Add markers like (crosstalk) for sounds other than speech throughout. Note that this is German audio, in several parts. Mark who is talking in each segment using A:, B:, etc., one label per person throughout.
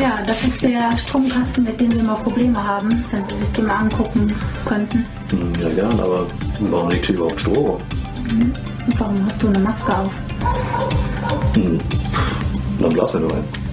A: Ja, das ist der Stromkasten, mit dem wir immer Probleme haben, wenn Sie sich den mal angucken könnten.
B: Ja, gern, aber warum liegt hier überhaupt Strom?
A: Und warum hast du eine Maske auf?
B: Hm. Dann blasen wir nur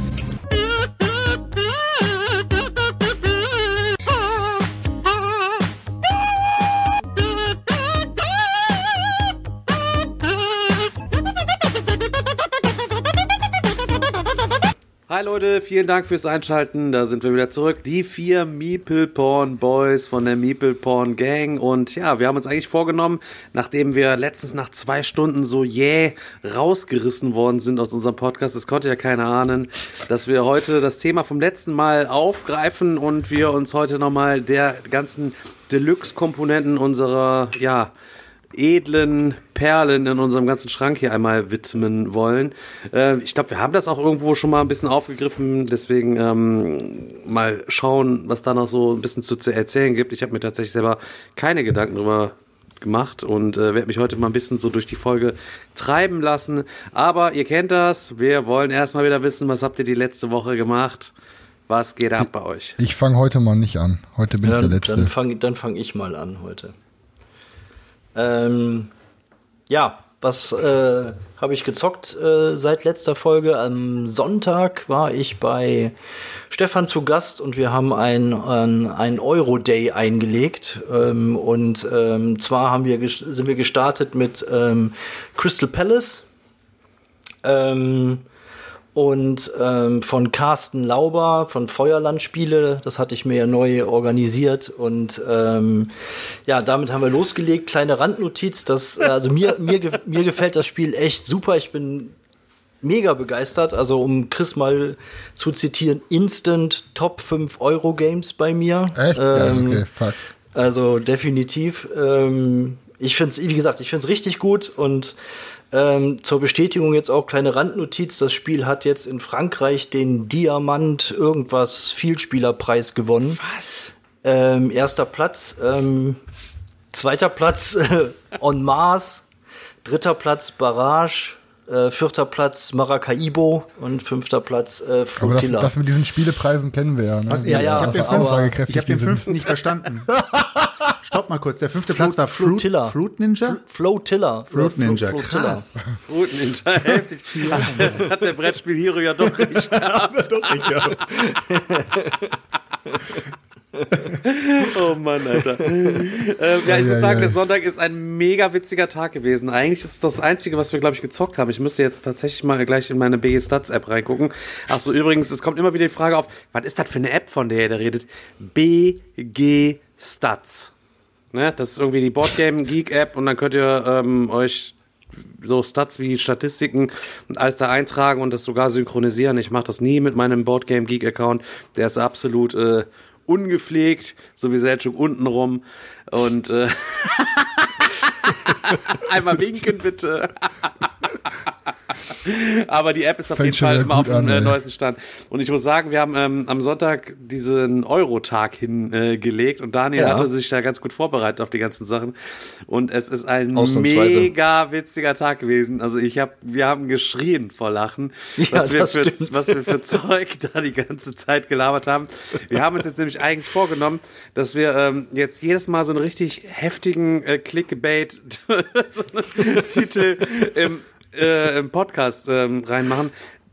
C: Hi Leute, vielen Dank fürs Einschalten. Da sind wir wieder zurück. Die vier Meeple Porn Boys von der Meeple Porn Gang. Und ja, wir haben uns eigentlich vorgenommen, nachdem wir letztens nach zwei Stunden so jäh rausgerissen worden sind aus unserem Podcast, das konnte ja keiner ahnen, dass wir heute das Thema vom letzten Mal aufgreifen und wir uns heute nochmal der ganzen Deluxe-Komponenten unserer, ja, edlen Perlen in unserem ganzen Schrank hier einmal widmen wollen. Äh, ich glaube, wir haben das auch irgendwo schon mal ein bisschen aufgegriffen, deswegen ähm, mal schauen, was da noch so ein bisschen zu, erzählen gibt. Ich habe mir tatsächlich selber keine Gedanken drüber gemacht und äh, werde mich heute mal ein bisschen so durch die Folge treiben lassen. Aber ihr kennt das, wir wollen erstmal wieder wissen, was habt ihr die letzte Woche gemacht? Was geht ab bei euch?
D: Ich fange heute mal nicht an. Heute bin ich
E: Dann,
D: der Letzte.
E: dann fange dann fang ich mal an heute. Ähm, ja, was äh, habe ich gezockt äh, seit letzter Folge? Am Sonntag war ich bei Stefan zu Gast und wir haben ein, ein, ein Euro-Day eingelegt. Ähm, und ähm, zwar haben wir sind wir gestartet mit ähm, Crystal Palace. Ähm, und ähm, von Carsten Lauber von Feuerlandspiele. Das hatte ich mir ja neu organisiert und ähm, ja, damit haben wir losgelegt. Kleine Randnotiz, das äh, also mir (laughs) mir mir gefällt das Spiel echt super. Ich bin mega begeistert. Also um Chris mal zu zitieren, Instant Top 5 Euro Games bei mir.
D: Echt?
E: Ähm,
D: okay, fuck.
E: also definitiv. Ähm, ich finde es, wie gesagt, ich finde es richtig gut und ähm, zur Bestätigung jetzt auch kleine Randnotiz. Das Spiel hat jetzt in Frankreich den Diamant irgendwas Vielspielerpreis gewonnen.
C: Was?
E: Ähm, erster Platz, ähm, zweiter Platz äh, En Mars, dritter Platz Barrage, äh, vierter Platz Maracaibo und fünfter Platz äh,
D: Aber das,
E: Flotilla.
D: das mit diesen Spielepreisen kennen wir ja. Ne?
F: Was,
E: Ja, ja,
F: ich habe den,
D: aussagekräftig
F: ich hab den fünften nicht verstanden. (laughs) Stopp mal kurz. Der fünfte Platz war Fruit,
E: Flotilla.
F: Fruit Ninja?
E: Flotilla.
F: Fruit Ninja, krass.
C: Fruit Ninja, (laughs) heftig. Hat, hat der Brettspiel Hero ja doch recht. (laughs) (laughs) Oh Mann, Alter. ähm, ja, ich muss sagen, der Sonntag ist ein mega witziger Tag gewesen. Eigentlich ist das das Einzige, was wir, glaube ich, gezockt haben. Ich müsste jetzt tatsächlich mal gleich in meine BG Stats App reingucken. Ach so, übrigens, es kommt immer wieder die Frage auf, was ist das für eine App, von der ihr da redet? BG Stats. Ne? Das ist irgendwie die Boardgame Geek App und dann könnt ihr ähm, euch so Stats wie Statistiken und alles da eintragen und das sogar synchronisieren. Ich mache das nie mit meinem Boardgame Geek Account. Der ist absolut äh, ungepflegt, so wie Selchuk unten rum. Und äh, (laughs) einmal winken bitte. (laughs) Aber die App ist auf
D: Fängt
C: jeden Fall immer auf dem
D: an,
C: äh, neuesten Stand. Und ich muss sagen, wir haben ähm, am Sonntag diesen Euro-Tag hingelegt und Daniel
E: Ja.
C: hatte sich da ganz gut vorbereitet auf die ganzen Sachen. Und es ist ein mega witziger Tag gewesen. Also ich habe, wir haben geschrien vor Lachen,
E: Ja,
C: was, wir für, was wir für Zeug da die ganze Zeit gelabert haben. Wir haben uns jetzt nämlich eigentlich vorgenommen, dass wir ähm, jetzt jedes Mal so einen richtig heftigen äh, Clickbait (laughs) so einen Titel im, äh, im Podcast ähm, reinmachen.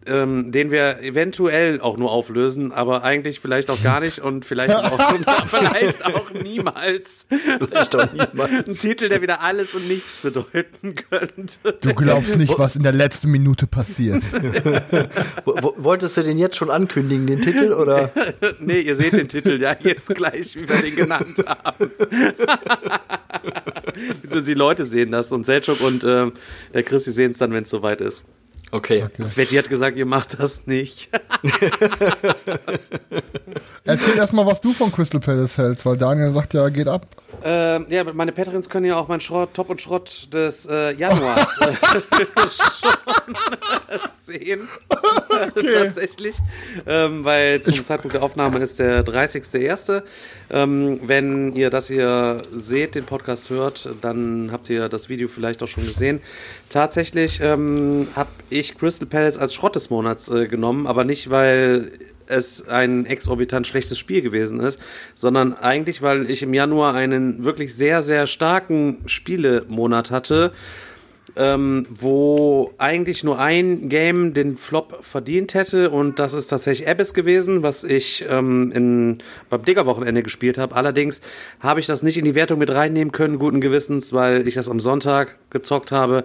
C: Ähm, den wir eventuell auch nur auflösen, aber eigentlich vielleicht auch gar nicht und vielleicht auch, (laughs) vielleicht auch niemals.
E: Vielleicht auch niemals.
C: Ein Titel, der wieder alles und nichts bedeuten könnte.
D: Du glaubst nicht, was in der letzten Minute passiert. (laughs)
E: Wo- wo- Wolltest du den jetzt schon ankündigen, den Titel? Oder? (laughs)
C: Nee, ihr seht den Titel ja jetzt gleich, wie wir den genannt haben. also die Leute sehen das und Selchuk und ähm, der Chris, die sehen es dann, wenn es soweit ist.
E: Okay.
C: Sveti hat gesagt, ihr macht das nicht. (laughs)
D: Erzähl erstmal, was du von Crystal Palace hältst, weil Daniel sagt ja, geht ab.
C: Ähm, ja, meine Patrons können ja auch meinen Schrott, Top und Schrott des äh, Januars äh, (laughs) schon sehen. (laughs) Tatsächlich. Ähm, weil zum Zeitpunkt der Aufnahme ist der 30.01. Ähm, wenn ihr das hier seht, den Podcast hört, dann habt ihr das Video vielleicht auch schon gesehen. Tatsächlich ähm, habe ich Crystal Palace als Schrott des Monats äh, genommen, aber nicht, weil es ein exorbitant schlechtes Spiel gewesen ist, sondern eigentlich, weil ich im Januar einen wirklich sehr, sehr starken Spielemonat hatte, ähm, wo eigentlich nur ein Game den Flop verdient hätte und das ist tatsächlich Abyss gewesen, was ich ähm, in, beim Digger-Wochenende gespielt habe. Allerdings habe ich das nicht in die Wertung mit reinnehmen können, guten Gewissens, weil ich das am Sonntag gezockt habe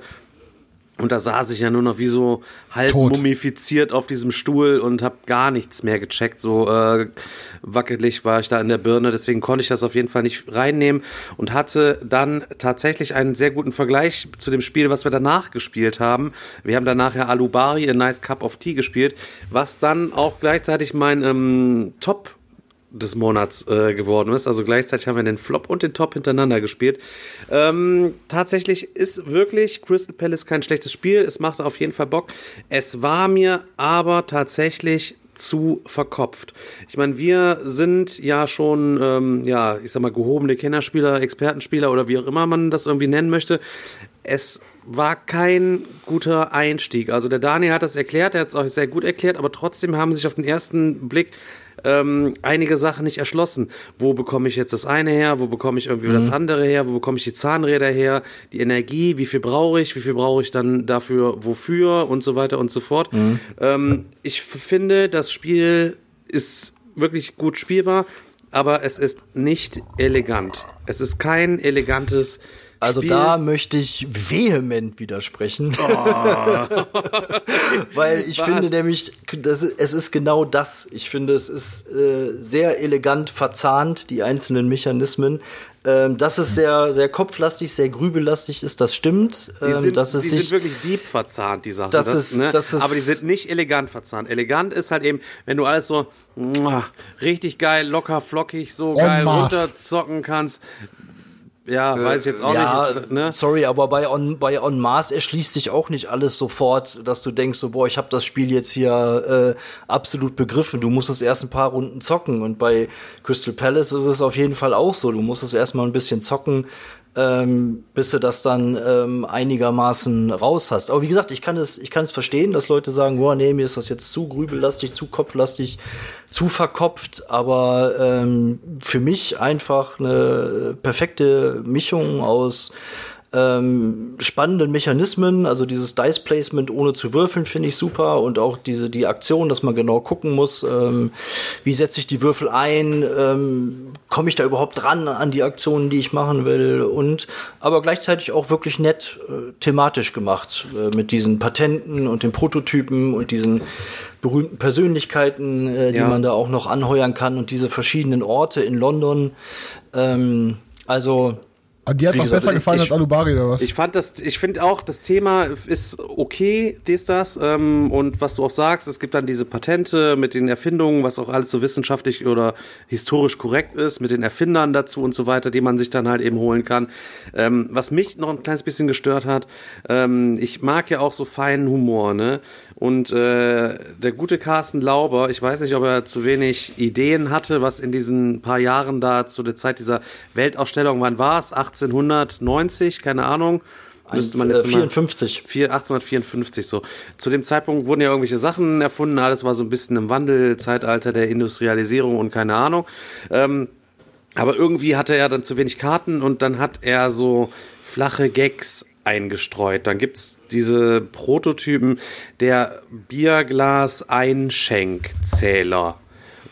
C: und da saß ich ja nur noch wie so halb
D: Tot.
C: mumifiziert auf diesem Stuhl und habe gar nichts mehr gecheckt. So äh, wackelig war ich da in der Birne. Deswegen konnte ich das auf jeden Fall nicht reinnehmen und hatte dann tatsächlich einen sehr guten Vergleich zu dem Spiel, was wir danach gespielt haben. Wir haben danach ja Alubari, A Nice Cup of Tea gespielt, was dann auch gleichzeitig mein ähm, Top des Monats äh, geworden ist. Also gleichzeitig haben wir den Flop und den Top hintereinander gespielt. Ähm, tatsächlich ist wirklich Crystal Palace kein schlechtes Spiel. Es machte auf jeden Fall Bock. Es war mir aber tatsächlich zu verkopft. Ich meine, wir sind ja schon, ähm, ja, ich sag mal, gehobene Kennerspieler, Expertenspieler oder wie auch immer man das irgendwie nennen möchte. Es war kein guter Einstieg. Also der Daniel hat das erklärt, er hat es auch sehr gut erklärt, aber trotzdem haben sich auf den ersten Blick ähm, einige Sachen nicht erschlossen. Wo bekomme ich jetzt das eine her? Wo bekomme ich irgendwie das andere her? Wo bekomme ich die Zahnräder her? Die Energie? Wie viel brauche ich? Wie viel brauche ich dann dafür? Wofür? Und so weiter und so fort. Ähm, ich finde, das Spiel ist wirklich gut spielbar, aber es ist nicht elegant. Es ist kein elegantes
E: Also
C: Spiel.
E: da möchte ich vehement widersprechen. (laughs) Weil ich
C: Was?
E: finde nämlich, das, es ist genau das. Ich finde, es ist äh, sehr elegant verzahnt, die einzelnen Mechanismen. Ähm, dass es sehr, sehr kopflastig, sehr grübellastig ist, das stimmt.
C: Die
E: Ähm,
C: sind,
E: dass es
C: die
E: sich,
C: sind wirklich deep verzahnt, die Sachen.
E: Das ist- das ist-
C: aber die sind nicht elegant verzahnt. Elegant ist halt eben, wenn du alles so richtig geil, locker, flockig, so geil runterzocken kannst. Ja, weiß ich jetzt auch
E: ja,
C: nicht. Ist, ne?
E: sorry, aber bei On, bei On Mars erschließt sich auch nicht alles sofort, dass du denkst, so, boah, ich habe das Spiel jetzt hier äh, absolut begriffen. Du musst es erst ein paar Runden zocken. Und bei Crystal Palace ist es auf jeden Fall auch so. Du musst es erstmal ein bisschen zocken, ähm, bis du das dann ähm, einigermaßen raus hast. Aber wie gesagt, ich kann es, ich kann es verstehen, dass Leute sagen, boah, nee, mir ist das jetzt zu grübellastig, zu kopflastig, zu verkopft. Aber ähm, für mich einfach eine perfekte Mischung aus ähm, spannenden Mechanismen, also dieses Dice Placement ohne zu würfeln finde ich super und auch diese die Aktion, dass man genau gucken muss, ähm, wie setze ich die Würfel ein, ähm, komme ich da überhaupt dran an die Aktionen, die ich machen will und aber gleichzeitig auch wirklich nett äh, thematisch gemacht äh, mit diesen Patenten und den Prototypen und diesen berühmten Persönlichkeiten, äh, die
C: Ja.
E: man da auch noch anheuern kann und diese verschiedenen Orte in London. Ähm, also
D: Ah, Die hat
E: gesagt,
D: besser gefallen
C: ich-
D: als Alubari oder was?
C: Ich fand das, ich finde auch, das Thema ist okay, dies, das. Ähm, und was du auch sagst, es gibt dann diese Patente mit den Erfindungen, was auch alles so wissenschaftlich oder historisch korrekt ist, mit den Erfindern dazu und so weiter, die man sich dann halt eben holen kann. Ähm, was mich noch ein kleines bisschen gestört hat, ähm, ich mag ja auch so feinen Humor, ne? Und äh, der gute Carsten Lauber, ich weiß nicht, ob er zu wenig Ideen hatte, was in diesen paar Jahren da zu der Zeit dieser Weltausstellung, wann war es? 1890, keine Ahnung. Müsste man
E: äh,
C: jetzt mal
E: 54.
C: vier- 1854 so. Zu dem Zeitpunkt wurden ja irgendwelche Sachen erfunden, alles war so ein bisschen im Wandel, Zeitalter der Industrialisierung und keine Ahnung. Ähm, aber irgendwie hatte er dann zu wenig Karten und dann hat er so flache Gags eingestreut. Dann gibt's diese Prototypen der Bierglas-Einschenkzähler.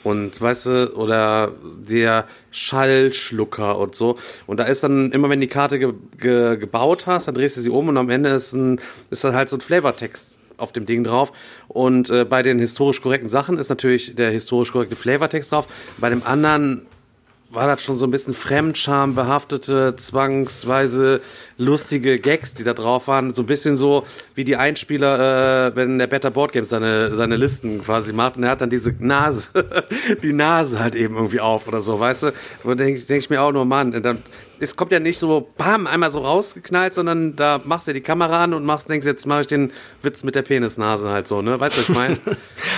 C: Und weißt du, oder der Schallschlucker und so. Und da ist dann immer, wenn die Karte ge ge gebaut hast, dann drehst du sie um und am Ende ist, ein, ist dann halt so ein Flavortext auf dem Ding drauf. Und äh, bei den historisch korrekten Sachen ist natürlich der historisch korrekte Flavortext drauf. Bei dem anderen war das schon so ein bisschen Fremdscham behaftete, zwangsweise lustige Gags, die da drauf waren. So ein bisschen so wie die Einspieler, äh, wenn der Better Board Games seine, seine Listen quasi macht und er hat dann diese Nase, (laughs) die Nase halt eben irgendwie auf oder so, weißt du? Da denke denk ich mir auch nur, Mann, dann, es kommt ja nicht so, bam, einmal so rausgeknallt, sondern da machst du die Kamera an und machst, denkst, jetzt mache ich den Witz mit der Penisnase halt so, ne? Weißt du, was ich meine? (laughs)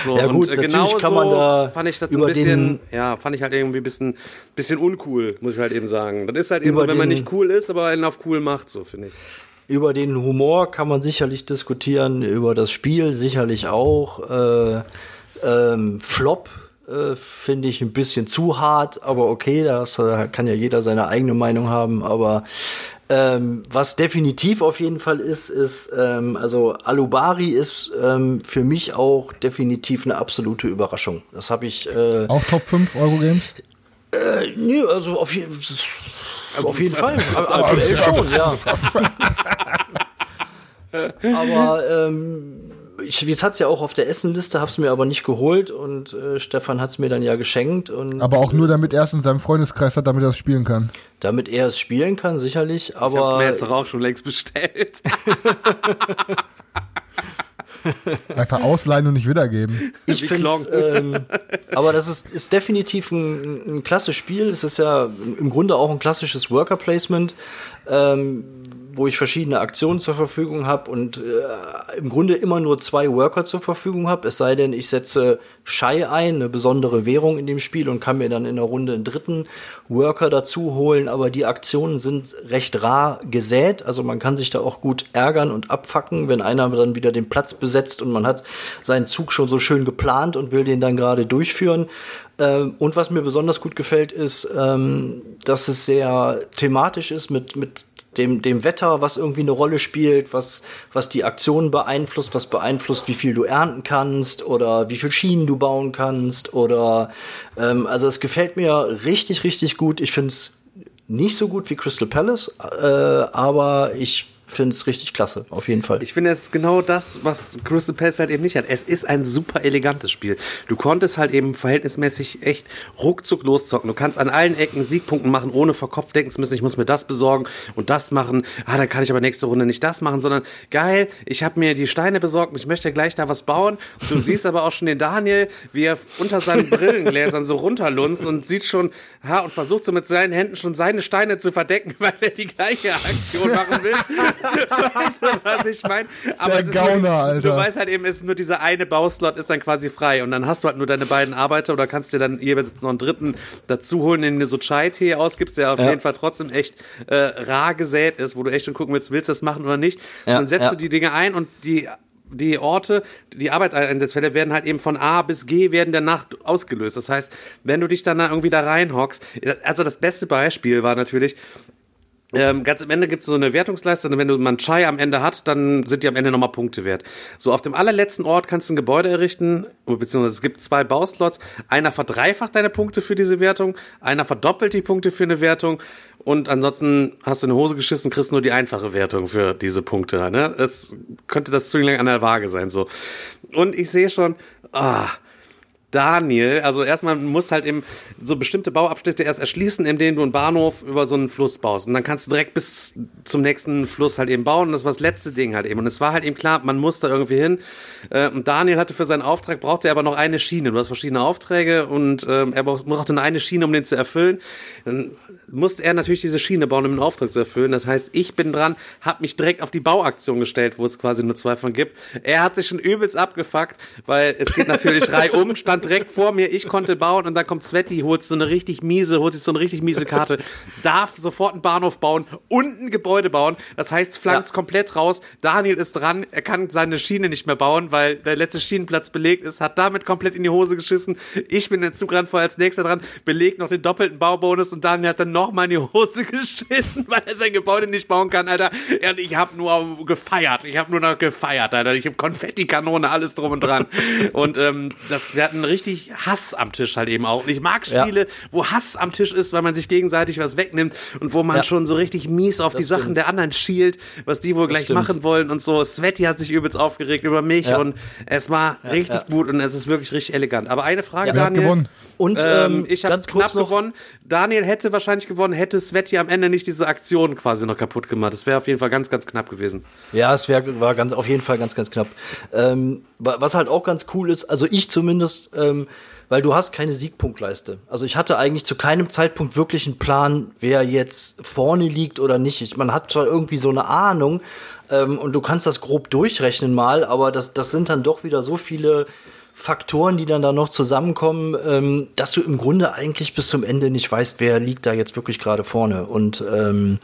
C: So,
E: Ja, gut,
C: und genau
E: kann
C: so
E: man da
C: fand ich das ein bisschen, ja, fand ich halt irgendwie ein bisschen, bisschen uncool, muss ich halt eben sagen. Das ist halt eben so, wenn man nicht cool ist, aber einen auf cool macht, so finde ich.
E: Über den Humor kann man sicherlich diskutieren, über das Spiel sicherlich auch. Äh, ähm, Flop äh, finde ich ein bisschen zu hart, aber okay, da kann ja jeder seine eigene Meinung haben, aber ähm, was definitiv auf jeden Fall ist, ist, ähm, also Alubari ist ähm, für mich auch definitiv eine absolute Überraschung. Das habe ich. Äh,
D: auch Top 5 Eurogames?
E: Äh, nee, also auf, je auf jeden (laughs) Fall. Aktuell (laughs) schon, ja. (laughs) Aber ähm, ich, jetzt hat's ja auch auf der Essenliste, hab's mir aber nicht geholt und äh, Stefan hat's mir dann ja geschenkt. Und,
D: aber auch nur, damit er es in seinem Freundeskreis hat, damit er es spielen kann.
E: Damit er es spielen kann, sicherlich. Aber ich
C: hab's mir jetzt doch auch schon längst bestellt. (laughs)
D: Einfach ausleihen und nicht wiedergeben.
E: Ich finde ähm, aber das ist, ist definitiv ein, ein klasse Spiel. Es ist ja im Grunde auch ein klassisches Worker Placement. Ähm, wo ich verschiedene Aktionen zur Verfügung habe und äh, im Grunde immer nur zwei Worker zur Verfügung habe. Es sei denn, ich setze Shai ein, eine besondere Währung in dem Spiel und kann mir dann in der Runde einen dritten Worker dazu holen. Aber die Aktionen sind recht rar gesät. Also man kann sich da auch gut ärgern und abfacken, wenn einer dann wieder den Platz besetzt und man hat seinen Zug schon so schön geplant und will den dann gerade durchführen. Ähm, und was mir besonders gut gefällt, ist, ähm, dass es sehr thematisch ist mit, mit dem, dem Wetter, was irgendwie eine Rolle spielt, was, was die Aktionen beeinflusst, was beeinflusst, wie viel du ernten kannst oder wie viel Schienen du bauen kannst oder ähm, also es gefällt mir richtig, richtig gut. Ich finde es nicht so gut wie Crystal Palace, äh, aber ich finde es richtig klasse, auf jeden Fall.
C: Ich finde, es genau das, was Crystal Palace halt eben nicht hat. Es ist ein super elegantes Spiel. Du konntest halt eben verhältnismäßig echt ruckzuck loszocken. Du kannst an allen Ecken Siegpunkten machen, ohne vor Kopf denken zu müssen, ich muss mir das besorgen und das machen. Ah, dann kann ich aber nächste Runde nicht das machen, sondern geil, ich habe mir die Steine besorgt und ich möchte gleich da was bauen. Du (laughs) siehst aber auch schon den Daniel, wie er unter seinen Brillengläsern so runterlunzt und sieht schon, ha, und versucht so mit seinen Händen schon seine Steine zu verdecken, (laughs) weil er die gleiche Aktion machen will (laughs) weißt du, was ich meine?
D: Aber Der Gauner, wirklich, Alter.
C: du weißt halt eben, ist nur dieser eine Bauslot ist dann quasi frei und dann hast du halt nur deine beiden Arbeiter oder kannst dir dann jeweils noch einen dritten dazu holen, den du so Chai-Tee ausgibst, der auf ja. jeden Fall trotzdem echt äh, rar gesät ist, wo du echt schon gucken willst, willst du das machen oder nicht. Ja, dann setzt ja. du die Dinge ein und die die Orte, die Arbeitseinsatzfälle werden halt eben von A bis G werden der Nacht ausgelöst. Das heißt, wenn du dich dann da irgendwie da reinhockst, also das beste Beispiel war natürlich, ähm, ganz am Ende gibt es so eine Wertungsleiste und wenn du man Chai am Ende hat, dann sind die am Ende nochmal Punkte wert. So, auf dem allerletzten Ort kannst du ein Gebäude errichten, beziehungsweise es gibt zwei Bauslots. Einer verdreifacht deine Punkte für diese Wertung, einer verdoppelt die Punkte für eine Wertung und ansonsten hast du eine Hose geschissen, kriegst nur die einfache Wertung für diese Punkte. Ne? Es könnte das zu lange an der Waage sein. so. Und ich sehe schon, ah, Daniel, also erstmal muss halt eben so bestimmte Bauabschnitte erst erschließen, indem du einen Bahnhof über so einen Fluss baust. Und dann kannst du direkt bis zum nächsten Fluss halt eben bauen. Und das war das letzte Ding halt eben. Und es war halt eben klar, man muss da irgendwie hin. Äh, und Daniel hatte für seinen Auftrag, brauchte er aber noch eine Schiene. Du hast verschiedene Aufträge und ähm, er brauchte nur eine Schiene, um den zu erfüllen. Dann musste er natürlich diese Schiene bauen, um den Auftrag zu erfüllen. Das heißt, ich bin dran, habe mich direkt auf die Bauaktion gestellt, wo es quasi nur zwei von gibt. Er hat sich schon übelst abgefuckt, weil es geht natürlich (laughs) reihum, stand direkt vor mir, ich konnte bauen und dann kommt Sveti, holt so eine richtig miese, holt sich so eine richtig miese Karte, darf sofort einen Bahnhof bauen und ein Gebäude bauen. Das heißt, flankt ja. komplett raus. Daniel ist dran, er kann seine Schiene nicht mehr bauen, weil der letzte Schienenplatz belegt ist, hat damit komplett in die Hose geschissen. Ich bin in den Zug ran, vor als nächster dran, belegt noch den doppelten Baubonus und Daniel hat dann noch mal in die Hose (laughs) geschissen, weil er sein Gebäude nicht bauen kann, Alter. Und ich habe nur gefeiert. Ich habe nur noch gefeiert, Alter. Ich habe Konfettikanone, alles drum und dran. und ähm, das, wir hatten richtig Hass am Tisch halt eben auch. Und ich mag Spiele, ja. wo Hass am Tisch ist, weil man sich gegenseitig was wegnimmt und wo man ja. schon so richtig mies auf das die stimmt. Sachen der anderen schielt, was die wohl das gleich stimmt. machen wollen und so. Sveti hat sich übelst aufgeregt über mich ja. und es war richtig gut und es ist wirklich richtig elegant. Aber eine Frage, Daniel.
D: Und
C: ähm, ähm ich habe knapp gewonnen. Daniel hätte wahrscheinlich gewonnen, hätte Sveti am Ende nicht diese Aktion quasi noch kaputt gemacht. Das wäre auf jeden Fall ganz, ganz knapp gewesen.
E: Ja, es wär, war ganz, auf jeden Fall ganz, ganz knapp. Ähm, was halt auch ganz cool ist, also ich zumindest, ähm, weil du hast keine Siegpunktleiste. Also ich hatte eigentlich zu keinem Zeitpunkt wirklich einen Plan, wer jetzt vorne liegt oder nicht. Man hat zwar irgendwie so eine Ahnung ähm, und du kannst das grob durchrechnen mal, aber das, das sind dann doch wieder so viele Faktoren, die dann da noch zusammenkommen, ähm, dass du im Grunde eigentlich bis zum Ende nicht weißt, wer liegt da jetzt wirklich gerade vorne. Und ähm,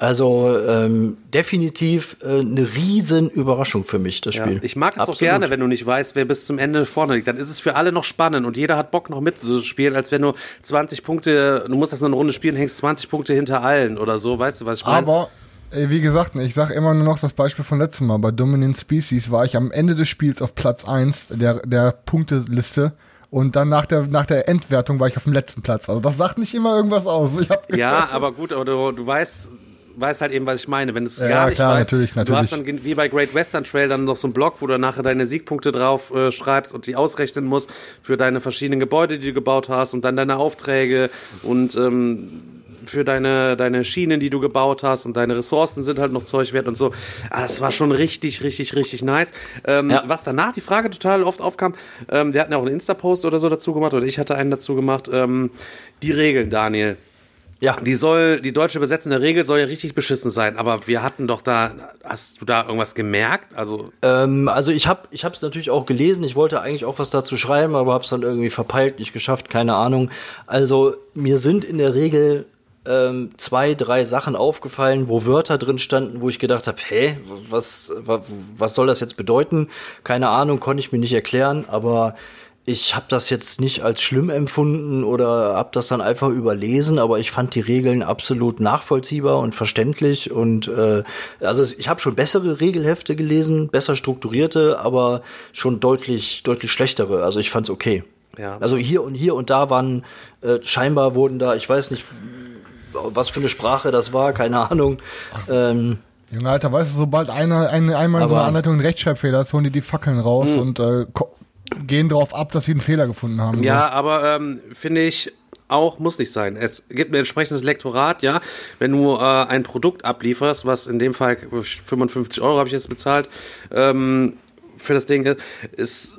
E: Also ähm, definitiv äh, eine riesen Überraschung für mich, das
C: Ja,
E: Spiel.
C: ich mag es
E: Absolut.
C: gerne, wenn du nicht weißt, wer bis zum Ende vorne liegt. Dann ist es für alle noch spannend und jeder hat Bock noch mitzuspielen, als wenn du 20 Punkte, du musst das nur eine Runde spielen, hängst 20 Punkte hinter allen oder so, weißt du, was ich meine?
D: Aber, wie gesagt, ich sag immer nur noch das Beispiel von letztem Mal. Bei Dominant Species war ich am Ende des Spiels auf Platz 1 der, der Punkteliste. Und dann nach der, nach der Endwertung war ich auf dem letzten Platz. Also das sagt nicht immer irgendwas aus.
C: Ja, aber gut, aber du, du weißt, weißt halt eben, was ich meine. Wenn es
D: Ja,
C: gar nicht
D: klar,
C: weißt,
D: natürlich,
C: du hast
D: natürlich.
C: dann wie bei Great Western Trail dann noch so einen Block, wo du nachher deine Siegpunkte drauf äh, schreibst und die ausrechnen musst für deine verschiedenen Gebäude, die du gebaut hast und dann deine Aufträge und ähm, für deine, deine Schienen, die du gebaut hast und deine Ressourcen sind halt noch Zeug wert und so. Ah, das war schon richtig, richtig, richtig nice. Ähm,
E: Ja.
C: Was danach die Frage total oft aufkam, ähm, wir hatten ja auch einen Insta-Post oder so dazu gemacht oder ich hatte einen dazu gemacht, ähm, die Regeln, Daniel.
E: Ja,
C: Die soll, die deutsche Übersetzung der Regel soll ja richtig beschissen sein, aber wir hatten doch da, hast du da irgendwas gemerkt? Also,
E: Ähm, also ich habe ich es natürlich auch gelesen. Ich wollte eigentlich auch was dazu schreiben, aber habe es dann irgendwie verpeilt, nicht geschafft, keine Ahnung. Also mir sind in der Regel ähm, zwei, drei Sachen aufgefallen, wo Wörter drin standen, wo ich gedacht habe, hä, was, was, was soll das jetzt bedeuten? Keine Ahnung, konnte ich mir nicht erklären, aber ich habe das jetzt nicht als schlimm empfunden oder habe das dann einfach überlesen, aber ich fand die Regeln absolut nachvollziehbar und verständlich und äh, also ich habe schon bessere Regelhefte gelesen, besser strukturierte, aber schon deutlich deutlich schlechtere. Also ich fand's okay.
C: Ja.
E: Also hier und hier und da waren äh, scheinbar wurden da, ich weiß nicht, was für eine Sprache das war, keine Ahnung. Ähm,
D: Junge, Alter, weißt du, sobald einer eine, einmal in so einer Anleitung einen Rechtschreibfehler ist, holen die die Fackeln raus
C: Hm.
D: und äh, gehen drauf ab, dass sie einen Fehler gefunden haben.
C: ja, aber ähm, finde ich auch, muss nicht sein. Es gibt ein entsprechendes Lektorat, ja. Wenn du äh, ein Produkt ablieferst, was in dem Fall 55 Euro habe ich jetzt bezahlt, ähm, für das Ding ist, ist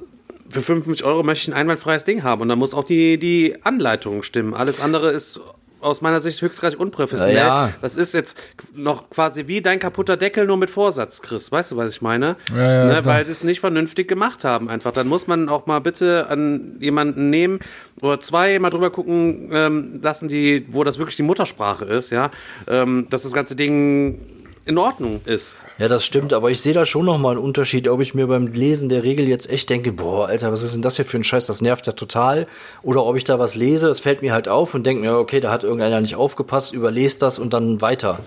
C: für 55 Euro möchte ich ein einwandfreies Ding haben und dann muss auch die, die Anleitung stimmen. Alles andere ist aus meiner Sicht höchstgradig unprofessionell.
E: Ja, ja.
C: Das ist jetzt noch quasi wie dein kaputter Deckel nur mit Vorsatz, Chris. Weißt du, was ich meine?
D: Ja, ja,
C: ne, weil sie es nicht vernünftig gemacht haben. Einfach. Dann muss man auch mal bitte an jemanden nehmen oder zwei mal drüber gucken ähm, lassen, die, wo das wirklich die Muttersprache ist, ja, ähm, dass das ganze Ding in Ordnung ist.
E: Ja, das stimmt, aber ich sehe da schon noch mal einen Unterschied, ob ich mir beim Lesen der Regel jetzt echt denke, boah, Alter, was ist denn das hier für ein Scheiß, das nervt ja total. Oder ob ich da was lese, das fällt mir halt auf und denke mir, okay, da hat irgendeiner nicht aufgepasst, überlest das und dann weiter.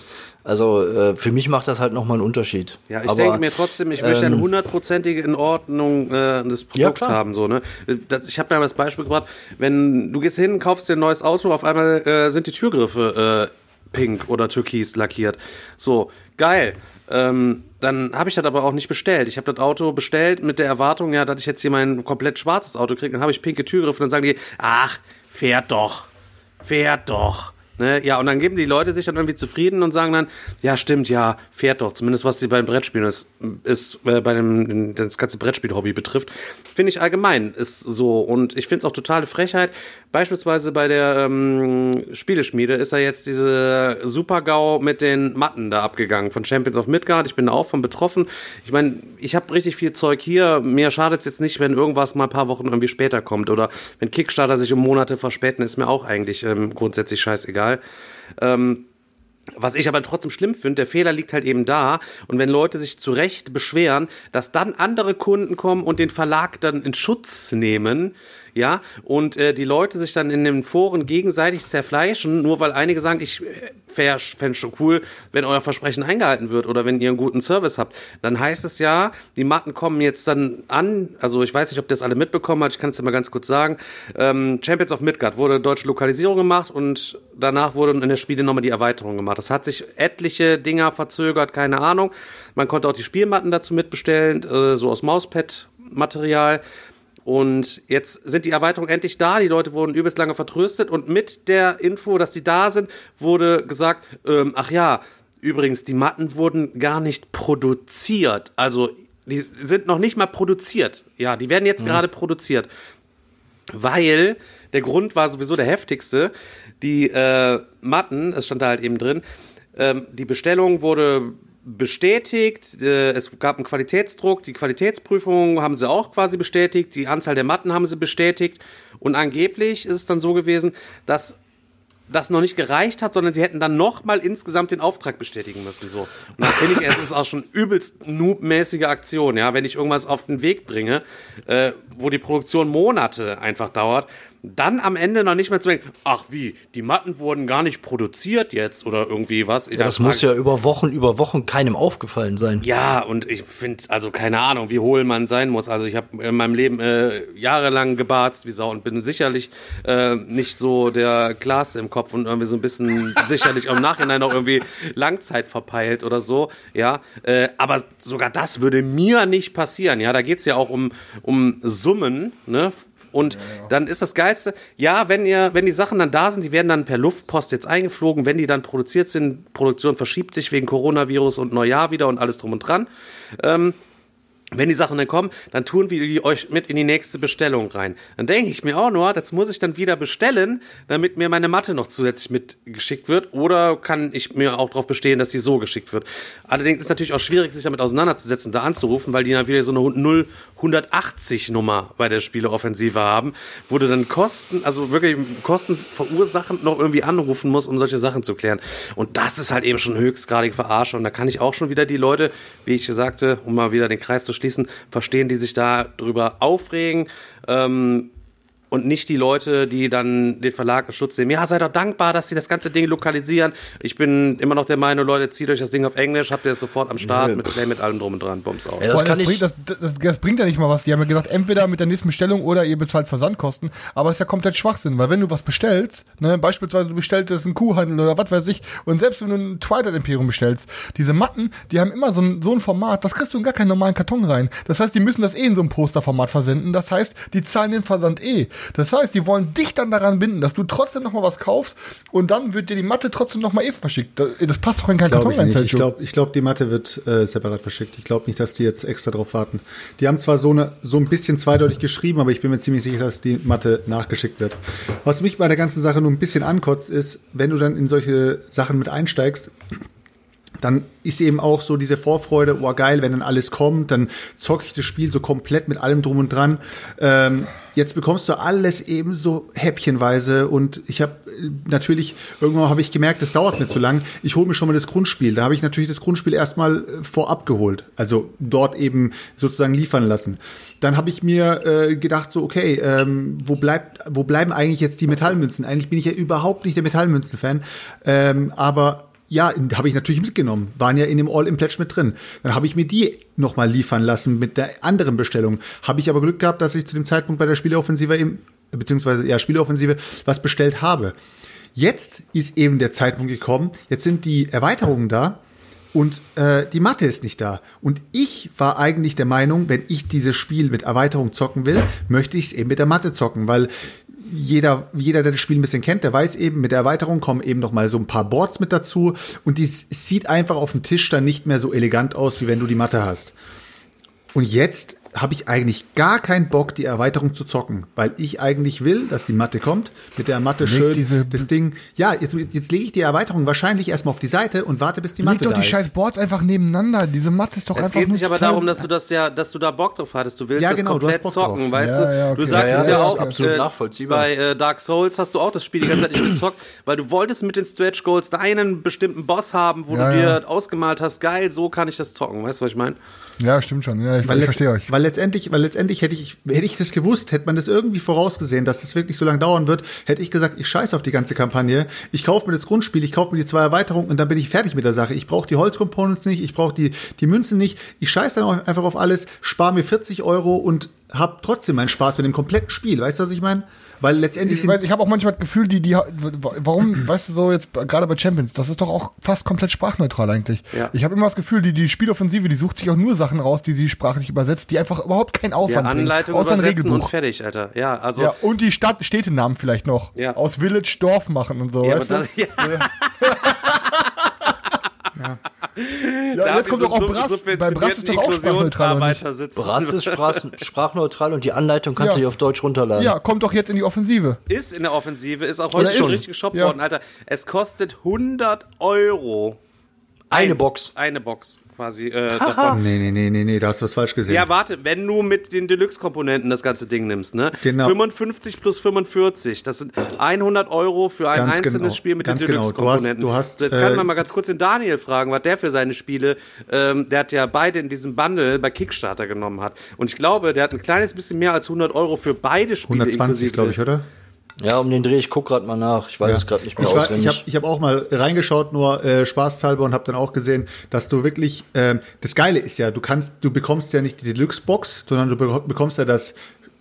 E: Also äh, für mich macht das halt noch mal einen Unterschied.
C: Ja, ich
E: aber,
C: denke mir trotzdem, ich möchte eine
E: ähm,
C: hundertprozentige in Ordnung äh, des
E: Ja,
C: Produkts
E: klar.
C: haben. So, ne? das, ich habe da das Beispiel gebracht, wenn du gehst hin, kaufst dir ein neues Auto, auf einmal äh, sind die Türgriffe äh, pink oder türkis lackiert. So, geil. Ähm, dann habe ich das aber auch nicht bestellt. Ich habe das Auto bestellt mit der Erwartung, ja, dass ich jetzt hier mein komplett schwarzes Auto kriege. Dann habe ich pinke Türgriffe und dann sagen die, ach, fährt doch, fährt doch. Ne? Ja, und dann geben die Leute sich dann irgendwie zufrieden und sagen dann, ja, stimmt, ja, fährt doch. Zumindest was sie beim Brettspielen ist, ist äh, bei dem, das ganze Brettspiel-Hobby betrifft. Finde ich allgemein ist so. Und ich finde es auch totale Frechheit. Beispielsweise bei der ähm, Spieleschmiede ist da jetzt diese Super-GAU mit den Matten da abgegangen von Champions of Midgard. Ich bin da auch von betroffen. Ich meine, ich habe richtig viel Zeug hier. Mir schadet es jetzt nicht, wenn irgendwas mal ein paar Wochen irgendwie später kommt. Oder wenn Kickstarter sich um Monate verspäten, ist mir auch eigentlich ähm, grundsätzlich scheißegal. Ähm, was ich aber trotzdem schlimm finde, der Fehler liegt halt eben da. Und wenn Leute sich zu Recht beschweren, dass dann andere Kunden kommen und den Verlag dann in Schutz nehmen, ja, und äh, die Leute sich dann in den Foren gegenseitig zerfleischen, nur weil einige sagen, ich fände es schon cool, wenn euer Versprechen eingehalten wird oder wenn ihr einen guten Service habt, dann heißt es ja, die Matten kommen jetzt dann an, also ich weiß nicht, ob das alle mitbekommen hat, ich kann es dir mal ganz kurz sagen, ähm, Champions of Midgard wurde deutsche Lokalisierung gemacht und danach wurde in der Spiele nochmal die Erweiterung gemacht. Das hat sich etliche Dinger verzögert, keine Ahnung. Man konnte auch die Spielmatten dazu mitbestellen, äh, so aus Mauspad-Material. Und jetzt sind die Erweiterungen endlich da. Die Leute wurden übelst lange vertröstet. Und mit der Info, dass die da sind, wurde gesagt, ähm, ach ja, übrigens, die Matten wurden gar nicht produziert. Also, die sind noch nicht mal produziert. Ja, die werden jetzt gerade produziert. Weil der Grund war sowieso der heftigste. Die äh, Matten, es stand da halt eben drin, ähm, die Bestellung wurde bestätigt, äh, es gab einen Qualitätsdruck, die Qualitätsprüfung haben sie auch quasi bestätigt, die Anzahl der Matten haben sie bestätigt und angeblich ist es dann so gewesen, dass das noch nicht gereicht hat, sondern sie hätten dann nochmal insgesamt den Auftrag bestätigen müssen. So. Und dann finde ich, es ist auch schon übelst noobmäßige Aktion, ja, wenn ich irgendwas auf den Weg bringe, äh, wo die Produktion Monate einfach dauert, dann am Ende noch nicht mehr zu denken, ach wie, die Matten wurden gar nicht produziert jetzt oder irgendwie was.
E: Ja, das muss ja über Wochen, über Wochen keinem aufgefallen sein.
C: Ja, und ich finde, also keine Ahnung, wie hohl man sein muss. Also ich habe in meinem Leben äh, jahrelang gebarzt wie Sau und bin sicherlich äh, nicht so der Klarste im Kopf und irgendwie so ein bisschen (laughs) sicherlich im Nachhinein auch irgendwie Langzeit verpeilt oder so. Ja, äh, aber sogar das würde mir nicht passieren. Ja, da geht's ja auch um, um Summen, ne? Und ja, ja. dann ist das Geilste, ja, wenn ihr, wenn die Sachen dann da sind, die werden dann per Luftpost jetzt eingeflogen, wenn die dann produziert sind, Produktion verschiebt sich wegen Coronavirus und Neujahr wieder und alles drum und dran. Ähm, wenn die Sachen dann kommen, dann tun wir die euch mit in die nächste Bestellung rein. Dann denke ich mir auch nur, das muss ich dann wieder bestellen, damit mir meine Matte noch zusätzlich mitgeschickt wird. Oder kann ich mir auch darauf bestehen, dass die so geschickt wird. Allerdings ist natürlich auch schwierig, sich damit auseinanderzusetzen, da anzurufen, weil die dann wieder so eine 0 180 Nummer bei der Spieleoffensive haben, wo du dann Kosten, also wirklich Kosten verursachen, noch irgendwie anrufen musst, um solche Sachen zu klären. Und das ist halt eben schon höchstgradig verarscht. Und da kann ich auch schon wieder die Leute, wie ich sagte, um mal wieder den Kreis zu schließen, verstehen, die sich da drüber aufregen. Ähm, und nicht die Leute, die dann den Verlag in Schutz nehmen. Ja, seid doch dankbar, dass sie das ganze Ding lokalisieren. Ich bin immer noch der Meinung, Leute, zieht euch das Ding auf Englisch, habt ihr es sofort am Start, mit Play, mit allem drum und dran, Bums aus.
D: Ja, das, das, bringt, das, das, das, bringt ja nicht mal was. Die haben ja gesagt, entweder mit der nächsten Bestellung oder ihr bezahlt Versandkosten, aber es ist ja komplett Schwachsinn, weil wenn du was bestellst, ne, beispielsweise du bestellst einen Kuhhandel oder was weiß ich, und selbst wenn du ein Twilight Imperium bestellst, diese Matten, die haben immer so ein, so ein Format, das kriegst du in gar keinen normalen Karton rein. Das heißt, die müssen das eh in so ein Posterformat versenden. Das heißt, die zahlen den Versand eh. Das heißt, die wollen dich dann daran binden, dass du trotzdem noch mal was kaufst und dann wird dir die Matte trotzdem noch mal eben verschickt. Das, das passt doch in keinen
F: Karton rein. Ich glaube, ich glaub, die Matte wird äh, separat verschickt. Ich glaube nicht, dass die jetzt extra drauf warten. Die haben zwar so, eine, so ein bisschen zweideutig geschrieben, aber ich bin mir ziemlich sicher, dass die Matte nachgeschickt wird. Was mich bei der ganzen Sache nur ein bisschen ankotzt, ist, wenn du dann in solche Sachen mit einsteigst, dann ist eben auch so diese Vorfreude, oh geil, wenn dann alles kommt, dann zocke ich das Spiel so komplett mit allem drum und dran. Ähm, jetzt bekommst du alles eben so häppchenweise und ich habe natürlich, irgendwann habe ich gemerkt, das dauert mir zu lang. Ich hole mir schon mal das Grundspiel. Da habe ich natürlich das Grundspiel erstmal äh, vorab geholt, also dort eben sozusagen liefern lassen. Dann habe ich mir äh, gedacht, so, okay, ähm, wo, bleibt, wo bleiben eigentlich jetzt die Metallmünzen? Eigentlich bin ich ja überhaupt nicht der Metallmünzen-Fan, ähm, aber ja, habe ich natürlich mitgenommen. Waren ja in dem All-in-Pledge mit drin. Dann habe ich mir die nochmal liefern lassen mit der anderen Bestellung. Habe ich aber Glück gehabt, dass ich zu dem Zeitpunkt bei der Spieleoffensive eben, beziehungsweise ja, Spieleoffensive was bestellt habe. Jetzt ist eben der Zeitpunkt gekommen. Jetzt sind die Erweiterungen da und äh, die Matte ist nicht da. Und ich war eigentlich der Meinung, wenn ich dieses Spiel mit Erweiterung zocken will, möchte ich es eben mit der Matte zocken, weil jeder, jeder, der das Spiel ein bisschen kennt, der weiß eben, mit der Erweiterung kommen eben noch mal so ein paar Boards mit dazu und die sieht einfach auf dem Tisch dann nicht mehr so elegant aus, wie wenn du die Matte hast. Und jetzt habe ich eigentlich gar keinen Bock, die Erweiterung zu zocken, weil ich eigentlich will, dass die Matte kommt, mit der Matte Leg schön das Ding. Ja, jetzt, jetzt lege ich die Erweiterung wahrscheinlich erstmal auf die Seite und warte, bis die Matte
D: Leg doch die
F: ist.
D: scheiß Boards einfach nebeneinander. Diese Matte ist doch
C: es
D: einfach
C: Es geht sich aber darum, dass du das ja, dass du da Bock drauf hattest. Du willst
F: ja,
C: das
F: genau,
C: komplett zocken, drauf. weißt
D: ja,
C: du?
D: Ja, okay.
C: Du sagtest ja,
E: ja,
C: auch,
E: absolut
C: äh,
E: nachvollziehbar.
C: bei äh, Dark Souls hast du auch das Spiel die ganze Zeit nicht gezockt, weil du wolltest mit den Stretch Goals einen bestimmten Boss haben, wo du dir ausgemalt hast, geil, so kann ich das zocken. Weißt du, was ich meine?
D: Ja, stimmt schon. Ja, ich, ich verstehe euch.
F: Weil letztendlich, weil letztendlich hätte ich, hätte ich das gewusst, hätte man das irgendwie vorausgesehen, dass das wirklich so lange dauern wird, hätte ich gesagt, ich scheiße auf die ganze Kampagne. Ich kaufe mir das Grundspiel, ich kaufe mir die zwei Erweiterungen und dann bin ich fertig mit der Sache. Ich brauche die Holzcomponents nicht, ich brauche die, die Münzen nicht. Ich scheiße dann einfach auf alles, spare mir 40 Euro und habe trotzdem meinen Spaß mit dem kompletten Spiel. Weißt du, was ich meine? Weil letztendlich.
D: Ich, weiß, ich habe auch manchmal das Gefühl, die, die, warum, weißt du, so jetzt gerade bei Champions, das ist doch auch fast komplett sprachneutral eigentlich.
C: Ja.
D: Ich habe immer das Gefühl, die, die Spieloffensive, die sucht sich auch nur Sachen raus, die sie sprachlich übersetzt, die einfach überhaupt keinen Aufwand
C: ja, Anleitung
D: bringen. Außer ein Regelbuch.
C: und fertig, Alter. Ja, also.
D: Ja, und die Stadt, Städtenamen vielleicht noch.
C: Ja.
D: Aus Village Dorf machen und so.
C: Ja,
D: weißt
C: aber das,
D: du? (laughs)
C: ja.
D: Ja, (laughs)
C: Da
D: jetzt kommt doch auch Brass. Bei Brass ist doch auch sprachneutral.
E: Brass ist sprach, sprachneutral und die Anleitung kannst
D: Ja.
E: du dir auf Deutsch runterladen.
D: Ja, kommt doch jetzt in die Offensive.
C: Ist in der Offensive, ist auch heute schon
D: ist.
C: richtig geshoppt
D: Ja.
C: worden, Alter. Es kostet 100 Euro.
E: Eine
C: Eins.
E: Box.
C: Eine Box. Quasi äh, davon.
F: Nee, nee, nee, nee, nee, da hast du was falsch gesehen.
C: Ja, warte, wenn du mit den Deluxe-Komponenten das ganze Ding nimmst, ne?
F: Genau.
C: 55 plus 45, das sind 100 Euro für ein
F: Ganz
C: einzelnes
F: genau,
C: Spiel mit
F: ganz
C: den
F: genau. Du hast-
C: Deluxe-Komponenten.
F: du hast,
C: so, jetzt kann
F: äh,
C: man mal ganz kurz den Daniel fragen, was der für seine Spiele, ähm, der hat ja beide in diesem Bundle bei Kickstarter genommen hat. Und ich glaube, der hat ein kleines bisschen mehr als 100 Euro für beide Spiele
F: 120, glaube ich, oder?
E: Ja, um den Dreh, ich guck grad mal nach. Ich weiß es gerade nicht mehr
F: ich war,
E: auswendig.
F: ich habe ich hab auch mal reingeschaut, nur äh, spaßhalber und habe dann auch gesehen, dass du wirklich, ähm, das Geile ist ja, du kannst, du bekommst ja nicht die Deluxe-Box, sondern du bek- bekommst ja das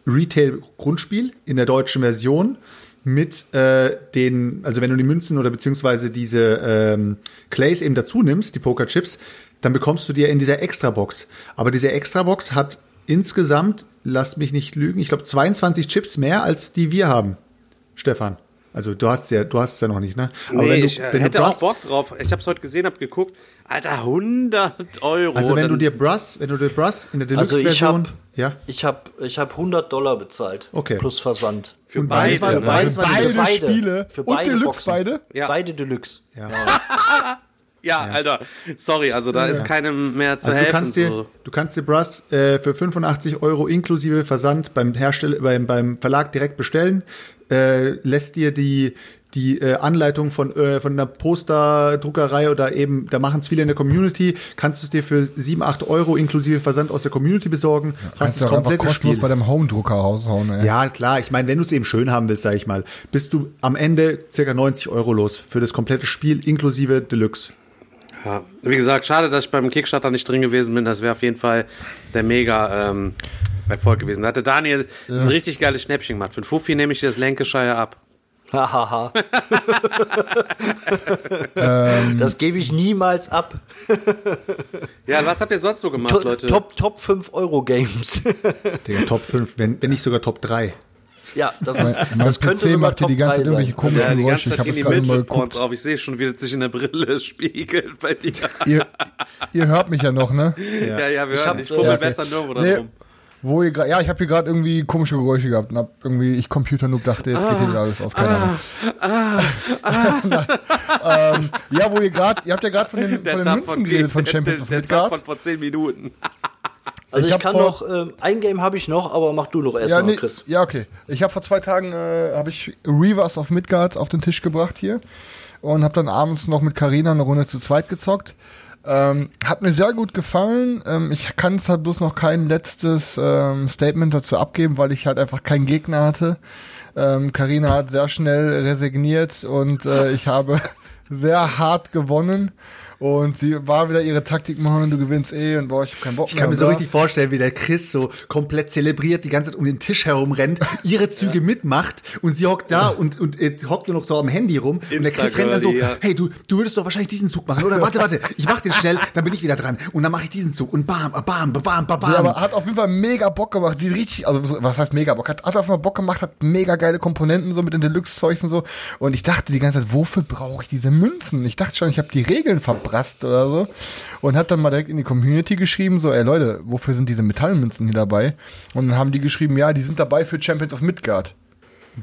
F: Retail-Grundspiel in der deutschen Version mit äh, den, also wenn du die Münzen oder beziehungsweise diese ähm, Clays eben dazu nimmst, die Pokerchips, dann bekommst du dir in dieser Extra-Box. Aber diese Extra-Box hat insgesamt, lass mich nicht lügen, ich glaube 22 Chips mehr als die wir haben. Stefan. Also du hast ja, du hast es ja noch nicht, ne? Aber
C: nee,
F: wenn du,
C: ich äh,
F: wenn
C: hätte
F: du
C: auch
F: Brass,
C: Bock drauf. Ich habe es heute gesehen, habe geguckt. Alter, 100 Euro.
F: also wenn
C: dann-
F: du dir Brass, wenn du dir Brass in der
E: Also ich
F: Deluxe-Version,
E: hab-
F: ja,
E: Ich habe ich hab 100 Dollar bezahlt.
F: Okay.
E: Plus Versand.
C: für
F: und
C: beide.
F: beides
D: Für beide,
E: beide.
D: Spiele
E: Für
D: und
E: beide
D: Deluxe
E: Boxen.
D: beide?
C: Ja.
E: Beide Deluxe.
F: ja. (laughs)
C: Ja, Alter, sorry, also da ist keinem mehr zu
F: Also du
C: helfen.
F: kannst dir,
C: so.
F: du kannst dir Brass äh, für 85 Euro inklusive Versand beim Hersteller, beim, beim Verlag direkt bestellen, äh, lässt dir die die äh, Anleitung von äh, von einer Posterdruckerei oder eben, da machen es viele in der Community, kannst du es dir für 7, 8 Euro inklusive Versand aus der Community besorgen, hast das
D: du auch einfach
F: komplette
D: kostenlos
F: Spiel.
D: bei deinem Home-Drucker raushauen, ey.
F: Ja, klar. Ich meine, wenn du es eben schön haben willst, sage ich mal, bist du am Ende circa 90 Euro los für das komplette Spiel inklusive Deluxe.
C: Ja, wie gesagt, schade, dass ich beim Kickstarter nicht drin gewesen bin. Das wäre auf jeden Fall der mega ähm, Erfolg gewesen. Da hatte Daniel ein richtig geiles Schnäppchen gemacht. Für den Fuffi nehme ich dir das Lancashire ab.
E: Hahaha. (laughs)
F: Ähm.
E: das gebe ich niemals ab.
C: Ja, was habt ihr sonst so gemacht,
E: To
C: Leute?
E: Top, Top 5 Euro Games.
F: Digga, Top 5, wenn, wenn nicht sogar Top 3.
E: ja, das, ist,
D: Mein
E: das könnte
D: PC
E: sogar
D: macht hier
E: Top
D: die ganze
E: 3
D: Zeit irgendwelche komischen
C: Ja, die
D: Geräusche.
C: ganze
D: Ich
C: Zeit
D: habe gerade mal
C: Midget
D: geguckt.
C: Porns auf. Ich sehe schon, wie das sich in der Brille (laughs) spiegelt bei dir.
D: Ihr, ihr hört mich ja noch, ne?
C: Ja, ja, wir
E: Ich
C: hören.
E: hab,
C: Ich fummel
E: äh,
D: okay.
C: besser nirgendwo
D: Nee,
C: rum.
D: wo ihr ja, ich habe hier gerade irgendwie komische Geräusche gehabt und hab irgendwie, ich Computer-Noob dachte, jetzt geht hier wieder alles aus. Keine Ahnung. (laughs) ähm, ja, wo ihr gerade, ihr habt ja gerade von den,
C: Der
D: von den Münzen
C: von,
D: geredet, von
C: der,
D: Champions
C: der, der Zap
D: Midgard.
C: von vor 10 Minuten. (laughs)
E: Also
D: Ich
E: ich,
D: hab
E: kann
D: vor-
E: noch, ähm, ein Game habe ich noch, aber mach du noch
D: Ja,
E: erstmal,
D: nee,
E: Chris.
D: ja, okay. Ich habe vor zwei Tagen äh, habe ich Reavers of Midgard auf den Tisch gebracht hier und habe dann abends noch mit Karina eine Runde zu zweit gezockt. Ähm, hat mir sehr gut gefallen. Ähm, ich kann es halt bloß noch kein letztes ähm, Statement dazu abgeben, weil ich halt einfach keinen Gegner hatte. Ähm, Karina hat sehr schnell resigniert und äh, ich habe (laughs) sehr hart gewonnen. Und sie war wieder ihre Taktik machen, du gewinnst eh und boah, ich hab keinen Bock
F: Ich
D: mehr.
F: kann mir so richtig vorstellen, wie der Chris so komplett zelebriert, die ganze Zeit um den Tisch herumrennt, ihre (laughs) Züge mitmacht und sie hockt da und, und äh, hockt nur noch so am Handy rum. und der Chris rennt dann so,
C: ja.
F: hey, du, du würdest doch wahrscheinlich diesen Zug machen, oder? Warte, warte, ich mach den schnell, dann bin ich wieder dran. Und dann mache ich diesen Zug und bam, bam, bam, bam, bam.
D: Ja, aber hat auf jeden Fall mega Bock gemacht. Die richtig, also so- was heißt mega Bock? Hat, hat auf jeden Fall Bock gemacht, hat mega geile Komponenten so mit den Deluxe-Zeugs und so. Und ich dachte die ganze Zeit, wofür brauche ich diese Münzen? Ich dachte schon, ich habe die Regeln verbrasst oder so. Und hab dann mal direkt in die Community geschrieben, so, ey Leute, wofür sind diese Metallmünzen hier dabei? Und dann haben die geschrieben, ja, die sind dabei für Champions of Midgard.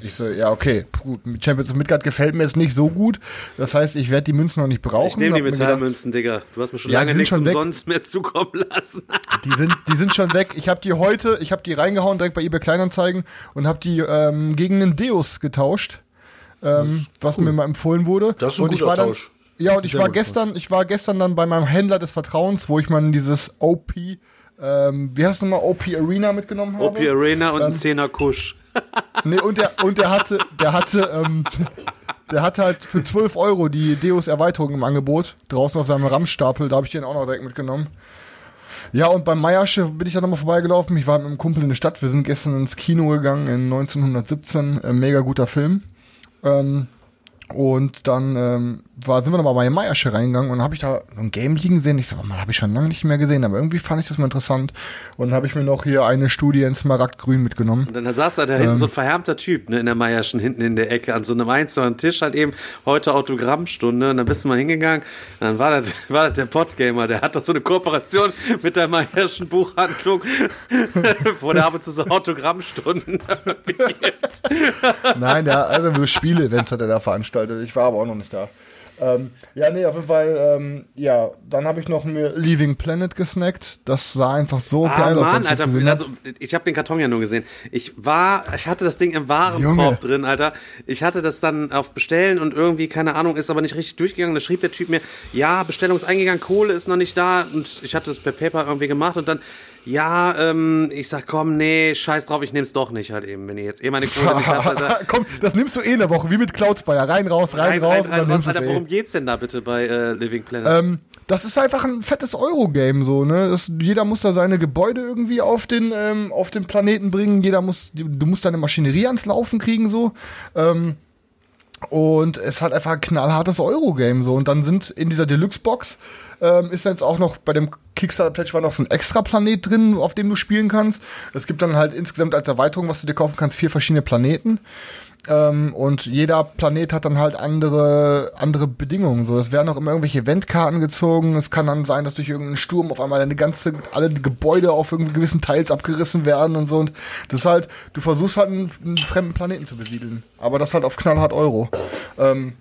D: Ich so, ja, okay, gut, Champions of Midgard gefällt mir jetzt nicht so gut. Das heißt, ich werde die Münzen noch nicht brauchen.
C: Ich nehme die Metallmünzen, Digga. Du hast mir schon
D: Ja,
C: lange nichts
D: schon weg.
C: umsonst mehr zukommen lassen. (laughs)
D: Die sind, die sind schon weg. Ich habe die heute, ich habe die reingehauen direkt bei eBay Kleinanzeigen und habe die ähm, gegen einen Deus getauscht, ähm, was mir mal empfohlen wurde.
E: Das ist ein
D: und
E: guter Tausch.
D: Ja, und ich war gestern, ich war gestern dann bei meinem Händler des Vertrauens, wo ich mal dieses OP, ähm, wie heißt es nochmal, OP Arena mitgenommen habe.
C: OP Arena und
D: Ähm,
C: ein Zehner Kusch. (laughs)
D: Nee, und der, und der hatte, der hatte, ähm, (laughs) der hatte halt für 12 Euro die Deus-Erweiterung im Angebot, draußen auf seinem Ramstapel, da habe ich den auch noch direkt mitgenommen. Ja, und beim Meierschiff bin ich da nochmal vorbeigelaufen. Ich war mit einem Kumpel in der Stadt. Wir sind gestern ins Kino gegangen in 1917. Äh, mega guter Film. Ähm, und dann ähm, war, sind wir nochmal bei Meiersche reingegangen und habe ich da so ein Game liegen sehen. Ich so, man, habe ich schon lange nicht mehr gesehen, aber irgendwie fand ich das mal interessant. Und dann habe ich mir noch hier eine Studie in Smaragdgrün mitgenommen.
C: Und dann saß da, da hinten so ein verhärmter Typ ne, in der Meierschen hinten in der Ecke an so einem einzelnen Tisch halt eben heute Autogrammstunde und dann bist du mal hingegangen dann war das, (laughs) war das der Podgamer, der hat doch so eine Kooperation mit der Meierschen Buchhandlung, (laughs) wo der ab und zu so Autogrammstunden (laughs) gibt.
D: Nein, der, also so Spiele-Events hat er da veranstaltet. Ich war aber auch noch nicht da. Ähm, ja, nee, auf jeden Fall, ähm, ja, dann habe ich noch mir Leaving Planet gesnackt. Das sah einfach so
C: Ah,
D: geil aus.
C: Mann,
D: das
C: Alter, also, ich habe den Karton ja nur gesehen. Ich war, ich hatte das Ding im Warenkorb drin, Alter. Ich hatte das dann auf Bestellen und irgendwie, keine Ahnung, ist aber nicht richtig durchgegangen. Da schrieb der Typ mir, ja, Bestellung ist eingegangen, Kohle ist noch nicht da und ich hatte das per Paper irgendwie gemacht und dann, ja, ähm, ich sag, komm, nee, scheiß drauf, ich nehm's doch nicht halt eben, wenn ihr jetzt eh meine Kohle nicht habt, Alter. (laughs)
D: Komm, das nimmst du eh eine Woche, wie mit Cloudspire. Rein, raus, rein,
C: Rein,
D: raus.
C: rein, rein,
D: nimmst
C: Alter,
D: eh.
C: worum geht's denn da bitte bei äh, Living Planet?
D: Ähm, das ist einfach ein fettes Euro-Game, so, ne? Das, jeder muss da seine Gebäude irgendwie auf den, ähm, auf den Planeten bringen. Jeder muss, du musst deine Maschinerie ans Laufen kriegen, so. Ähm, und es hat einfach ein knallhartes Euro-Game, so. Und dann sind in dieser Deluxe-Box, ähm, ist jetzt auch noch bei dem Kickstarter-Pledge war noch so ein extra Planet drin, auf dem du spielen kannst. Es gibt dann halt insgesamt als Erweiterung, was du dir kaufen kannst, vier verschiedene Planeten. Ähm, und jeder Planet hat dann halt andere, andere Bedingungen. So, es werden auch immer irgendwelche Eventkarten gezogen. Es kann dann sein, dass durch irgendeinen Sturm auf einmal deine ganze, alle Gebäude auf gewissen Teils abgerissen werden und so. Und das ist halt, du versuchst halt einen, einen fremden Planeten zu besiedeln. Aber das halt auf knallhart Euro. Ähm,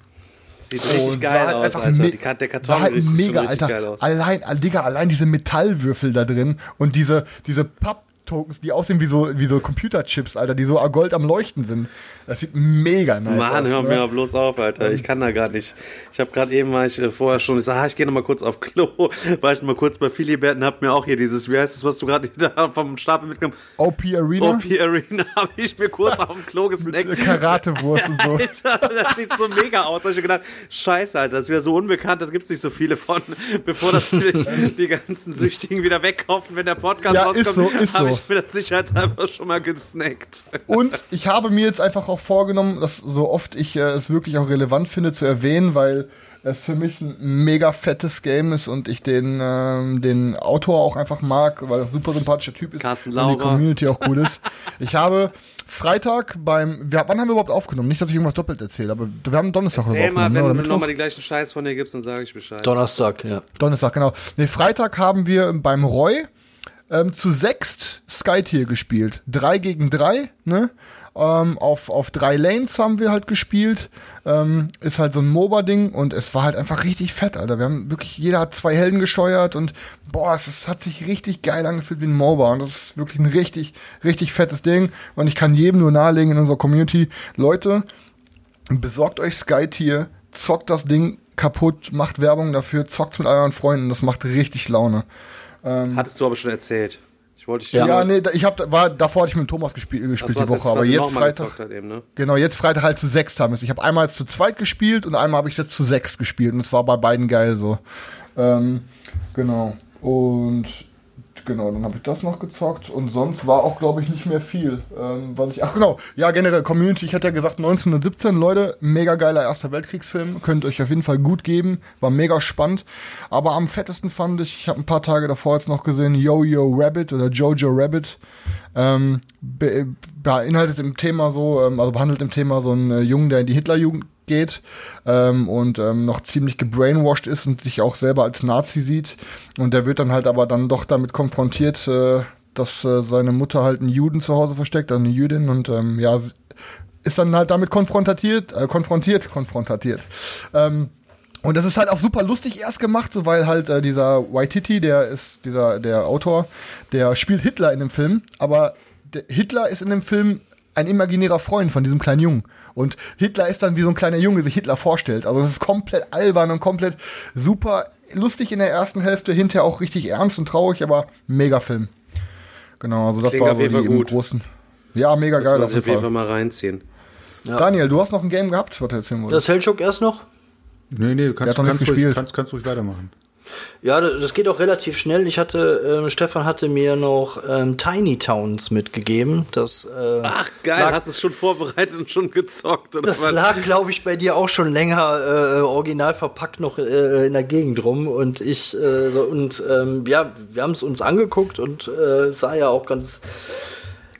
C: Sieht richtig geil
D: halt
C: aus,
D: einfach
C: Alter. Die, Karte- der Karton
D: halt mega,
C: richtig
D: Alter.
C: geil aus.
D: Allein, Digga, allein diese Metallwürfel da drin und diese, diese Papp-Tokens, die aussehen wie so, wie so Computerchips, Alter, die so Gold am Leuchten sind. Das sieht mega nice
C: Mann,
D: aus.
C: hör
D: ne?
C: mir mal bloß auf, Alter. Ich kann da gar nicht. Ich habe gerade eben, war ich äh, vorher schon, ich sag, ah, ich gehe noch mal kurz auf Klo. (laughs) War ich mal kurz bei Philibert und hab mir auch hier dieses, wie heißt das, was du gerade (laughs) da vom Stapel mitgenommen
D: OP Arena
C: OP Arena (laughs) habe ich mir kurz auf dem Klo
D: mit
C: gesnackt.
D: äh, Karatewurst und so.
C: Alter, das sieht so mega aus. Da hab ich gedacht, scheiße, Alter, das wäre so unbekannt, das gibt's nicht so viele von. Bevor das die, die ganzen Süchtigen wieder wegkaufen, wenn der Podcast
D: Ja,
C: rauskommt,
D: ist so,
C: habe
D: so.
C: ich mir das sicherheitshalber schon mal gesnackt.
D: Und ich habe mir jetzt einfach auch vorgenommen, dass so oft ich äh, es wirklich auch relevant finde zu erwähnen, weil es für mich ein mega fettes Game ist und ich den, ähm, den Autor auch einfach mag, weil er ein super sympathischer Typ ist
C: Carsten
D: und die
C: Lauber.
D: Community auch cool ist. (laughs) Ich habe Freitag beim, wir, wann haben wir überhaupt aufgenommen? Nicht, dass ich irgendwas doppelt erzähle, aber wir haben Donnerstag oder so
C: Erzähl mal,
D: aufgenommen, ne?
C: wenn
D: oder
C: du nochmal die gleichen Scheiß von dir gibst, dann sage ich Bescheid.
E: Donnerstag, ja.
D: Donnerstag, genau. Nee, Freitag haben wir beim Roy ähm, zu sechst Skytier gespielt. Drei gegen drei, ne? Ähm, auf, auf drei Lanes haben wir halt gespielt. Ähm, ist halt so ein MOBA-Ding und es war halt einfach richtig fett, Alter. Wir haben wirklich, jeder hat zwei Helden gesteuert und boah, es, es hat sich richtig geil angefühlt wie ein MOBA und das ist wirklich ein richtig, richtig fettes Ding und ich kann jedem nur nahelegen in unserer Community, Leute, besorgt euch Skytier, zockt das Ding kaputt, macht Werbung dafür, zockt mit euren Freunden, das macht richtig Laune.
C: Hattest du aber schon erzählt. Ich wollte dich
D: Ja,
E: Ja.
D: nee, ich hab, war, davor hatte ich mit Thomas gespielt,
C: Ach,
D: gespielt
C: hast
D: die
C: jetzt
D: Woche, aber jetzt
C: noch mal
D: Freitag,
C: halt eben, ne?
D: genau, jetzt Freitag halt zu sechs haben wir es. Ich habe einmal zu zweit gespielt und einmal habe ich jetzt zu sechs gespielt und es war bei beiden geil so. Ähm, genau. Und genau, dann habe ich das noch gezockt und sonst war auch, glaube ich, nicht mehr viel. Ähm, was ich, ach genau, ja, generell Community, ich hatte ja gesagt 1917, Leute, mega geiler Erster Weltkriegsfilm, könnt euch auf jeden Fall gut geben, war mega spannend. Aber am fettesten fand ich, ich habe ein paar Tage davor jetzt noch gesehen, Yo-Yo Rabbit oder Jojo Rabbit. Ähm, be beinhaltet im Thema so, ähm, also behandelt im Thema so einen äh, Jungen, der in die Hitlerjugend geht ähm, und ähm, noch ziemlich gebrainwashed ist und sich auch selber als Nazi sieht. Und der wird dann halt aber dann doch damit konfrontiert, äh, dass äh, seine Mutter halt einen Juden zu Hause versteckt, also eine Jüdin und ähm, ja, ist dann halt damit konfrontiert, äh, konfrontiert, konfrontiert. Ähm, und das ist halt auch super lustig erst gemacht, so weil halt äh, dieser Waititi, der ist dieser der Autor, der spielt Hitler in dem Film, aber Hitler ist in dem Film ein imaginärer Freund von diesem kleinen Jungen. Und Hitler ist dann wie so ein kleiner Junge sich Hitler vorstellt. Also es ist komplett albern und komplett super lustig in der ersten Hälfte, hinterher auch richtig ernst und traurig, aber mega Film. Genau, also das
C: Klingt
D: war
C: auf
D: so die
C: jeden Fall
D: im
C: gut.
D: großen. Ja, mega
C: Muss
D: geil
C: man
D: auf jeden
C: Fall mal reinziehen.
D: Daniel, du hast noch ein Game gehabt, was du erzählen wolltest.
E: Das Hellschock erst noch?
F: Nee, nee, du kannst, kannst, ruhig,
D: gespielt.
F: kannst, kannst ruhig weitermachen.
E: Ja, das geht auch relativ schnell. Ich hatte, äh, Stefan hatte mir noch ähm, Tiny Towns mitgegeben. Das, äh,
C: Ach, geil,
E: lag,
C: hast es schon vorbereitet und schon gezockt, oder
E: das
C: was?
E: lag, glaube ich, bei dir auch schon länger äh, original verpackt noch äh, in der Gegend rum. Und ich, äh, so, und ähm, ja, wir haben es uns angeguckt und äh, es sah ja auch ganz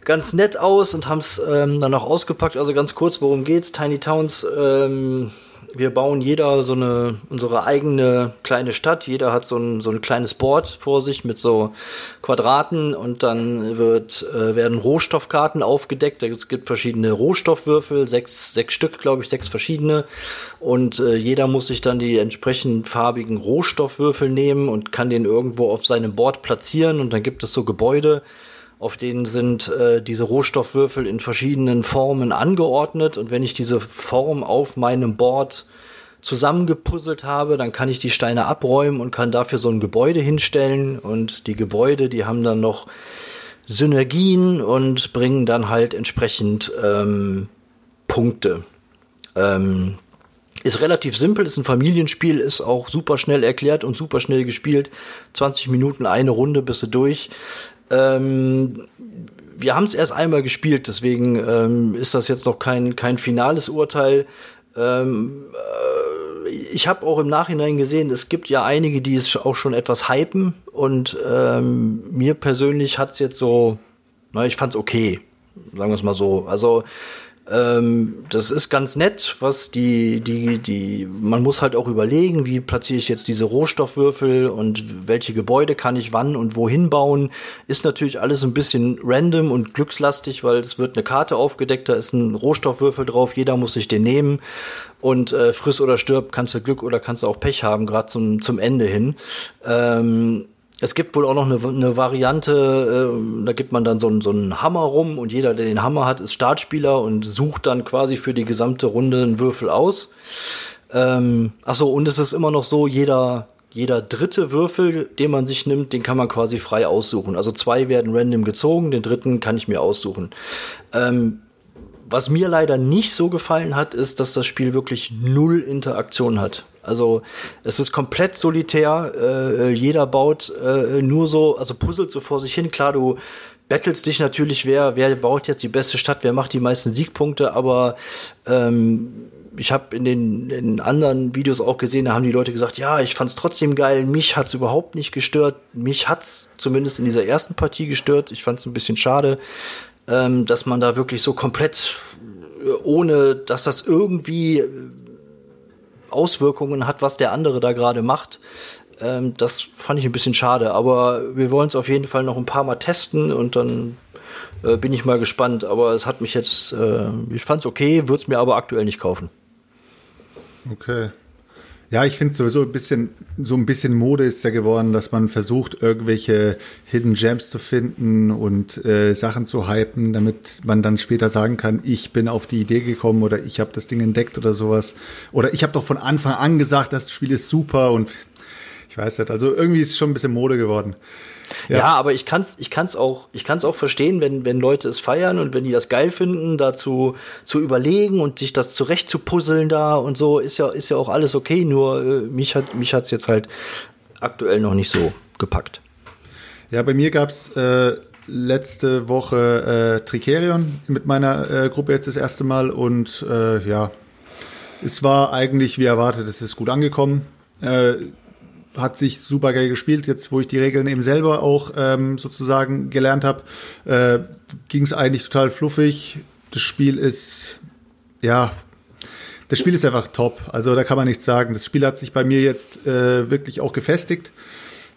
E: ganz nett aus und haben es ähm, dann auch ausgepackt. Also ganz kurz, worum geht's? Tiny Towns ähm, wir bauen jeder so eine, unsere eigene kleine Stadt. Jeder hat so ein, so ein kleines Board vor sich mit so Quadraten und dann wird, äh, werden Rohstoffkarten aufgedeckt. Es gibt verschiedene Rohstoffwürfel, sechs, sechs Stück, glaube ich, sechs verschiedene. Und äh, jeder muss sich dann die entsprechend farbigen Rohstoffwürfel nehmen und kann den irgendwo auf seinem Board platzieren. Und dann gibt es so Gebäude, auf denen sind äh, diese Rohstoffwürfel in verschiedenen Formen angeordnet. Und wenn ich diese Form auf meinem Board zusammengepuzzelt habe, dann kann ich die Steine abräumen und kann dafür so ein Gebäude hinstellen. Und die Gebäude, die haben dann noch Synergien und bringen dann halt entsprechend ähm, Punkte. Ähm, ist relativ simpel, ist ein Familienspiel, ist auch super schnell erklärt und super schnell gespielt. 20 Minuten, eine Runde, bist du durch. Ähm, wir haben es erst einmal gespielt, deswegen ähm, ist das jetzt noch kein, kein finales Urteil. Ähm, äh, ich habe auch im Nachhinein gesehen, es gibt ja einige, die es auch schon etwas hypen und ähm, mir persönlich hat es jetzt so, na, ich es okay, sagen wir es mal so. Also ähm, das ist ganz nett, was die, die, die, man muss halt auch überlegen, wie platziere ich jetzt diese Rohstoffwürfel und welche Gebäude kann ich wann und wohin bauen. Ist natürlich alles ein bisschen random und glückslastig, weil es wird eine Karte aufgedeckt, da ist ein Rohstoffwürfel drauf, jeder muss sich den nehmen und äh, friss oder stirb, kannst du Glück oder kannst du auch Pech haben, gerade zum, zum Ende hin. Ähm, es gibt wohl auch noch eine, eine Variante, äh, da gibt man dann so, einen, so einen Hammer rum und jeder, der den Hammer hat, ist Startspieler und sucht dann quasi für die gesamte Runde einen Würfel aus. Ähm, achso, und es ist immer noch so, jeder, jeder dritte Würfel, den man sich nimmt, den kann man quasi frei aussuchen. Also zwei werden random gezogen, den dritten kann ich mir aussuchen. Ähm, was mir leider nicht so gefallen hat, ist, dass das Spiel wirklich null Interaktion hat. Also es ist komplett solitär. Äh, jeder baut äh, nur so, also puzzelt so vor sich hin. Klar, du bettelst dich natürlich, wer, wer baut jetzt die beste Stadt, wer macht die meisten Siegpunkte, aber ähm, ich habe in den in anderen Videos auch gesehen, da haben die Leute gesagt, ja, ich fand's trotzdem geil, mich hat's überhaupt nicht gestört, mich hat's zumindest in dieser ersten Partie gestört. Ich fand's ein bisschen schade, ähm, dass man da wirklich so komplett äh, ohne, dass das irgendwie Auswirkungen hat, was der andere da gerade macht. Ähm, das fand ich ein bisschen schade, aber wir wollen es auf jeden Fall noch ein paar Mal testen und dann äh, bin ich mal gespannt. Aber es hat mich jetzt, äh, ich fand es okay, würde es mir aber aktuell nicht kaufen.
F: Okay. Ja, ich finde sowieso ein bisschen, so ein bisschen Mode ist ja geworden, dass man versucht, irgendwelche Hidden Gems zu finden und äh, Sachen zu hypen, damit man dann später sagen kann, ich bin auf die Idee gekommen oder ich habe das Ding entdeckt oder sowas. Oder ich habe doch von Anfang an gesagt, das Spiel ist super und ich weiß nicht. Also irgendwie ist es schon ein bisschen Mode geworden.
E: Ja. ja, aber ich kann's, ich kann's auch, ich kann's auch verstehen, wenn, wenn Leute es feiern und wenn die das geil finden, dazu zu überlegen und sich das zurecht zu puzzeln da und so, ist ja, ist ja auch alles okay. Nur äh, mich hat, mich hat's jetzt halt aktuell noch nicht so gepackt.
F: Ja, bei mir gab's äh, letzte Woche äh, Tricerion mit meiner äh, Gruppe jetzt das erste Mal und äh, ja, es war eigentlich wie erwartet, es ist gut angekommen. Äh, hat sich super geil gespielt. Jetzt, wo ich die Regeln eben selber auch ähm, sozusagen gelernt habe, äh, ging es eigentlich total fluffig. Das Spiel ist, ja, das Spiel ist einfach top. Also da kann man nichts sagen. Das Spiel hat sich bei mir jetzt äh, wirklich auch gefestigt.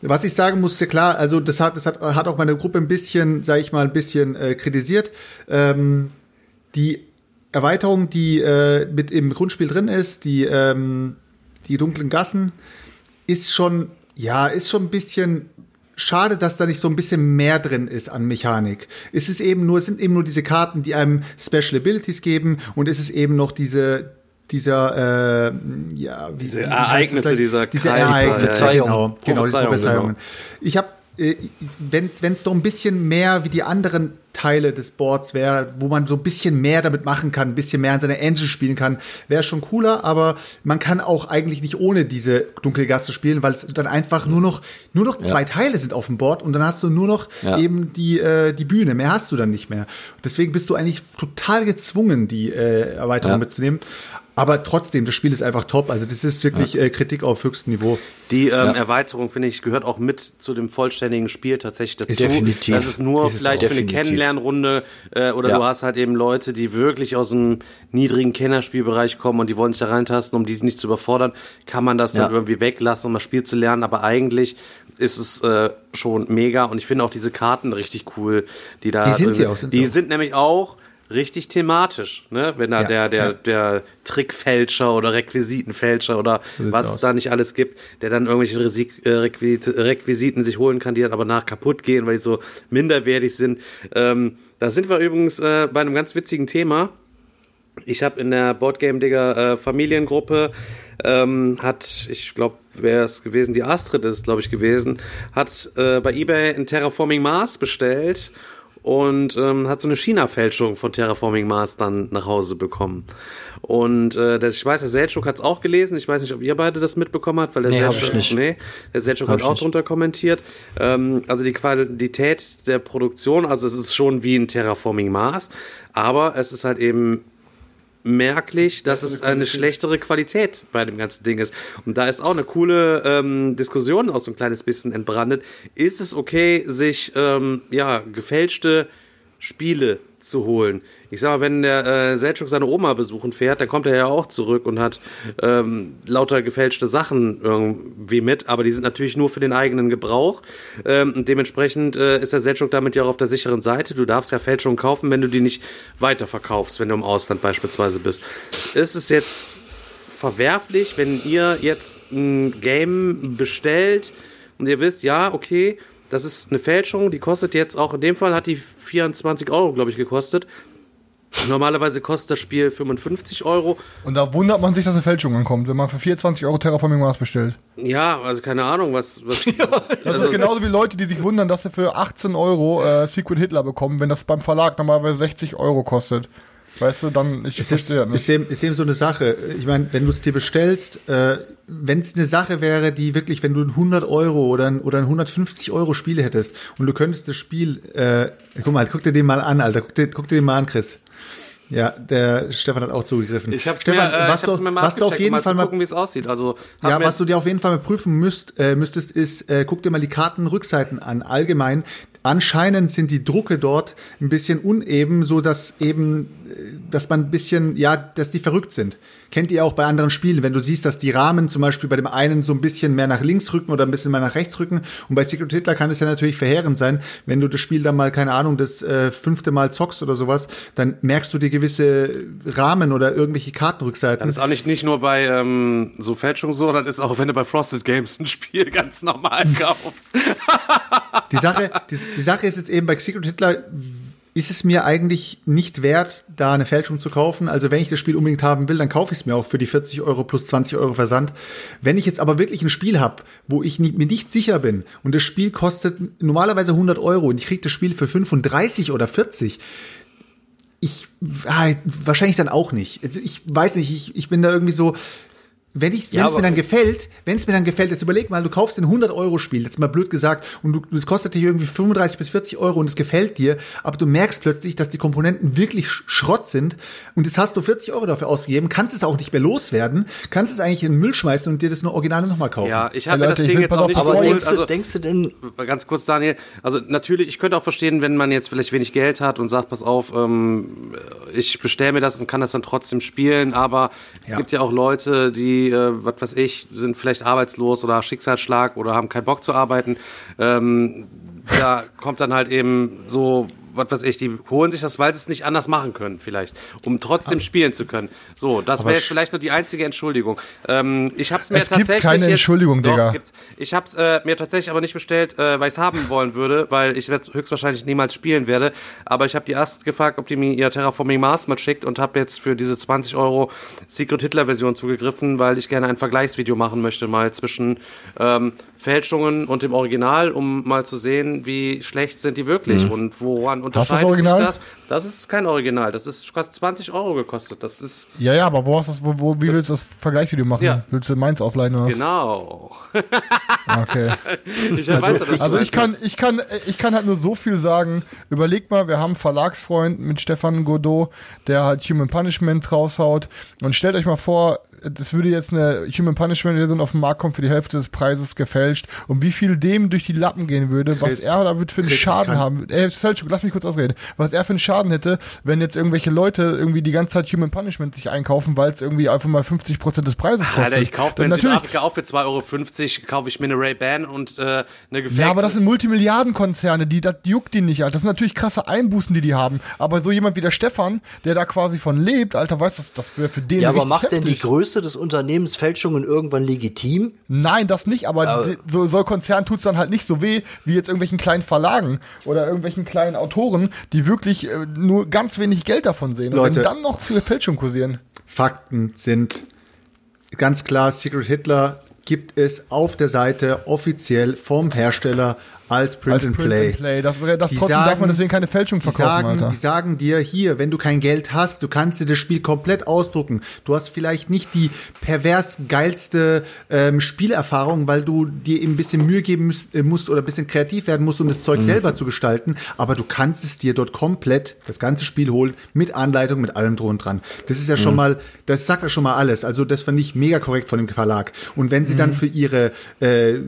F: Was ich sagen muss, ist ja klar, also das hat, das hat, hat auch meine Gruppe ein bisschen, sage ich mal, ein bisschen äh, kritisiert. Ähm, die Erweiterung, die äh, mit im Grundspiel drin ist, die, ähm, die dunklen Gassen, ist schon, ja, ist schon ein bisschen schade, dass da nicht so ein bisschen mehr drin ist an Mechanik. Es ist eben nur, es sind eben nur diese Karten, die einem Special Abilities geben und es ist eben noch diese, dieser, äh, ja,
C: wie, diese Ereignisse, dieser
F: diese Ereignisse, ja, genau, genau, diese Prophezeiungen. Genau. Ich habe wenn es doch ein bisschen mehr wie die anderen Teile des Boards wäre, wo man so ein bisschen mehr damit machen kann, ein bisschen mehr an seiner Engine spielen kann, wäre schon cooler, aber man kann auch eigentlich nicht ohne diese dunkle Gasse spielen, weil es dann einfach nur noch nur noch zwei ja. Teile sind auf dem Board und dann hast du nur noch ja. eben die äh, die Bühne, mehr hast du dann nicht mehr. Deswegen bist du eigentlich total gezwungen, die äh, Erweiterung ja. mitzunehmen. Aber trotzdem, das Spiel ist einfach top. Also das ist wirklich äh, Kritik auf höchstem Niveau.
C: Die ähm, Erweiterung, finde ich, gehört auch mit zu dem vollständigen Spiel tatsächlich dazu.
E: Definitiv.
C: Das ist nur
E: Ist
C: vielleicht für eine. Kennenlernrunde äh, oder
E: Ja.
C: du hast halt eben Leute, die wirklich aus dem niedrigen Kennerspielbereich kommen und die wollen sich da reintasten, um die nicht zu überfordern, kann man das
E: Ja.
C: dann irgendwie weglassen, um das Spiel zu lernen. Aber eigentlich ist es äh, schon mega und ich finde auch diese Karten richtig cool, die da.
F: Die sind sie auch, sind
C: die
F: auch.
C: sind nämlich auch richtig thematisch, ne? Wenn da
F: Ja,
C: der, der,
F: ja.
C: der Trickfälscher oder Requisitenfälscher oder
F: sieht's
C: was es da nicht alles gibt, der dann irgendwelche äh, Requisite- Requisiten sich holen kann, die dann aber nach kaputt gehen, weil die so minderwertig sind. Ähm, da sind wir übrigens äh, bei einem ganz witzigen Thema. Ich habe in der Boardgame Digger äh, Familiengruppe ähm, hat, ich glaube, wer es gewesen, die Astrid ist, glaube ich, gewesen, hat äh, bei eBay ein Terraforming Mars bestellt und ähm, hat so eine China-Fälschung von Terraforming Mars dann nach Hause bekommen. Und äh, das, ich weiß, der Selchuk hat es auch gelesen. Ich weiß nicht, ob ihr beide das mitbekommen habt, weil der
E: Nee, ich nicht.
C: nee, der Selchuk
E: Hab
C: hat auch
E: nicht.
C: drunter kommentiert. Ähm, also die Qualität der Produktion, also es ist schon wie ein Terraforming Mars, aber es ist halt eben merklich, dass es eine schlechtere Qualität bei dem ganzen Ding ist. Und da ist auch eine coole ähm, Diskussion auch so ein kleines bisschen entbrandet. Ist es okay, sich ähm, ja gefälschte Spiele zu holen? Ich sag mal, wenn der äh, Selchuk seine Oma besuchen fährt, dann kommt er ja auch zurück und hat ähm, lauter gefälschte Sachen irgendwie mit, aber die sind natürlich nur für den eigenen Gebrauch. Ähm, und dementsprechend äh, ist der Selchuk damit ja auch auf der sicheren Seite. Du darfst ja Fälschungen kaufen, wenn du die nicht weiterverkaufst, wenn du im Ausland beispielsweise bist. Ist es jetzt verwerflich, wenn ihr jetzt ein Game bestellt und ihr wisst, ja, okay, das ist eine Fälschung, die kostet jetzt auch, in dem Fall hat die 24 Euro, glaube ich, gekostet. Normalerweise kostet das Spiel 55 Euro.
D: Und da wundert man sich, dass eine Fälschung ankommt, wenn man für 24 Euro Terraforming Mars bestellt.
C: Ja, also keine Ahnung, was. was (laughs)
D: Das
C: also,
D: ist genauso wie Leute, die sich wundern, dass sie für 18 Euro äh, Secret Hitler bekommen, wenn das beim Verlag normalerweise 60 Euro kostet. Weißt du, dann, ich
F: Es ist,
D: verstehe
F: ist,
D: nicht.
F: eben, ist eben so eine Sache. Ich meine, wenn du es dir bestellst, äh, wenn es eine Sache wäre, die wirklich, wenn du ein 100 Euro oder ein, oder ein 150 Euro Spiel hättest und du könntest das Spiel, äh, guck mal, guck dir den mal an, Alter, guck dir, guck dir den mal an, Chris. Ja, der Stefan hat auch zugegriffen.
C: ich hab's
F: Stefan,
C: mir, äh,
F: was,
C: ich hab's
F: du,
C: mir mal
F: was du auf jeden
C: mal
F: Fall mal
C: gucken, wie es aussieht. Also,
F: ja, was du dir auf jeden Fall mal prüfen müsst, äh, müsstest, ist, äh, guck dir mal die Kartenrückseiten an. Allgemein, anscheinend sind die Drucke dort ein bisschen uneben, so dass eben, äh, dass man ein bisschen, ja, dass die verrückt sind. Kennt ihr auch bei anderen Spielen, wenn du siehst, dass die Rahmen zum Beispiel bei dem einen so ein bisschen mehr nach links rücken oder ein bisschen mehr nach rechts rücken. Und bei Secret Hitler kann es ja natürlich verheerend sein, wenn du das Spiel dann mal, keine Ahnung, das äh, fünfte Mal zockst oder sowas, dann merkst du dir gewisse Rahmen oder irgendwelche Kartenrückseiten.
C: Das ist auch nicht, nicht nur bei ähm, so Fälschungen so, das ist auch, wenn du bei Frosted Games ein Spiel (laughs) ganz normal kaufst.
F: Die Sache, die, die Sache ist jetzt eben bei Secret Hitler, ist es mir eigentlich nicht wert, da eine Fälschung zu kaufen. Also wenn ich das Spiel unbedingt haben will, dann kaufe ich es mir auch für die 40 Euro plus 20 Euro Versand. Wenn ich jetzt aber wirklich ein Spiel habe, wo ich nie, mir nicht sicher bin und das Spiel kostet normalerweise 100 Euro und ich kriege das Spiel für 35 oder 40, ich ah, wahrscheinlich dann auch nicht. Also ich weiß nicht, ich, ich bin da irgendwie so. Wenn ich, wenn
C: Ja,
F: es mir dann gefällt, wenn es mir dann gefällt, jetzt überleg mal, du kaufst ein 100 Euro Spiel, jetzt mal blöd gesagt, und du, das kostet dich irgendwie 35 bis 40 Euro und es gefällt dir, aber du merkst plötzlich, dass die Komponenten wirklich Sch- Schrott sind und jetzt hast du 40 Euro dafür ausgegeben, kannst es auch nicht mehr loswerden, kannst es eigentlich in den Müll schmeißen und dir das nur Originale nochmal kaufen.
C: Ja, ich habe mir
D: Leute,
C: das Ding jetzt auch nicht
E: Aber denkst, du,
C: Also,
E: denkst du denn,
C: ganz kurz, Daniel. Also natürlich, ich könnte auch verstehen, wenn man jetzt vielleicht wenig Geld hat und sagt, pass auf, ähm, ich bestelle mir das und kann das dann trotzdem spielen, aber es
F: Ja.
C: gibt ja auch Leute, die, äh, was weiß ich, sind vielleicht arbeitslos oder Schicksalsschlag oder haben keinen Bock zu arbeiten. Ähm, da kommt dann halt eben so, was weiß ich, die holen sich das, weil sie es nicht anders machen können, vielleicht, um trotzdem spielen zu können. So, das wäre vielleicht nur die einzige Entschuldigung. Ähm, ich habe es mir
D: Es gibt
C: tatsächlich
D: keine
C: jetzt,
D: Entschuldigung,
C: doch,
D: Digga.
C: gibt's. Ich habe es äh, mir tatsächlich aber nicht bestellt, äh, weil ich es haben wollen würde, weil ich höchstwahrscheinlich niemals spielen werde. Aber ich habe die erst gefragt, ob die mir ihr Terraforming Mars mal schickt und habe jetzt für diese 20 Euro Secret Hitler Version zugegriffen, weil ich gerne ein Vergleichsvideo machen möchte mal zwischen ähm, Fälschungen und dem Original, um mal zu sehen, wie schlecht sind die wirklich und woran
D: Mhm. das
C: unterscheidet sich das. Das ist kein Original, das ist kostet 20 Euro gekostet. Das ist
D: Ja, ja, aber wo hast du das, wo, wo, wie willst du das Vergleichsvideo machen?
C: Ja.
D: Willst du meins ausleihen oder was?
C: genau.
D: Okay. (laughs)
C: Ich weiß, dass
D: Also ich kann, ich kann, ich kann halt nur so viel sagen. Überleg mal, wir haben einen Verlagsfreund mit Stefan Godot, der halt Human Punishment raushaut. Und stellt euch mal vor, das würde jetzt eine Human Punishment Version auf den Markt kommen für die Hälfte des Preises gefälscht und wie viel dem durch die Lappen gehen würde, was
F: Chris,
D: er damit für einen
F: Chris,
D: Schaden haben würde. Ey, Selchuk, lass mich kurz ausreden. Was er für einen Schaden hätte, wenn jetzt irgendwelche Leute irgendwie die ganze Zeit Human Punishment sich einkaufen, weil es irgendwie einfach mal 50% des Preises kostet.
C: Alter, ich kaufe in Südafrika auch für 2,50 Euro, kaufe ich mir eine Ray-Ban und äh, eine gefakte.
D: Ja, aber das sind Multimilliardenkonzerne, die, das juckt die nicht, Alter. Das sind natürlich krasse Einbußen, die die haben. Aber so jemand wie der Stefan, der da quasi von lebt, Alter, weiß das, das wäre für den
E: Ja, aber macht denn die
D: heftig.
E: Größe des Unternehmens Fälschungen irgendwann legitim?
D: Nein, das nicht, aber,
E: Aber-
D: so, so Konzern tut's dann halt nicht so weh, wie jetzt irgendwelchen kleinen Verlagen oder irgendwelchen kleinen Autoren, die wirklich äh, nur ganz wenig Geld davon sehen. Und
F: Leute.
D: wenn dann noch für Fälschung kursieren.
F: Fakten sind ganz klar, Secret Hitler gibt es auf der Seite offiziell vom Hersteller als Print,
D: Als
F: and,
D: Print
F: Play.
D: and Play. Das, das
F: Die
D: trotzdem darf
F: sagen-
D: man deswegen keine Fälschung
F: Die
D: verkaufen,
F: sagen,
D: Alter.
F: die sagen dir hier, wenn du kein Geld hast, du kannst dir das Spiel komplett ausdrucken. Du hast vielleicht nicht die pervers geilste ähm, Spielerfahrung, weil du dir eben ein bisschen Mühe geben müsst, äh, musst oder ein bisschen kreativ werden musst, um das
D: Mhm.
F: Zeug selber zu gestalten. Aber du kannst es dir dort komplett das ganze Spiel holen mit Anleitung, mit allem drum und dran. Das ist ja schon
D: Mhm.
F: mal, das sagt ja schon mal alles. Also das fand ich mega korrekt von dem Verlag. Und wenn sie
D: Mhm.
F: dann für ihre äh,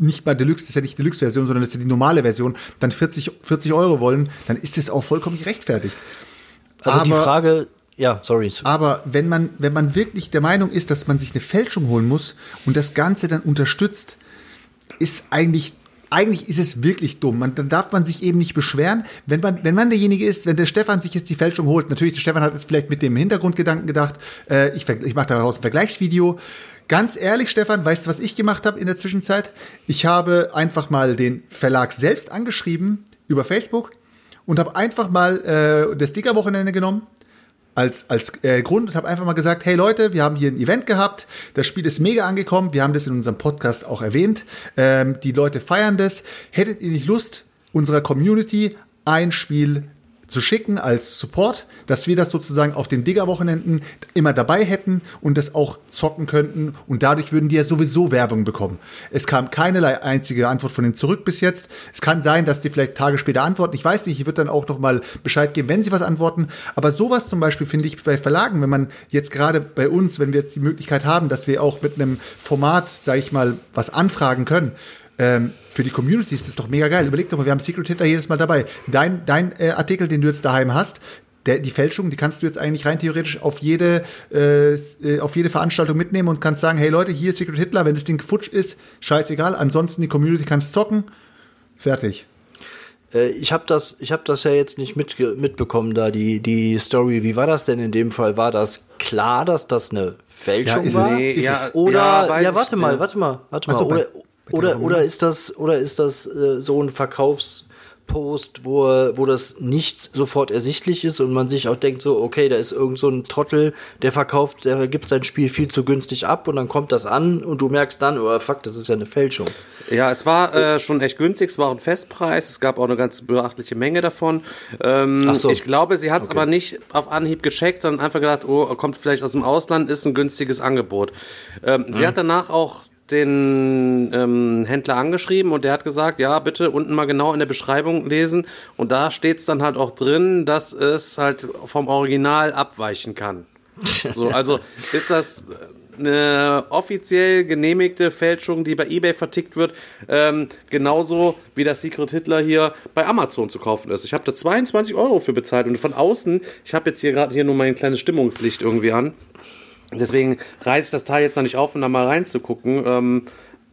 F: nicht mal Deluxe, das ist ja nicht Deluxe-Version, sondern das ist ja die normale Version, dann 40, 40 Euro wollen, dann ist das auch vollkommen gerechtfertigt.
E: Also die
F: Aber-
E: Frage, ja, sorry.
F: Aber wenn man, wenn man wirklich der Meinung ist, dass man sich eine Fälschung holen muss und das Ganze dann unterstützt, ist eigentlich, eigentlich ist es wirklich dumm. Man, dann darf man sich eben nicht beschweren, wenn man, wenn man derjenige ist, wenn der Stefan sich jetzt die Fälschung holt. Natürlich, der Stefan hat jetzt vielleicht mit dem Hintergrundgedanken gedacht, äh, ich, ich mache daraus ein Vergleichsvideo. Ganz ehrlich, Stefan, weißt du, was ich gemacht habe in der Zwischenzeit? Ich habe einfach mal den Verlag selbst angeschrieben über Facebook und habe einfach mal äh, das Sticker-Wochenende genommen als, als äh, Grund und habe einfach mal gesagt, hey Leute, wir haben hier ein Event gehabt, das Spiel ist mega angekommen, wir haben das in unserem Podcast auch erwähnt, ähm, die Leute feiern das. Hättet ihr nicht Lust, unserer Community ein Spiel zu schicken als Support, dass wir das sozusagen auf den Digger-Wochenenden immer dabei hätten und das auch zocken könnten und dadurch würden die ja sowieso Werbung bekommen. Es kam keinerlei einzige Antwort von denen zurück bis jetzt. Es kann sein, dass die vielleicht Tage später antworten. Ich weiß nicht, ich würde dann auch noch mal Bescheid geben, wenn sie was antworten. Aber sowas zum Beispiel finde ich bei Verlagen, wenn man jetzt gerade bei uns, wenn wir jetzt die Möglichkeit haben, dass wir auch mit einem Format, sage ich mal, was anfragen können, ähm, für die Community ist das doch mega geil. Überleg doch mal, wir haben Secret Hitler jedes Mal dabei. Dein, dein äh, Artikel, den du jetzt daheim hast, der, die Fälschung, die kannst du jetzt eigentlich rein theoretisch auf jede, äh, äh, auf jede Veranstaltung mitnehmen und kannst sagen, hey Leute, hier ist Secret Hitler, wenn das Ding futsch ist, scheißegal. Ansonsten die Community kannst zocken. Fertig.
E: Äh, ich habe das, ich habe das ja jetzt nicht mitge mitbekommen, da die die Story. Wie war das denn in dem Fall? War das klar, dass das eine Fälschung
F: Ja, ist es.
E: war?
C: Nee,
F: Ist
C: ja,
F: es.
E: Oder
C: ja,
E: ja, warte mal,
C: ja.
E: warte mal, warte mal. Oder
F: bei
E: oder,
F: der
E: oder ist das oder ist das äh, so ein Verkaufspost, wo wo das nicht sofort ersichtlich ist und man sich auch denkt so, okay, da ist irgend so ein Trottel, der verkauft, der gibt sein Spiel viel zu günstig ab und dann kommt das an und du merkst dann, oh fuck, das ist ja eine Fälschung.
C: Ja, es war äh, schon echt günstig, es war ein Festpreis, es gab auch eine ganz beachtliche Menge davon. Ähm,
E: Ach so.
C: Ich glaube, sie hat es aber nicht auf Anhieb gecheckt, sondern einfach gedacht, oh, kommt vielleicht aus dem Ausland, ist ein günstiges Angebot. Ähm, Sie hat danach auch den ähm, Händler angeschrieben und der hat gesagt, ja, bitte unten mal genau in der Beschreibung lesen und da steht es dann halt auch drin, dass es halt vom Original abweichen kann. (laughs) So, also ist das eine offiziell genehmigte Fälschung, die bei eBay vertickt wird, ähm, genauso wie das Secret Hitler hier bei Amazon zu kaufen ist. Ich habe da 22 Euro für bezahlt und von außen, ich habe jetzt hier gerade hier nur mein kleines Stimmungslicht irgendwie an. Deswegen reiße ich das Teil jetzt noch nicht auf, um da mal reinzugucken. Ähm,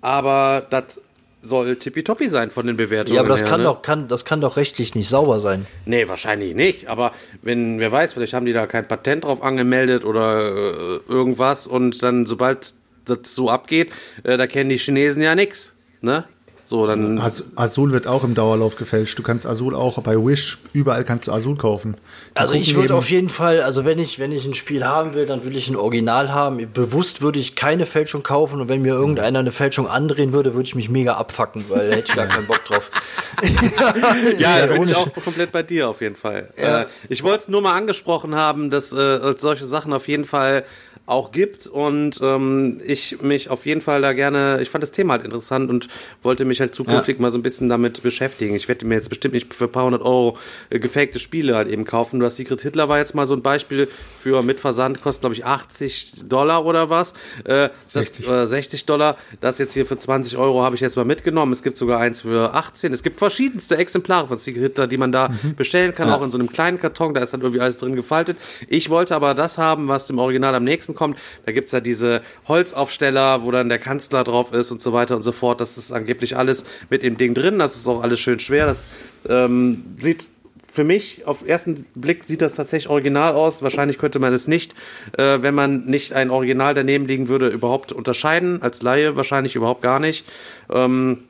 C: aber das soll tippitoppi sein von den Bewertungen.
E: Ja, aber das
C: her,
E: kann
C: ne?
E: doch kann das kann doch rechtlich nicht sauber sein.
C: Nee, wahrscheinlich nicht. Aber wenn, wer weiß, vielleicht haben die da kein Patent drauf angemeldet oder äh, irgendwas und dann, sobald das so abgeht, äh, da kennen die Chinesen ja nix. Ne? So, dann.
F: Az Azul wird auch im Dauerlauf gefälscht. Du kannst Azul auch bei Wish, überall kannst du Azul kaufen. Die
E: Also ich würde auf jeden Fall, also wenn ich, wenn ich ein Spiel haben will, dann will ich ein Original haben. Bewusst würde ich keine Fälschung kaufen und wenn mir irgendeiner eine Fälschung andrehen würde, würde ich mich mega abfacken, weil hätte ich gar keinen Bock drauf. (laughs)
C: Ja, da bin ich auch komplett bei dir auf jeden Fall. Äh, ich wollte es nur mal angesprochen haben, dass äh, solche Sachen auf jeden Fall auch gibt und ähm, ich mich auf jeden Fall da gerne, ich fand das Thema halt interessant und wollte mich halt zukünftig mal so ein bisschen damit beschäftigen. Ich werde mir jetzt bestimmt nicht für ein paar hundert Euro äh, gefakte Spiele halt eben kaufen. Du hast Secret Hitler war jetzt mal so ein Beispiel für mit Versand kostet glaube ich 80 Dollar oder was. Äh,
F: 60.
C: Das, äh, 60 Dollar. Das jetzt hier für 20 Euro habe ich jetzt mal mitgenommen. Es gibt sogar eins für 18. Es gibt verschiedenste Exemplare von Secret Hitler, die man da bestellen kann, auch in so einem kleinen Karton. Da ist dann irgendwie alles drin gefaltet. Ich wollte aber das haben, was dem Original am nächsten kommt. Da gibt's ja diese Holzaufsteller, wo dann der Kanzler drauf ist und so weiter und so fort. Das ist angeblich alles mit dem Ding drin. Das ist auch alles schön schwer. Das ähm, sieht für mich auf ersten Blick sieht das tatsächlich original aus. Wahrscheinlich könnte man es nicht, äh, wenn man nicht ein Original daneben liegen würde, überhaupt unterscheiden. Als Laie wahrscheinlich überhaupt gar nicht. Ähm,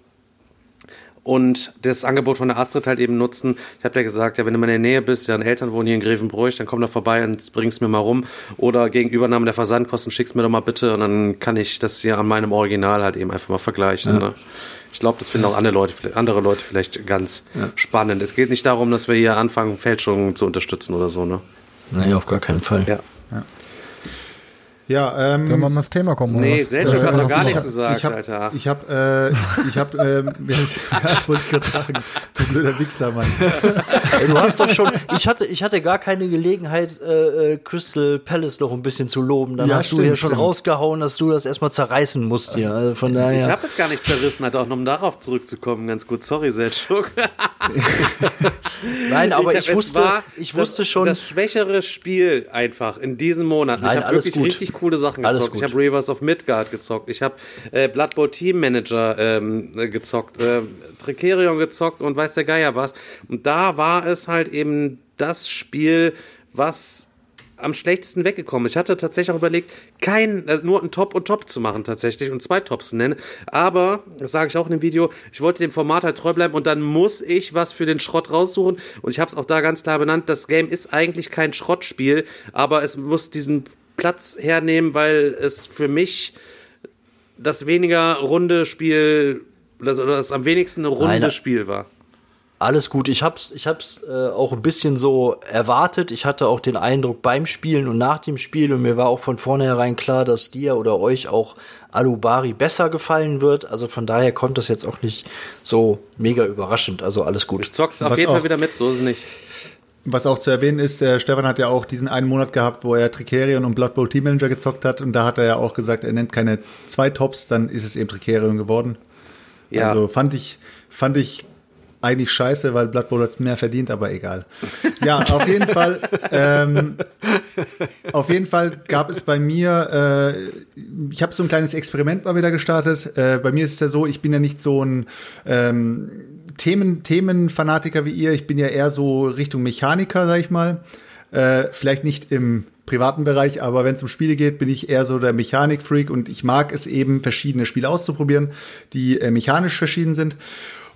C: und das Angebot von der Astrid halt eben nutzen. Ich habe ja gesagt, ja, wenn du mal in der Nähe bist, ja, Eltern wohnen hier in Grevenbroich, dann komm da vorbei und bring's mir mal rum. Oder gegen Übernahme der Versandkosten schick's mir doch mal bitte und dann kann ich das hier an meinem Original halt eben einfach mal vergleichen. Ne? Ich glaube, das finden auch andere Leute, vielleicht- andere Leute vielleicht ganz spannend. Es geht nicht darum, dass wir hier anfangen, Fälschungen zu unterstützen oder so, ne?
E: Nee, auf gar keinen Fall.
C: Ja.
F: Ja, ähm,
D: Sollen wir mal ins Thema kommen? oder
C: Nee? Selchuk hat
D: Äh,
C: noch gar
D: ich
C: nichts
D: hab-
C: gesagt,
F: ich habe,
C: Alter.
F: ich habe, äh, ich habe, ähm, (laughs) ja, wollte ich gerade sagen, du blöder Wichser, Mann.
E: Ey, du hast doch schon, ich hatte, ich hatte gar keine Gelegenheit, äh, äh, Crystal Palace noch ein bisschen zu loben. Dann
F: Ja,
E: hast du
F: stimmt,
E: hier schon
F: stimmt.
E: rausgehauen, dass du das erstmal zerreißen musst hier. Also von
C: Ich
E: daher.
C: habe es gar nicht zerrissen, halt auch noch um darauf zurückzukommen, ganz gut. Sorry, Selchuk. (laughs)
E: Nein, aber ich,
C: hab- es
E: wusste,
C: war
E: ich
C: das-
E: wusste schon.
C: Das schwächere Spiel einfach in diesem Monat.
E: Nein,
C: ich habe
E: alles
C: wirklich
E: gut.
C: richtig coole Sachen gezockt. Ich habe Rivers of Midgard gezockt. Ich habe äh, Blood Bowl Team Manager ähm, äh, gezockt. Äh, Tricerion gezockt und weiß der Geier was. Und da war es halt eben das Spiel, was am schlechtesten weggekommen. ist. Ich hatte tatsächlich auch überlegt, kein, also nur ein Top und Top zu machen tatsächlich und zwei Tops zu nennen. Aber, das sage ich auch in dem Video, ich wollte dem Format halt treu bleiben und dann muss ich was für den Schrott raussuchen. Und ich habe es auch da ganz klar benannt, das Game ist eigentlich kein Schrottspiel, aber es muss diesen Platz hernehmen, weil es für mich das weniger runde Spiel, das, oder das am wenigsten eine runde
E: Nein,
C: Spiel war.
E: Alles gut. Ich hab's, ich hab's äh, auch ein bisschen so erwartet. Ich hatte auch den Eindruck beim Spielen und nach dem Spiel und mir war auch von vornherein klar, dass dir oder euch auch Alubari besser gefallen wird. Also von daher kommt das jetzt auch nicht so mega überraschend. Also alles
C: Ich
E: gut.
C: zock's auf
F: Was
C: jeden Fall wieder mit, so ist es nicht.
F: Was auch zu erwähnen ist, der Stefan hat ja auch diesen einen Monat gehabt, wo er Tricerion und Blood Bowl Team Manager gezockt hat. Und da hat er ja auch gesagt, er nennt keine zwei Tops, dann ist es eben Tricerion geworden.
C: Ja.
F: Also fand ich, fand ich eigentlich scheiße, weil Blood Bowl hat's mehr verdient, aber egal. Ja, auf jeden Fall, ähm, auf jeden Fall gab es bei mir, äh, ich habe so ein kleines Experiment mal wieder gestartet. Äh, bei mir ist es ja so, ich bin ja nicht so ein ähm, Themen, Themenfanatiker wie ihr. Ich bin ja eher so Richtung Mechaniker, sag ich mal. Äh, vielleicht nicht im privaten Bereich, aber wenn es um Spiele geht, bin ich eher so der Mechanik-Freak und ich mag es eben, verschiedene Spiele auszuprobieren, die äh, mechanisch verschieden sind.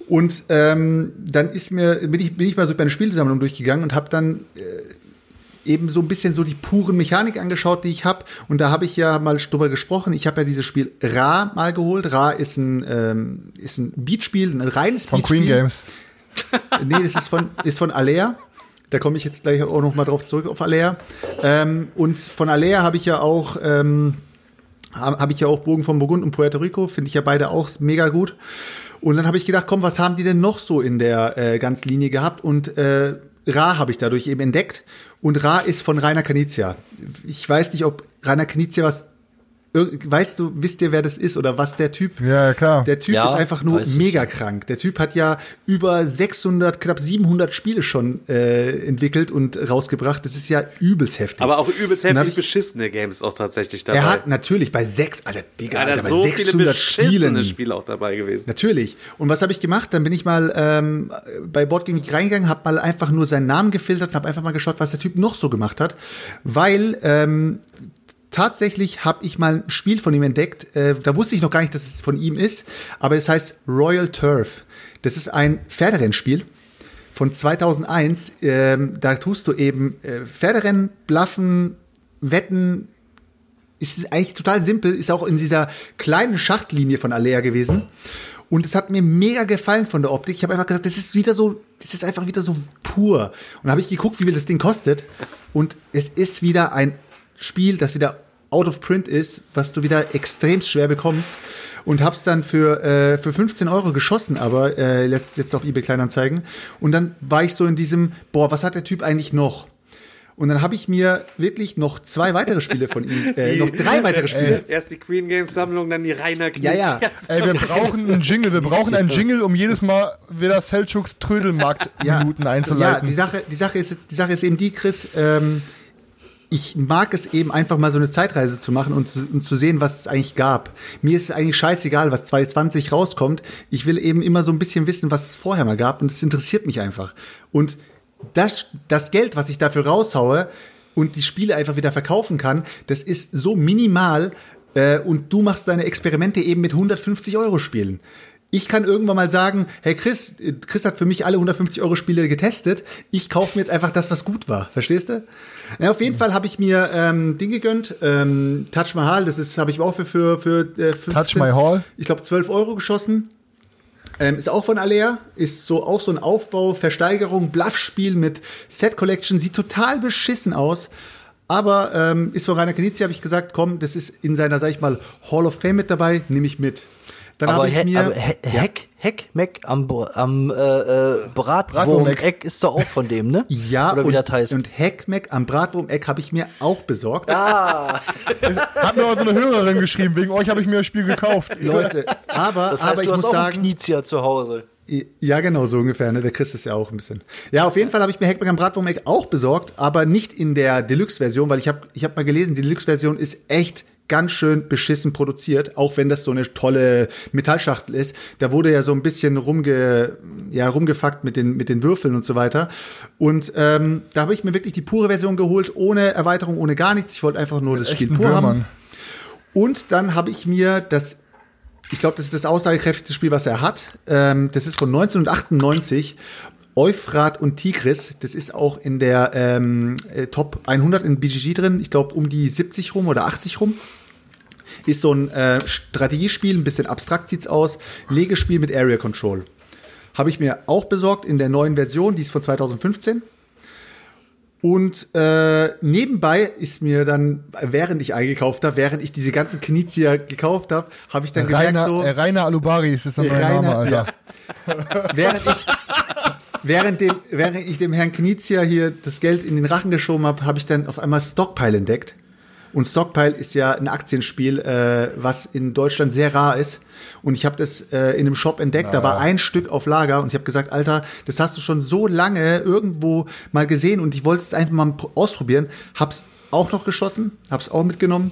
F: Und ähm, dann ist mir, bin ich, bin ich mal so meine Spielsammlung durchgegangen und habe dann äh, eben so ein bisschen so die puren Mechanik angeschaut, die ich habe. Und da habe ich ja mal drüber gesprochen. Ich habe ja dieses Spiel Ra mal geholt. Ra ist ein, ähm, ist ein Beatspiel, ein reines
D: Von
F: Beatspiel.
D: Queen Games. (laughs)
F: Nee, das ist von, ist von Alea. Da komme ich jetzt gleich auch noch mal drauf zurück auf Alea. Ähm, und von Alea habe ich ja auch ähm, habe hab ich ja auch Bogen von Burgund und Puerto Rico, finde ich ja beide auch mega gut. Und dann habe ich gedacht, komm, was haben die denn noch so in der äh, ganzen Linie gehabt? Und äh, Ra habe ich dadurch eben entdeckt. Und Ra ist von Rainer Knizia. Ich weiß nicht, ob Rainer Knizia was. Weißt du, wisst ihr, wer das ist oder was der Typ?
D: Ja, klar.
F: Der Typ
E: Ja,
F: ist einfach nur mega krank. Der Typ hat ja über 600, knapp 700 Spiele schon äh, entwickelt und rausgebracht. Das ist ja übelst heftig.
C: Aber auch übelst heftig
F: ich-
C: beschissene Games auch tatsächlich dabei.
F: er hat natürlich bei sechs, Alter, Digga,
C: Alter,
F: Alter, bei
C: so viele
F: 600
C: beschissene
F: Spielen.
C: Spiele auch dabei gewesen.
F: Natürlich. Und was habe ich gemacht? Dann bin ich mal ähm, bei Boardgame Geek reingegangen, habe mal einfach nur seinen Namen gefiltert und habe einfach mal geschaut, was der Typ noch so gemacht hat. Weil ähm, tatsächlich habe ich mal ein Spiel von ihm entdeckt. Äh, da wusste ich noch gar nicht, dass es von ihm ist, aber es heißt Royal Turf. Das ist ein Pferderennspiel von 2001. Ähm, da tust du eben äh, Pferderennen, Blaffen, Wetten. Ist eigentlich total simpel, ist auch in dieser kleinen Schachtlinie von Alea gewesen. Und es hat mir mega gefallen von der Optik. Ich habe einfach gesagt, das ist wieder so, das ist einfach wieder so pur. Und habe ich geguckt, wie viel das Ding kostet. Und es ist wieder ein Spiel, das wieder out of print ist, was du wieder extrem schwer bekommst. Und hab's dann für, äh, für 15 Euro geschossen, aber äh, jetzt, jetzt auf eBay Kleinanzeigen. Und dann war ich so in diesem, boah, was hat der Typ eigentlich noch? Und dann habe ich mir wirklich noch zwei weitere Spiele von ihm, (laughs) äh, noch drei weitere (laughs) Spiele.
C: Erst die Queen Games Sammlung, dann die Rainer
F: Ja, (laughs) ja.
D: Ey, wir brauchen einen Jingle. Wir brauchen einen Jingle, um jedes Mal wieder Selchuks Trödelmarkt-Minuten
F: Ja,
D: einzuleiten.
F: die Sache, die Sache ist jetzt, die Sache ist eben die, Chris, ähm, ich mag es eben einfach mal so eine Zeitreise zu machen und zu, und zu sehen, was es eigentlich gab. Mir ist es eigentlich scheißegal, was 2020 rauskommt. Ich will eben immer so ein bisschen wissen, was es vorher mal gab und es interessiert mich einfach. Und das, das Geld, was ich dafür raushaue und die Spiele einfach wieder verkaufen kann, das ist so minimal äh, und du machst deine Experimente eben mit 150 Euro Spielen. Ich kann irgendwann mal sagen, hey Chris, Chris hat für mich alle 150 Euro Spiele getestet. Ich kaufe mir jetzt einfach das, was gut war. Verstehst du? Ja, auf jeden Fall habe ich mir ähm, Ding gegönnt. Ähm, Touch Mahal, das ist habe ich auch für für für äh, 15,
D: Touch My Hall?
F: Ich glaube 12 Euro geschossen. Ähm, ist auch von Alea, ist so auch so ein Aufbau, Versteigerung, Bluffspiel mit Set Collection, sieht total beschissen aus. Aber ähm, ist von Rainer Knizia, habe ich gesagt, komm, das ist in seiner, sag ich mal, Hall of Fame mit dabei, nehme ich mit. Dann
E: aber
F: habe ich
E: He
F: mir.
E: aber He
F: Ja.
E: Heck, Heck, Meck am, am äh, äh, Bratwurm-Eck (laughs) ist doch auch von dem, ne?
F: Ja,
E: Oder wie
F: und,
E: das heißt.
F: und Heckmeck am Bratwurm-Eck habe ich mir auch besorgt.
E: ah, (laughs)
D: Hat mir mal so eine Hörerin geschrieben, wegen euch habe ich mir das Spiel gekauft. (laughs)
F: Leute, aber,
E: das heißt,
F: aber ich
E: du hast
F: muss
E: auch
F: sagen,
E: Knizia zu Hause.
F: Ja, genau, so ungefähr. Ne? Der Chris ist ja auch ein bisschen. Ja, auf jeden Fall habe ich mir Hackback am Bratwurm-Eck auch besorgt, aber nicht in der Deluxe-Version, weil ich habe ich hab mal gelesen, die Deluxe-Version ist echt ganz schön beschissen produziert, auch wenn das so eine tolle Metallschachtel ist. Da wurde ja so ein bisschen rumge, ja, rumgefuckt mit den, mit den Würfeln und so weiter. Und ähm, da habe ich mir wirklich die pure Version geholt, ohne Erweiterung, ohne gar nichts. Ich wollte einfach nur das Spiel pur haben.
D: Würmern.
F: Und dann habe ich mir das, ich glaube, das ist das aussagekräftigste Spiel, was er hat. Ähm, das ist von 1998. Euphrat und Tigris, das ist auch in der ähm, äh, Top 100 in BGG drin, ich glaube um die 70 rum oder 80 rum. Ist so ein äh, Strategiespiel, ein bisschen abstrakt sieht's aus, Legespiel mit Area Control. Habe ich mir auch besorgt in der neuen Version, die ist von 2015. Und äh, nebenbei ist mir dann, während ich eingekauft habe, während ich diese ganzen Knizia gekauft habe, habe ich dann gemerkt
D: Rainer,
F: so,
D: äh, Rainer Alubari ist das neue
F: Rainer,
D: Name, Alter. (laughs)
F: während ich während dem während ich dem Herrn Knizia hier das Geld in den Rachen geschoben habe, habe ich dann auf einmal Stockpile entdeckt. Und Stockpile ist ja ein Aktienspiel, äh, was in Deutschland sehr rar ist. Und ich habe das äh, in einem Shop entdeckt. Da war ein Stück auf Lager und ich habe gesagt, Alter, das hast du schon so lange irgendwo mal gesehen und ich wollte es einfach mal ausprobieren. Hab's auch noch geschossen, hab's auch mitgenommen.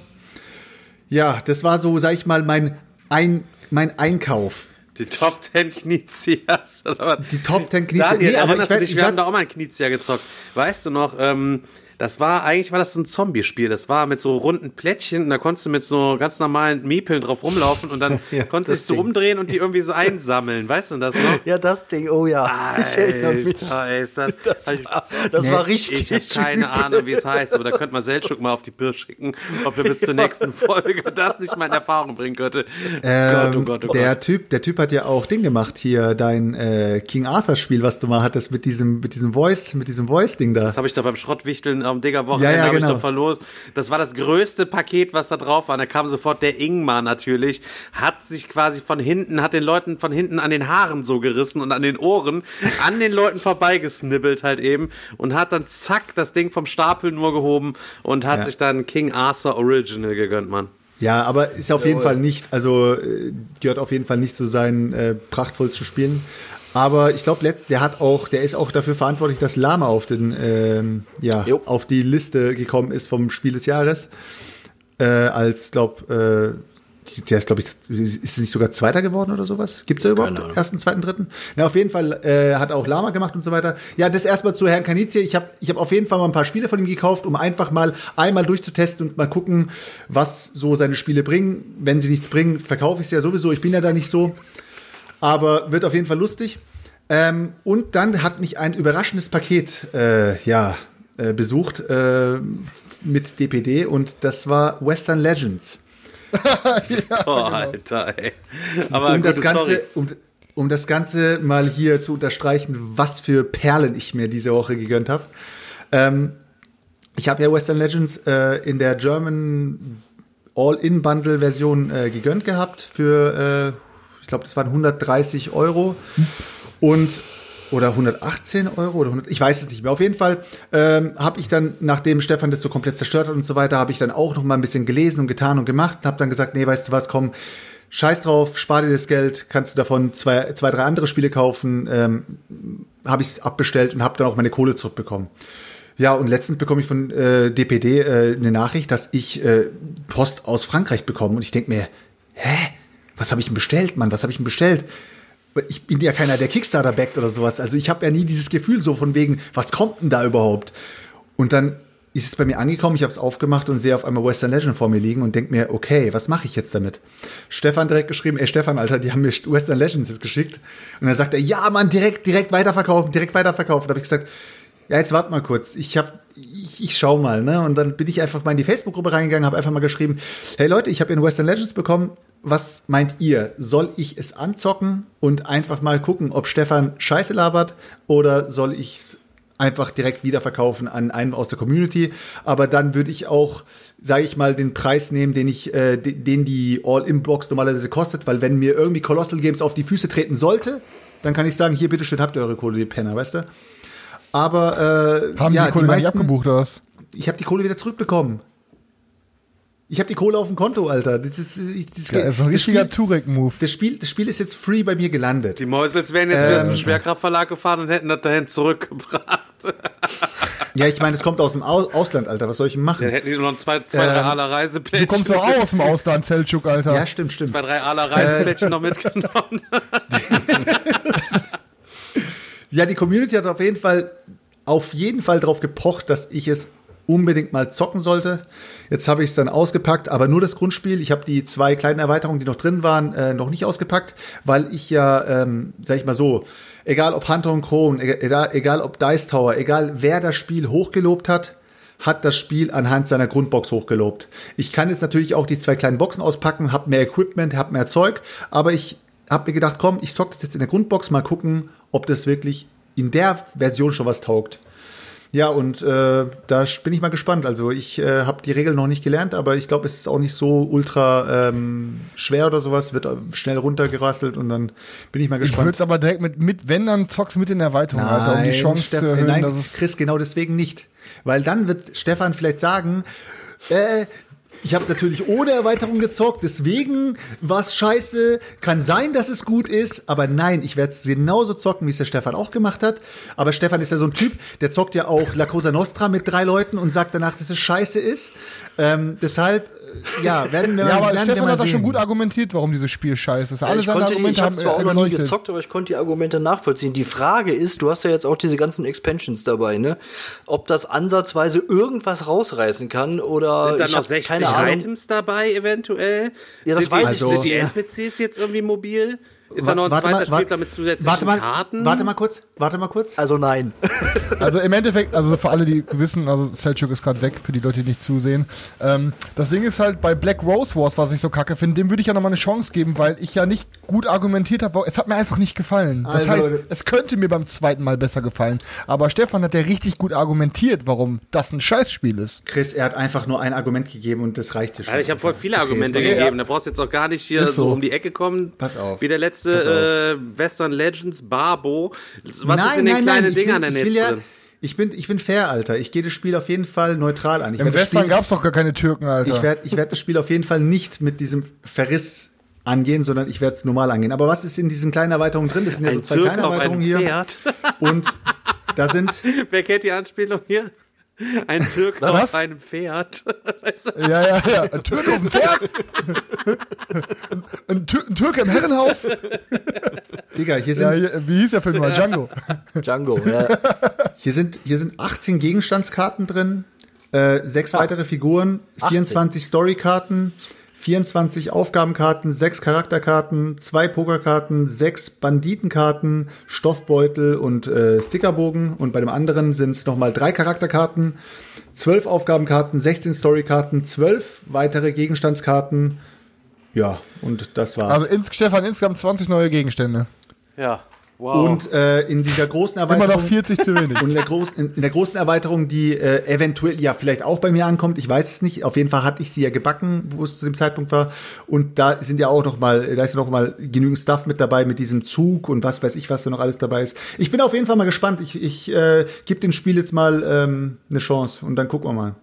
F: Ja, das war so, sag ich mal, mein ein mein Einkauf.
C: Die Top 10 Knizias.
F: Die Top 10 Knizia.
C: Daniel,
F: Nee, aber
C: erinnerst du dich,
F: ich
C: wir haben da auch mal ein Knizia gezockt. Weißt du noch, ähm, das war, eigentlich war das ein Zombie-Spiel. Das war mit so runden Plättchen und da konntest du mit so ganz normalen Miepeln drauf rumlaufen und dann (laughs)
E: Ja,
C: konntest du
E: Ding.
C: umdrehen und die irgendwie so einsammeln. Weißt du das noch?
E: Ja, das Ding, oh ja.
C: Alter, ist das,
E: Das war, das war richtig.
C: Ich habe keine Ahnung, wie es heißt, aber da könnte man Seltschuk mal auf die Pirsch schicken, ob er bis zur (laughs) nächsten Folge das nicht mal in Erfahrung bringen könnte.
F: Ähm,
C: Gott, oh Gott, oh
F: der
C: Gott.
F: Typ, der Typ hat ja auch Ding gemacht hier, dein äh, King Arthur Spiel, was du mal hattest mit diesem, mit diesem Voice, mit diesem Voice-Ding da.
C: Das habe ich da beim Schrottwichteln am Digger-Wochenende
F: Ja, ja,
C: habe ich
F: genau.
C: da verlost. Das war das größte Paket, was da drauf war. Und da kam sofort der Ingmar natürlich, hat sich quasi von hinten, hat den Leuten von hinten an den Haaren so gerissen und an den Ohren, an den Leuten vorbeigesnibbelt halt eben und hat dann zack das Ding vom Stapel nur gehoben und hat
F: Ja.
C: sich dann King Arthur Original gegönnt, Mann.
F: Ja, aber ist auf jeden Fall nicht, also äh, gehört auf jeden Fall nicht zu seinen äh, prachtvollsten Spielen. Aber ich glaube, der hat auch, der ist auch dafür verantwortlich, dass Lama auf den, ähm, ja,
E: Jo.
F: auf die Liste gekommen ist vom Spiel des Jahres. Äh, als, glaub, äh, der ist, glaube ich, ist es nicht sogar Zweiter geworden oder sowas? Gibt's da überhaupt
E: Keine
F: ersten, zweiten, dritten? Ja, auf jeden Fall äh, hat auch Lama gemacht und so weiter. Ja, das erstmal zu Herrn Kanizie. Ich habe ich hab auf jeden Fall mal ein paar Spiele von ihm gekauft, um einfach mal einmal durchzutesten und mal gucken, was so seine Spiele bringen. Wenn sie nichts bringen, verkaufe ich sie ja sowieso. Ich bin ja da nicht so. Aber wird auf jeden Fall lustig. Ähm, und dann hat mich ein überraschendes Paket äh, ja, äh, besucht äh, mit DPD und das war Western Legends. (laughs)
C: Oh, Alter, ey. Aber
F: um das Ganze, um, um das Ganze mal hier zu unterstreichen, was für Perlen ich mir diese Woche gegönnt habe. Ähm, ich habe ja Western Legends äh, in der German All-In-Bundle-Version äh, gegönnt gehabt für, äh, glaube, das waren 130 Euro und oder 118 Euro oder 100, ich weiß es nicht mehr. Auf jeden Fall ähm, habe ich dann, nachdem Stefan das so komplett zerstört hat und so weiter, habe ich dann auch noch mal ein bisschen gelesen und getan und gemacht und habe dann gesagt, nee, weißt du was, komm, scheiß drauf, spar dir das Geld, kannst du davon zwei, zwei drei andere Spiele kaufen. Ähm, habe ich es abbestellt und habe dann auch meine Kohle zurückbekommen. Ja, und letztens bekomme ich von äh, DPD äh, eine Nachricht, dass ich äh, Post aus Frankreich bekomme. Und ich denke mir, hä? Was habe ich denn bestellt, Mann? Was habe ich denn bestellt? Ich bin ja keiner, der Kickstarter backt oder sowas. Also ich habe ja nie dieses Gefühl so von wegen, was kommt denn da überhaupt? Und dann ist es bei mir angekommen, ich habe es aufgemacht und sehe auf einmal Western Legend vor mir liegen und denke mir, okay, was mache ich jetzt damit? Stefan direkt geschrieben, ey Stefan, Alter, die haben mir (laughs) Western Legends jetzt geschickt. Und dann sagt er, ja, Mann, direkt, direkt weiterverkaufen, direkt weiterverkaufen. Da habe ich gesagt, ja, jetzt warte mal kurz. Ich hab, ich, ich schau mal, ne? Und dann bin ich einfach mal in die Facebook-Gruppe reingegangen, habe einfach mal geschrieben, hey Leute, ich habe in Western Legends bekommen. Was meint ihr? Soll ich es anzocken und einfach mal gucken, ob Stefan Scheiße labert oder soll ich es einfach direkt wiederverkaufen an einen aus der Community? Aber dann würde ich auch, sage ich mal, den Preis nehmen, den ich, äh, den die All-In-Box normalerweise kostet, weil wenn mir irgendwie Colossal Games auf die Füße treten sollte, dann kann ich sagen, hier bitteschön, habt ihr eure Kohle, die Penner, weißt du? Aber äh,
D: Haben
F: ja,
D: die Kohle nicht
F: meisten-
D: abgebucht oder was?
F: ich habe die Kohle wieder zurückbekommen. Ich habe die Kohle auf dem Konto, Alter. Das ist, ich- das,
D: Ja, ist ein
F: das,
D: richtiger Turek-Move.
F: das, Spiel, das Spiel ist jetzt free bei mir gelandet.
C: Die Mäusels wären jetzt wieder
F: Ähm.
C: zum Schwerkraftverlag gefahren und hätten das dahin zurückgebracht. (laughs)
F: Ja, ich meine, es kommt aus dem Au Ausland, Alter. Was soll ich denn machen?
C: Dann hätten die nur noch zwei, zwei drei
F: Ähm,
C: Aler
D: Du
C: Reiseplättchen.
D: kommst doch auch aus dem Ausland, Selchuk, Alter.
F: Ja, stimmt, stimmt.
C: Zwei, drei Aler Reiseplättchen noch (laughs) mitgenommen. (laughs)
F: Ja, die Community hat auf jeden Fall, auf jeden Fall darauf gepocht, dass ich es unbedingt mal zocken sollte. Jetzt habe ich es dann ausgepackt, aber nur das Grundspiel. Ich habe die zwei kleinen Erweiterungen, die noch drin waren, äh, noch nicht ausgepackt, weil ich ja, ähm, sag ich mal so, egal ob Hunter und Chrome, egal, egal ob Dice Tower, egal wer das Spiel hochgelobt hat, hat das Spiel anhand seiner Grundbox hochgelobt. Ich kann jetzt natürlich auch die zwei kleinen Boxen auspacken, habe mehr Equipment, habe mehr Zeug, aber ich habe mir gedacht, komm, ich zock das jetzt in der Grundbox, mal gucken, ob das wirklich in der Version schon was taugt. Ja, und äh, da bin ich mal gespannt. Also ich äh, habe die Regeln noch nicht gelernt, aber ich glaube, es ist auch nicht so ultra ähm, schwer oder sowas. Wird äh, schnell runtergerasselt und dann bin ich mal
D: Ich würde
F: gespannt.
D: aber direkt mit, mit, wenn dann zockst mit in der Erweiterung, Alter, um die Chance
F: Steff-
D: zu erhöhen,
F: nein. Chris, genau deswegen nicht. Weil dann wird Stefan vielleicht sagen, äh, ich habe es natürlich ohne Erweiterung gezockt, deswegen war scheiße. Kann sein, dass es gut ist, aber nein, ich werde es genauso zocken, wie es der Stefan auch gemacht hat. Aber Stefan ist ja so ein Typ, der zockt ja auch La Cosa Nostra mit drei Leuten und sagt danach, dass es scheiße ist. Ähm, deshalb, ja, werden wir, (laughs)
D: Ja, aber
F: werden wir
D: Stefan
F: mal
D: hat das schon gut argumentiert, warum dieses Spiel scheiße ist. Alle
E: ich konnte,
D: Argumente
E: ich habe
D: haben
E: zwar
D: äh,
E: auch noch nie gezockt, aber ich konnte die Argumente nachvollziehen. Die Frage ist, du hast ja jetzt auch diese ganzen Expansions dabei, ne? Ob das ansatzweise irgendwas rausreißen kann oder
C: Sind da noch
E: hab
C: 60
E: keine Ahnung.
C: Items dabei eventuell?
E: Ja, das
C: sind
E: weiß
C: die,
E: ich
C: Sind
F: nicht.
C: die
E: Ja.
C: NPCs jetzt irgendwie mobil? Ist da noch ein
F: warte
C: zweiter
F: mal,
C: Spielplan mit zusätzlichen
F: warte mal,
C: Karten?
F: Warte mal kurz, warte mal kurz.
E: Also nein. (laughs)
D: Also im Endeffekt, also für alle, die wissen, also Selchuk ist gerade weg, für die Leute, die nicht zusehen. Ähm, das Ding ist halt bei Black Rose Wars, was ich so kacke finde, dem würde ich ja nochmal eine Chance geben, weil ich ja nicht gut argumentiert habe. Es hat mir einfach nicht gefallen. Das
F: Also,
D: heißt, es könnte mir beim zweiten Mal besser gefallen. Aber Stefan hat ja richtig gut argumentiert, warum das ein Scheißspiel ist.
F: Chris, er hat einfach nur ein Argument gegeben und das reichte schon.
C: Ja, ich habe voll viele
F: Okay,
C: Argumente gegeben. Da brauchst du jetzt auch gar nicht hier so.
D: so.
C: um die Ecke kommen.
F: Pass auf.
C: Wie der letzte äh, Western Legends Barbo. Was
F: nein,
C: ist in den
F: nein,
C: kleinen
F: nein, ich
C: Dingern denn jetzt
F: ja,
C: drin?
F: ich bin, ich bin fair, Alter. Ich gehe das Spiel auf jeden Fall neutral an. Ich
D: Im Western gab es doch gar keine Türken, Alter.
F: ich werde, ich werde das Spiel auf jeden Fall nicht mit diesem Verriss angehen, sondern ich werde es normal angehen. Aber was ist in diesen kleinen Erweiterungen drin? Das sind ja so zwei
C: Zirk
F: kleine
C: auf einem
F: Erweiterungen hier.
C: Pferd. (laughs)
F: Und da sind,
C: Wer kennt die Anspielung hier? Ein Türk
D: Was?
C: auf einem Pferd. (laughs)
D: Ja, ja, ja. Ein Türk auf dem Pferd. Ein, ein, Tür ein Türke im Herrenhaus.
F: Digga, hier sind,
D: Ja, hier, wie hieß der Film mal? Django.
E: Django, ja.
F: hier sind, hier sind 18 Gegenstandskarten drin, äh, sechs weitere Figuren, 24 Storykarten, 24 Aufgabenkarten, sechs Charakterkarten, zwei Pokerkarten, sechs Banditenkarten, Stoffbeutel und äh, Stickerbogen. Und bei dem anderen sind es nochmal drei Charakterkarten, zwölf Aufgabenkarten, 16 Storykarten, zwölf weitere Gegenstandskarten. Ja, und das war's.
D: Also ins, Stefan, insgesamt 20 neue Gegenstände.
C: Ja, wow.
F: und äh, in dieser großen
D: Immer
F: Erweiterung.
D: noch 40 zu wenig. (laughs)
F: Und in der, groß, in, in der großen Erweiterung, die äh, eventuell ja vielleicht auch bei mir ankommt, ich weiß es nicht. Auf jeden Fall hatte ich sie ja gebacken, wo es zu dem Zeitpunkt war. Und da sind ja auch noch mal, da ist ja noch mal genügend Stuff mit dabei mit diesem Zug und was weiß ich, was da noch alles dabei ist. Ich bin auf jeden Fall mal gespannt. Ich, ich äh, gebe dem Spiel jetzt mal ähm, eine Chance und dann gucken wir mal.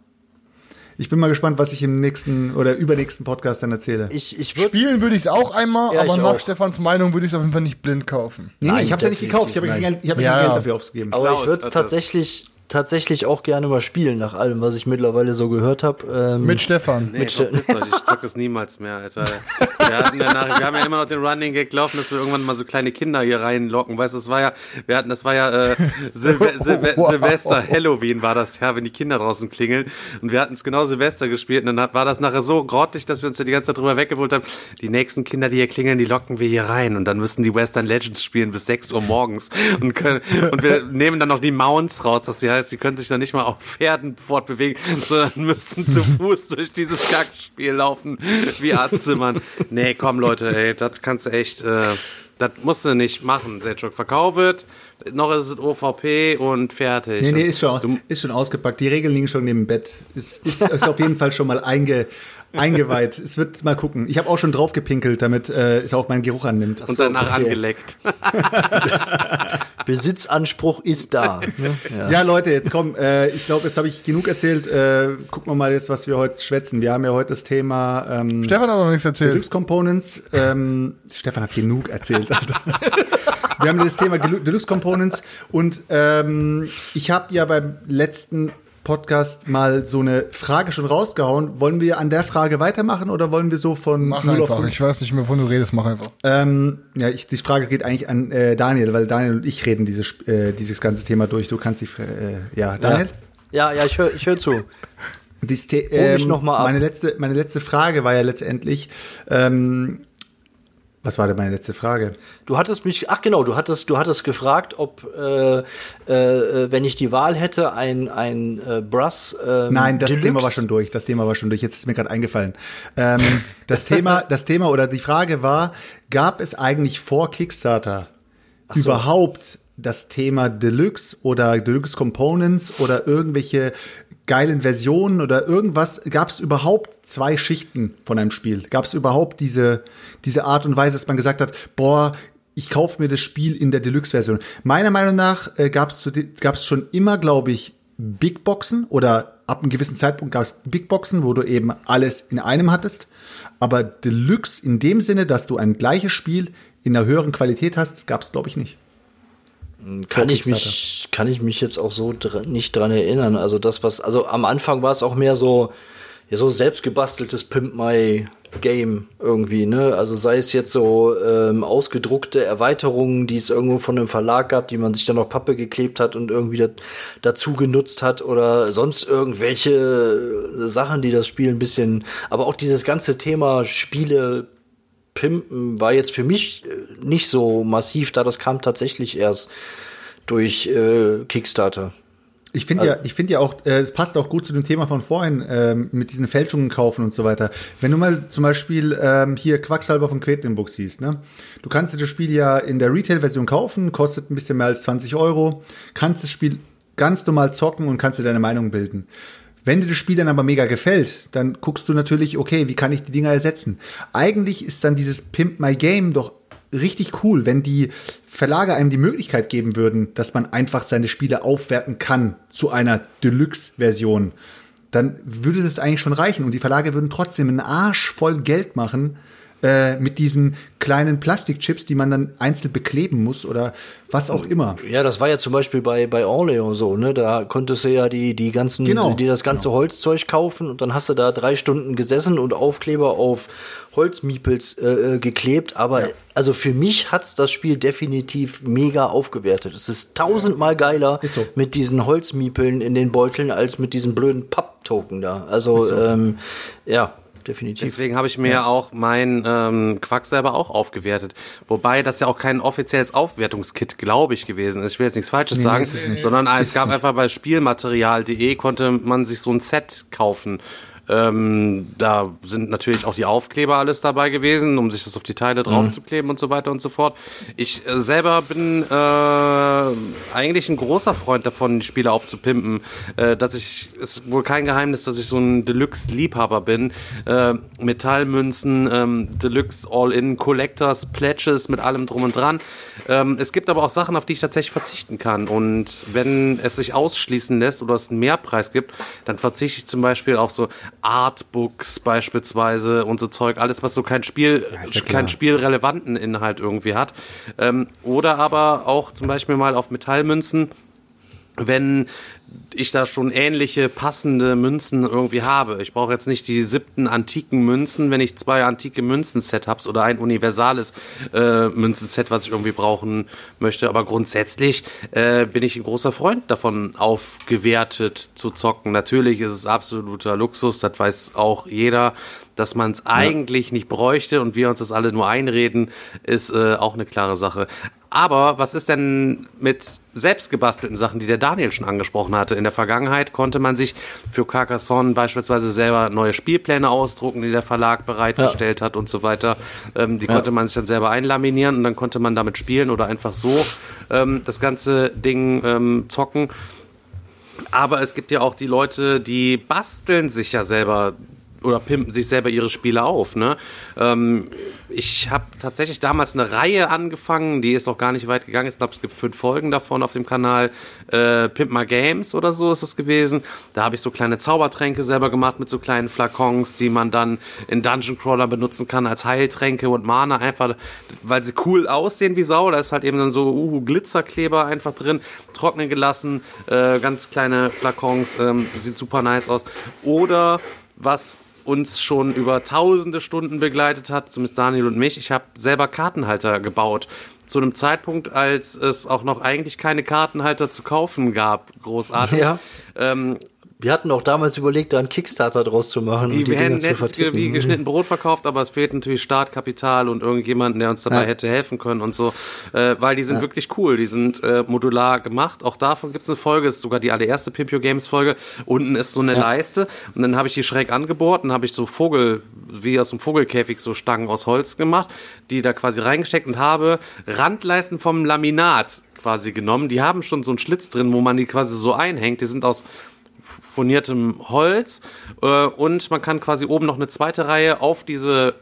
F: Ich bin mal gespannt, was ich im nächsten oder übernächsten Podcast dann erzähle.
E: Ich, ich würde
D: Spielen würde ich es auch einmal,
E: Ja,
D: aber nach
E: auch.
D: Stefans Meinung würde ich es auf jeden Fall nicht blind kaufen.
F: nee, nee,
E: Nein,
F: ich habe es ja nicht gekauft. Ich habe hab
D: Ja,
F: kein. Geld dafür ausgegeben.
E: Aber ich würde es tatsächlich, tatsächlich auch gerne mal spielen, nach allem, was ich mittlerweile so gehört habe. Ähm,
D: Mit Stefan.
C: Nee,
E: Mit
C: verpisst euch, ich zock es niemals mehr, Alter. Wir, hatten ja nach, wir haben ja immer noch den Running Gag laufen, dass wir irgendwann mal so kleine Kinder hier reinlocken. Weißt du, das war ja, wir hatten, das war ja äh, Silve (laughs) Silve
D: Wow.
C: Silvester, Halloween war das ja, wenn die Kinder draußen klingeln. Und wir hatten es genau Silvester gespielt und dann hat, war das nachher so grottig, dass wir uns ja die ganze Zeit drüber weggeholt haben. Die nächsten Kinder, die hier klingeln, die locken wir hier rein und dann müssen die Western Legends spielen bis 6 Uhr morgens und können, und wir nehmen dann noch die Mounts raus, das heißt, die können sich dann nicht mal auf Pferden fortbewegen, sondern müssen zu (laughs) Fuß durch dieses Kackspiel laufen, wie Arztzimmern. Nee, komm Leute, ey, das kannst du echt, äh, das musst du nicht machen, Selchuk. Verkaufet, noch ist es OVP und fertig.
F: Nee, nee, ist schon, ist schon ausgepackt. Die Regeln liegen schon neben dem Bett. Ist, ist, ist auf jeden Fall schon mal einge, eingeweiht. Es wird mal gucken. Ich habe auch schon drauf gepinkelt, damit äh, es auch meinen Geruch annimmt.
C: und danach
E: okay.
C: angeleckt. (laughs) (laughs)
E: Besitzanspruch ist da. ne? (laughs) ja.
F: Ja, Leute, jetzt komm, äh, ich glaube, jetzt habe ich genug erzählt. Äh, gucken wir mal jetzt, was wir heute schwätzen. Wir haben ja heute das Thema ähm,
D: Stefan hat noch nichts erzählt.
F: Deluxe Components. Ähm, Stefan hat genug erzählt. Alter. Wir haben das Thema Delu- Deluxe Components und ähm, ich habe ja beim letzten Podcast mal so eine Frage schon rausgehauen. Wollen wir an der Frage weitermachen oder wollen wir so von
D: Mach
F: 0 auf
D: einfach.
F: 100?
D: Ich weiß nicht mehr, wovon du redest. Mach einfach.
F: Ähm, ja, ich, die Frage geht eigentlich an äh, Daniel, weil Daniel und ich reden dieses, äh, dieses ganze Thema durch. Du kannst die, äh, ja, Daniel?
E: Ja, ja, ich höre ich hör zu.
F: Dies
E: mich noch mal ab.
F: Meine letzte, meine letzte Frage war ja letztendlich, ähm, was war denn meine letzte Frage?
E: Du hattest mich, ach genau, du hattest, du hattest gefragt, ob, äh, äh, wenn ich die Wahl hätte, ein, ein äh, Brass. Ähm,
F: Nein, das
E: Deluxe-
F: Thema war schon durch. Das Thema war schon durch. Jetzt ist mir gerade eingefallen. Ähm, das (laughs) Thema, das Thema oder die Frage war: Gab es eigentlich vor Kickstarter
E: so.
F: überhaupt das Thema Deluxe oder Deluxe Components oder irgendwelche geilen Versionen oder irgendwas? Gab es überhaupt zwei Schichten von einem Spiel? Gab es überhaupt diese diese Art und Weise, dass man gesagt hat, boah ich kaufe mir das Spiel in der Deluxe-Version. Meiner Meinung nach äh, gab es schon immer, glaube ich, Big Boxen oder ab einem gewissen Zeitpunkt gab es Big Boxen, wo du eben alles in einem hattest. Aber Deluxe in dem Sinne, dass du ein gleiches Spiel in einer höheren Qualität hast, gab es, glaube ich, nicht.
E: Kann ich mich kann ich mich jetzt auch so dr nicht dran erinnern. Also das was also am Anfang war es auch mehr so ja so selbstgebasteltes Pimp My Game irgendwie, ne? Also sei es jetzt so ähm, ausgedruckte Erweiterungen, die es irgendwo von einem Verlag gab, die man sich dann auf Pappe geklebt hat und irgendwie dat, dazu genutzt hat oder sonst irgendwelche Sachen, die das Spiel ein bisschen, aber auch dieses ganze Thema Spiele Pimpen war jetzt für mich äh, nicht so massiv, da das kam tatsächlich erst durch äh, Kickstarter.
F: Ich finde ja, ich finde ja auch, äh, es passt auch gut zu dem Thema von vorhin, ähm, mit diesen Fälschungen kaufen und so weiter. Wenn du mal zum Beispiel ähm, hier Quacksalber von Quedlinburg siehst, ne? Du kannst dir das Spiel ja in der Retail-Version kaufen, kostet ein bisschen mehr als 20 Euro, kannst das Spiel ganz normal zocken und kannst dir deine Meinung bilden. Wenn dir das Spiel dann aber mega gefällt, dann guckst du natürlich, okay, wie kann ich die Dinger ersetzen? Eigentlich ist dann dieses Pimp My Game doch richtig cool, wenn die Verlage einem die Möglichkeit geben würden, dass man einfach seine Spiele aufwerten kann zu einer Deluxe-Version. Dann würde das eigentlich schon reichen und die Verlage würden trotzdem einen Arsch voll Geld machen, äh, mit diesen kleinen Plastikchips, die man dann einzeln bekleben muss oder was auch immer.
E: Ja, das war ja zum Beispiel bei, bei Orleo so, ne? Da konntest du ja die, die ganzen,
F: Genau.
E: die das ganze Holzzeug kaufen und dann hast du da drei Stunden gesessen und Aufkleber auf Holzmiepels äh, äh, geklebt. Aber also für mich hat's das Spiel definitiv mega aufgewertet. Es ist tausendmal geiler
F: Ist so.
E: mit diesen Holzmiepeln in den Beuteln als mit diesen blöden Papptoken da. Also ähm, ja, definitiv.
C: Deswegen habe ich mir auch mein ähm, Quacksalber auch aufgewertet. Wobei das ja auch kein offizielles Aufwertungskit, glaube ich, gewesen ist. Ich will jetzt nichts Falsches sagen,
F: es nicht.
C: sondern es
F: Ist es
C: gab
F: nicht.
C: einfach bei Spielmaterial.de konnte man sich so ein Set kaufen. Ähm, da sind natürlich auch die Aufkleber alles dabei gewesen, um sich das auf die Teile draufzukleben und so weiter und so fort. Ich äh, selber bin äh, eigentlich ein großer Freund davon, die Spiele aufzupimpen. Äh, dass ich, ist wohl kein Geheimnis, dass ich so ein Deluxe-Liebhaber bin. Äh, Metallmünzen, ähm, Deluxe All-In Collectors, Pledges mit allem drum und dran. Ähm, es gibt aber auch Sachen, auf die ich tatsächlich verzichten kann. Und wenn es sich ausschließen lässt oder es einen Mehrpreis gibt, dann verzichte ich zum Beispiel auf so Artbooks beispielsweise und so Zeug, alles, was so kein Spiel,
F: ja
C: kein spielrelevanten Inhalt irgendwie hat. Ähm, oder aber auch zum Beispiel mal auf Metallmünzen, wenn ich da schon ähnliche passende Münzen irgendwie habe. Ich brauche jetzt nicht die siebten antiken Münzen, wenn ich zwei antike Münzenset habe oder ein universales äh, Münzenset, was ich irgendwie brauchen möchte. Aber grundsätzlich äh, bin ich ein großer Freund davon, aufgewertet zu zocken. Natürlich ist es absoluter Luxus, das weiß auch jeder. Dass man es eigentlich nicht bräuchte und wir uns das alle nur einreden, ist äh, auch eine klare Sache. Aber was ist denn mit selbstgebastelten Sachen, die der Daniel schon angesprochen hatte? In der Vergangenheit konnte man sich für Carcassonne beispielsweise selber neue Spielpläne ausdrucken, die der Verlag bereitgestellt hat und so weiter. Ähm, die konnte man sich dann selber einlaminieren und dann konnte man damit spielen oder einfach so ähm, das ganze Ding ähm, zocken. Aber es gibt ja auch die Leute, die basteln sich ja selber oder pimpen sich selber ihre Spiele auf. Ne? Ähm, ich habe tatsächlich damals eine Reihe angefangen, die ist auch gar nicht weit gegangen. Ich glaube, es gibt fünf Folgen davon auf dem Kanal. Äh, Pimp My Games oder so ist es gewesen. Da habe ich so kleine Zaubertränke selber gemacht mit so kleinen Flakons, die man dann in Dungeon Crawler benutzen kann als Heiltränke und Mana, einfach weil sie cool aussehen wie Sau. Da ist halt eben dann so uh, Glitzerkleber einfach drin, trocknen gelassen, äh, ganz kleine Flakons, ähm, sieht super nice aus. Oder was uns schon über tausende Stunden begleitet hat, zumindest Daniel und mich. Ich habe selber Kartenhalter gebaut. Zu einem Zeitpunkt, als es auch noch eigentlich keine Kartenhalter zu kaufen gab, großartig.
E: Ja.
C: Ähm,
E: Wir hatten auch damals überlegt, da einen Kickstarter draus zu machen
C: die
E: und die
C: werden
E: verticken.
C: wie geschnitten Brot verkauft, aber es fehlt natürlich Startkapital und irgendjemanden, der uns dabei
F: Ja.
C: hätte helfen können und so, äh, weil die sind wirklich cool, die sind äh, modular gemacht. Auch davon gibt's eine Folge, ist sogar die allererste Pimpio Games Folge. Unten ist so eine Leiste und dann habe ich die schräg angebohrt und habe ich so Vogel, wie aus dem Vogelkäfig so Stangen aus Holz gemacht, die da quasi reingesteckt und habe Randleisten vom Laminat quasi genommen. Die haben schon so einen Schlitz drin, wo man die quasi so einhängt. Die sind aus furniertem Holz äh, und man kann quasi oben noch eine zweite Reihe auf diese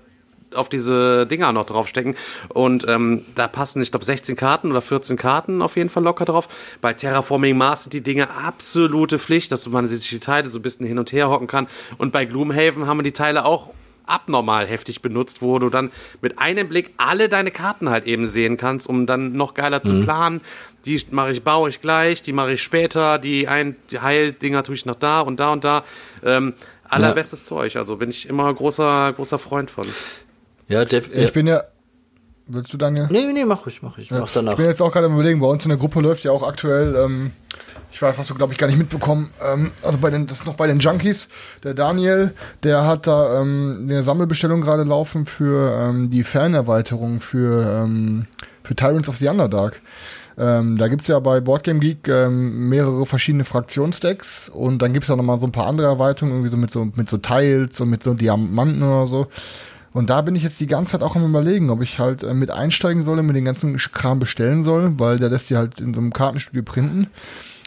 C: auf diese Dinger noch draufstecken und ähm, da passen, ich glaube, 16 Karten oder 14 Karten auf jeden Fall locker drauf. Bei Terraforming Mars sind die Dinge absolute Pflicht, dass man sich die Teile so ein bisschen hin und her hocken kann und bei Gloomhaven haben wir die Teile auch abnormal heftig benutzt, wo du dann mit einem Blick alle deine Karten halt eben sehen kannst, um dann noch geiler zu planen. Die mache ich, baue ich gleich, die mache ich später, die ein die Heildinger tue ich noch da und da und da. Ähm, allerbestes Zeug, also bin ich immer großer, großer Freund von.
E: Ja, def
D: Ich bin ja. Willst du, Daniel?
E: Nee, nee, mach ich, mach ich. Mach danach.
D: Ich bin jetzt auch gerade am überlegen, bei uns in der Gruppe läuft ja auch aktuell, ähm, ich weiß, hast du glaube ich gar nicht mitbekommen, ähm, also bei den, das ist noch bei den Junkies, der Daniel, der hat da ähm, eine Sammelbestellung gerade laufen für ähm, die Fernerweiterung für, ähm, für Tyrants of the Underdark. Ähm, da gibt's ja bei Boardgame Geek ähm, mehrere verschiedene Fraktionsdecks und dann gibt's ja noch mal so ein paar andere Erweiterungen, irgendwie so mit so, mit so Tiles und mit so Diamanten oder so. Und da bin ich jetzt die ganze Zeit auch am überlegen, ob ich halt äh, mit einsteigen soll und mir den ganzen Kram bestellen soll, weil der lässt die halt in so einem Kartenstudio printen.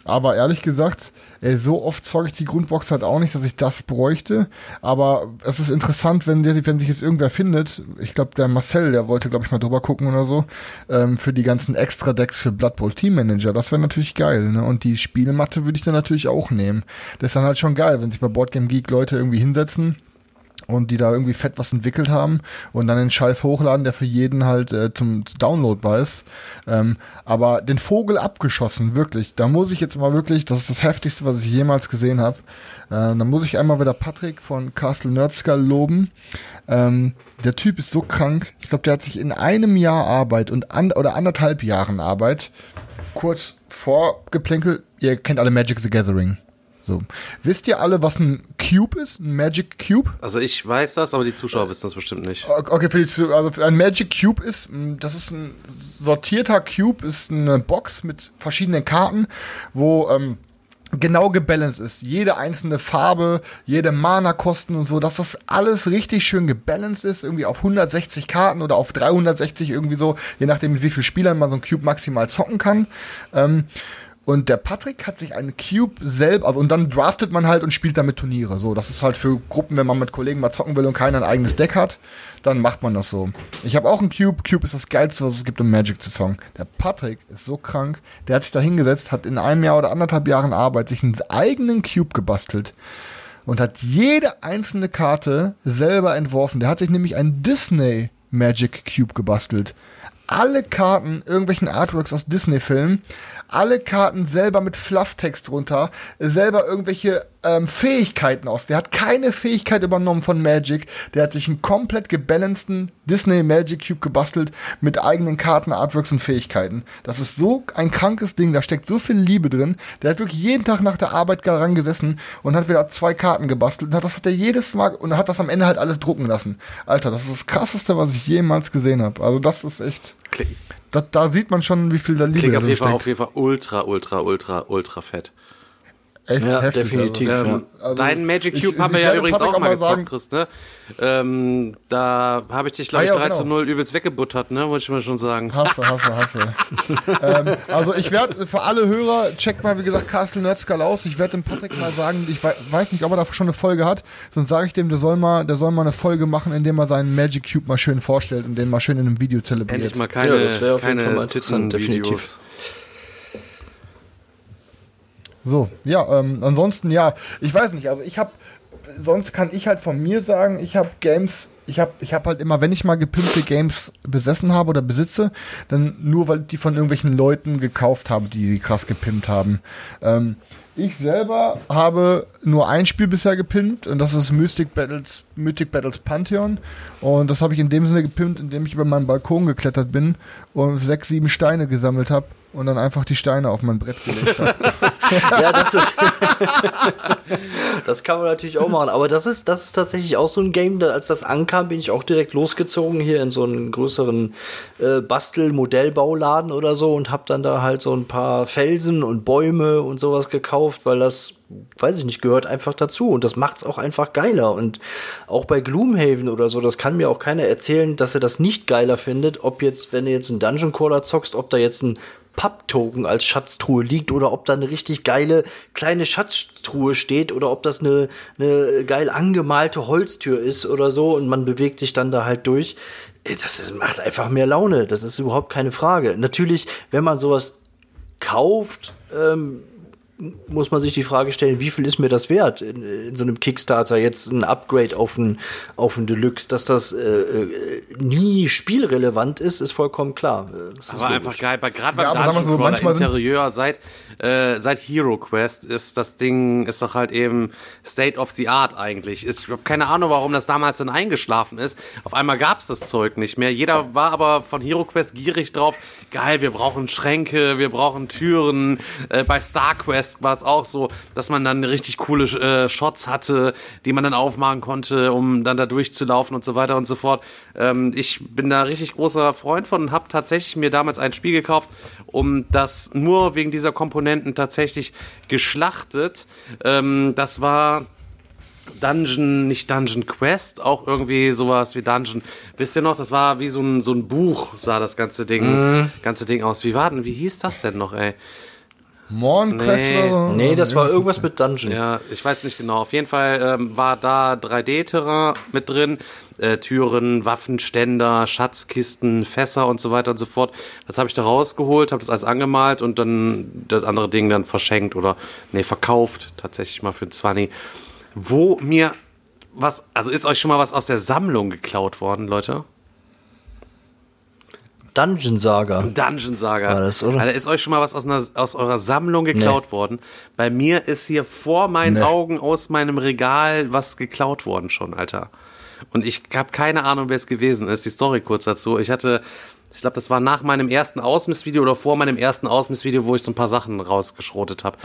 D: Aber ehrlich gesagt, so oft zocke ich die Grundbox halt auch nicht, dass ich das bräuchte. Aber es ist interessant, wenn, der, wenn sich jetzt irgendwer findet, ich glaube, der Marcel, der wollte, glaube ich, mal drüber gucken oder so, ähm, für die ganzen Extra-Decks für Blood Bowl Team Manager. Das wäre natürlich geil, ne? Und die Spielematte würde ich dann natürlich auch nehmen. Das ist dann halt schon geil, wenn sich bei Boardgame Geek Leute irgendwie hinsetzen und die da irgendwie fett was entwickelt haben und dann den Scheiß hochladen, der für jeden halt äh, zum Downloadbar ist. Ähm, aber den Vogel abgeschossen, wirklich. Da muss ich jetzt mal wirklich, das ist das heftigste, was ich jemals gesehen habe. Äh, da muss ich einmal wieder Patrick von Castle Nerdskull loben. Ähm, der Typ ist so krank. Ich glaube, der hat sich in einem Jahr Arbeit und an, oder anderthalb Jahren Arbeit kurz vor Geplänkel, ihr kennt alle Magic the Gathering. So. Wisst ihr alle, was ein Cube ist? Ein Magic Cube?
C: Also ich weiß das, aber die Zuschauer wissen das bestimmt nicht.
D: Okay, für die, also ein Magic Cube ist, das ist ein sortierter Cube, ist eine Box mit verschiedenen Karten, wo ähm, genau gebalanced ist. Jede einzelne Farbe, jede Mana-Kosten und so, dass das alles richtig schön gebalanced ist, irgendwie auf 160 Karten oder auf 360 irgendwie so, je nachdem mit wie vielen Spielern man so ein Cube maximal zocken kann. Ähm, und der Patrick hat sich einen Cube selber, also und dann draftet man halt und spielt damit Turniere. So, das ist halt für Gruppen, wenn man mit Kollegen mal zocken will und keiner ein eigenes Deck hat, dann macht man das so. Ich habe auch einen Cube. Cube ist das geilste, was es gibt, um Magic zu zocken. Der Patrick ist so krank. Der hat sich da hingesetzt, hat in einem Jahr oder anderthalb Jahren Arbeit sich einen eigenen Cube gebastelt und hat jede einzelne Karte selber entworfen. Der hat sich nämlich einen Disney Magic Cube gebastelt. Alle Karten, irgendwelchen Artworks aus Disney-Filmen, alle Karten selber mit Flufftext drunter, selber irgendwelche ähm, Fähigkeiten aus. Der hat keine Fähigkeit übernommen von Magic. Der hat sich einen komplett gebalanceden Disney Magic Cube gebastelt mit eigenen Karten, Artworks und Fähigkeiten. Das ist so ein krankes Ding. Da steckt so viel Liebe drin. Der hat wirklich jeden Tag nach der Arbeit daran gesessen und hat wieder zwei Karten gebastelt. Und das hat er jedes Mal und hat das am Ende halt alles drucken lassen. Alter, das ist das krasseste, was ich jemals gesehen habe. Also das ist echt.
C: Klingt,
D: da, da sieht man schon, wie viel da Liebe
C: klingt auf jeden Fall, auf jeden Fall ultra, ultra, ultra, ultra fett.
D: Echt
E: Ja,
D: heftig,
E: definitiv.
D: Also.
C: Ähm,
D: Also,
C: Deinen Magic
D: ich-
C: Cube haben wir
D: ich
C: ja übrigens
D: Patrick
C: auch mal gezockt, Chris, ne? Ähm, da habe ich dich, glaube
D: Ah,
C: ich,
D: ja,
C: 3 zu
D: genau.
C: 0 übelst weggebuttert, ne? Wollte ich mal schon sagen.
D: Hasse, hasse, hasse. (laughs) ähm, also ich werde für alle Hörer, checkt mal wie gesagt Castle Nerdskull aus. Ich werde dem Patrick mal sagen, ich wei- weiß nicht, ob er da schon eine Folge hat, sonst sage ich dem, der soll mal, der soll mal eine Folge machen, in dem er seinen Magic Cube mal schön vorstellt und den mal schön in einem Video zelebriert.
C: Endlich mal
E: Ja,
C: keine,
E: das wäre auf jeden Fall
C: keine
E: mal
C: Titten-Videos.
E: definitiv.
D: So, ja, ähm, ansonsten ja, ich weiß nicht, also ich habe, sonst kann ich halt von mir sagen, ich habe Games, ich habe ich hab halt immer, wenn ich mal gepimpte Games besessen habe oder besitze, dann nur, weil ich die von irgendwelchen Leuten gekauft habe, die die krass gepimpt haben. Ähm, ich selber habe nur ein Spiel bisher gepimpt und das ist Mystic Battles, Mythic Battles Pantheon. Und das habe ich in dem Sinne gepimpt, indem ich über meinen Balkon geklettert bin und sechs, sieben Steine gesammelt habe und dann einfach die Steine auf mein Brett gelegt habe. (laughs)
E: Ja, das ist. (laughs) das kann man natürlich auch machen. Aber das ist, das ist tatsächlich auch so ein Game, da, als das ankam, bin ich auch direkt losgezogen hier in so einen größeren äh, Bastel-Modellbauladen oder so und hab dann da halt so ein paar Felsen und Bäume und sowas gekauft, weil das, weiß ich nicht, gehört einfach dazu. Und das macht's auch einfach geiler. Und auch bei Gloomhaven oder so, das kann mir auch keiner erzählen, dass er das nicht geiler findet, ob jetzt, wenn du jetzt einen Dungeon Crawler zockst, ob da jetzt ein Papptoken als Schatztruhe liegt oder ob da eine richtig geile kleine Schatztruhe steht oder ob das eine, eine geil angemalte Holztür ist oder so und man bewegt sich dann da halt durch. Das ist, macht einfach mehr Laune. Das ist überhaupt keine Frage. Natürlich, wenn man sowas kauft, ähm, muss man sich die Frage stellen, wie viel ist mir das wert in, in so einem Kickstarter jetzt ein Upgrade auf ein auf ein Deluxe, dass das äh, äh, nie spielrelevant ist, ist vollkommen klar. Äh, Das ist
C: Aber einfach geil, bei- gerade beim
D: Ja,
C: Dungeon
D: so,
C: Crawler Interieur seit, äh, seit Hero Quest ist das Ding, ist doch halt eben State of the Art eigentlich. Ist, ich habe keine Ahnung, warum das damals dann eingeschlafen ist. Auf einmal gab's das Zeug nicht mehr. Jeder war aber von Hero Quest gierig drauf. Geil, wir brauchen Schränke, wir brauchen Türen. Äh, bei Star Quest war es auch so, dass man dann richtig coole äh, Shots hatte, die man dann aufmachen konnte, um dann da durchzulaufen und so weiter und so fort. Ähm, ich bin da richtig großer Freund von und habe tatsächlich mir damals ein Spiel gekauft, um das nur wegen dieser Komponenten tatsächlich geschlachtet. Ähm, das war Dungeon, nicht Dungeon Quest, auch irgendwie sowas wie Dungeon. Wisst ihr noch, das war wie so ein, so ein Buch, sah das ganze Ding, ganze Ding aus. Wie war denn, wie hieß das denn noch, ey?
D: Morn
C: Nee.
E: Nee, das war irgendwas mit Dungeon.
C: Ja, ich weiß nicht genau. Auf jeden Fall ähm, war da 3D-Terrain mit drin. Äh, Türen, Waffenständer, Schatzkisten, Fässer und so weiter und so fort. Das habe ich da rausgeholt, habe das alles angemalt und dann das andere Ding dann verschenkt oder nee, verkauft tatsächlich mal für ein 20. Wo mir was, also ist euch schon mal was aus der Sammlung geklaut worden, Leute?
E: Dungeon Saga.
C: Dungeon Saga.
E: War das, oder?
C: Alter, ist euch schon mal was aus, einer, aus eurer Sammlung geklaut
E: Nee.
C: worden? Bei mir ist hier vor meinen
D: Nee.
C: Augen aus meinem Regal was geklaut worden schon, Alter. Und ich habe keine Ahnung, wer es gewesen ist. Die Story kurz dazu. Ich hatte, ich glaube, das war nach meinem ersten Ausmissvideo oder vor meinem ersten Ausmissvideo, wo ich so ein paar Sachen rausgeschrotet habe.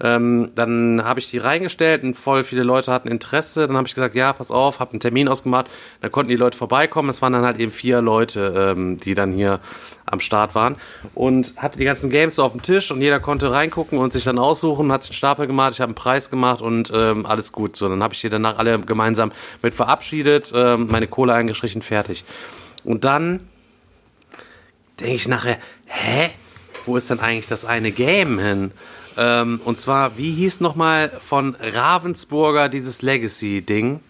C: Ähm, dann habe ich die reingestellt und voll viele Leute hatten Interesse. Dann habe ich gesagt, ja, pass auf, habe einen Termin ausgemacht. Da konnten die Leute vorbeikommen. Es waren dann halt eben vier Leute, ähm, die dann hier am Start waren und hatte die ganzen Games so auf dem Tisch und jeder konnte reingucken und sich dann aussuchen, hat sich einen Stapel gemacht, ich habe einen Preis gemacht und ähm, alles gut. So, dann habe ich die danach alle gemeinsam mit verabschiedet, ähm, meine Kohle eingestrichen, fertig. Und dann denke ich nachher, hä? Wo ist denn eigentlich das eine Game hin? Ähm, und zwar, wie hieß nochmal von Ravensburger dieses Legacy-Ding?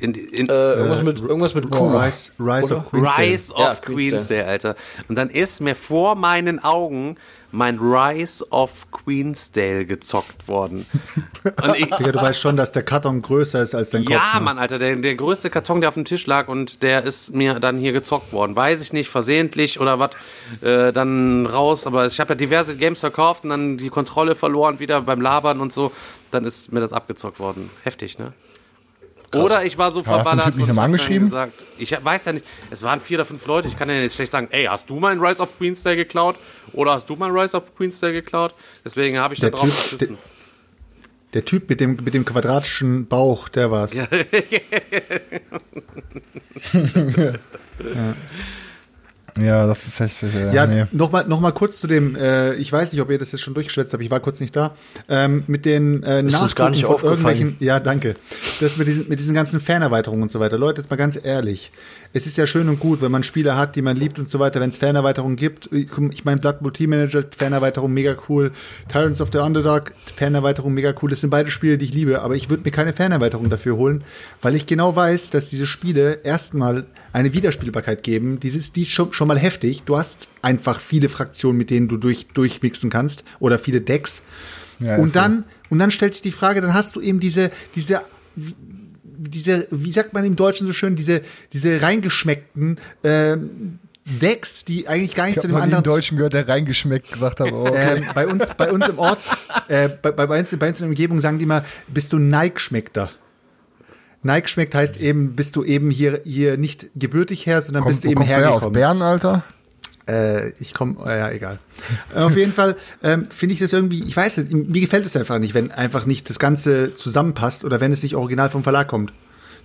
C: In, in,
E: Äh, irgendwas, mit, irgendwas mit Q.
F: Rise, Rise of Queensdale.
C: Rise of
E: Ja.
C: Queensdale. Alter. Und dann ist mir vor meinen Augen mein Rise of Queensdale gezockt worden. (laughs) Und ich,
F: Digga, du weißt schon, dass der Karton größer ist als dein Kopf.
C: ja,
F: ne?
C: Mann, Alter, der, der größte Karton, der auf dem Tisch lag und der ist mir dann hier gezockt worden. Weiß ich nicht, versehentlich oder was, äh, dann raus. Aber ich habe ja diverse Games verkauft und dann die Kontrolle verloren wieder beim Labern und so. Dann ist mir das abgezockt worden. Heftig, ne? Oder ich war so verballert
D: Typ nicht
C: und
D: angeschrieben?
C: gesagt, ich weiß ja nicht, es waren vier oder fünf Leute, ich kann ja jetzt schlecht sagen, ey, hast du meinen Rise of Queensdale geklaut? Oder hast du meinen Rise of Queensdale geklaut? Deswegen habe ich da
F: Der
C: drauf
F: Typ,
C: geschissen.
F: Der Typ mit dem, mit dem quadratischen Bauch, der war's. (laughs) (laughs)
C: Ja.
D: Ja, das ist echt. Äh,
F: Ja,
D: nee.
F: nochmal noch mal kurz zu dem, äh, ich weiß nicht, ob ihr das jetzt schon durchgeschwätzt habt, ich war kurz nicht da, ähm, mit den äh,
E: Ist uns gar nicht
F: von
E: aufgefallen.
F: irgendwelchen, ja, danke, das mit diesen, mit diesen ganzen Fanerweiterungen und so weiter. Leute, jetzt mal ganz ehrlich, es ist ja schön und gut, wenn man Spiele hat, die man liebt und so weiter, wenn es Fanerweiterungen gibt. Ich meine, Blood Bowl Team Manager, Fanerweiterung mega cool, Tyrants of the Underdog, Fanerweiterung mega cool, das sind beide Spiele, die ich liebe, aber ich würde mir keine Fanerweiterung dafür holen, weil ich genau weiß, dass diese Spiele erstmal eine Wiederspielbarkeit geben, die ist, die ist schon, schon mal heftig. Du hast einfach viele Fraktionen, mit denen du durch, durchmixen kannst oder viele Decks.
D: Ja,
F: und dann, und dann stellt sich die Frage, dann hast du eben diese, diese, diese, wie sagt man im Deutschen so schön, diese, diese reingeschmeckten ähm, Decks, die eigentlich gar nicht
D: Ich
F: zu
D: habe
F: dem anderen
D: Deutschen gehört, der reingeschmeckt gesagt hat. Oh, okay.
F: ähm, bei uns, bei uns im Ort, äh, bei, bei, uns, bei uns in der Umgebung sagen die mal, bist du Nike-Schmeckter. Nike-schmeckt heißt eben, bist du eben hier, hier nicht gebürtig her, sondern
D: Komm,
F: bist du eben
D: kommst du her? Aus
F: hergekommen.
D: Bern, Alter?
F: Äh, ich komme, äh, ja, egal. Äh, Auf jeden Fall ähm, finde ich das irgendwie, ich weiß nicht, mir gefällt es einfach nicht, wenn einfach nicht das Ganze zusammenpasst oder wenn es nicht original vom Verlag kommt.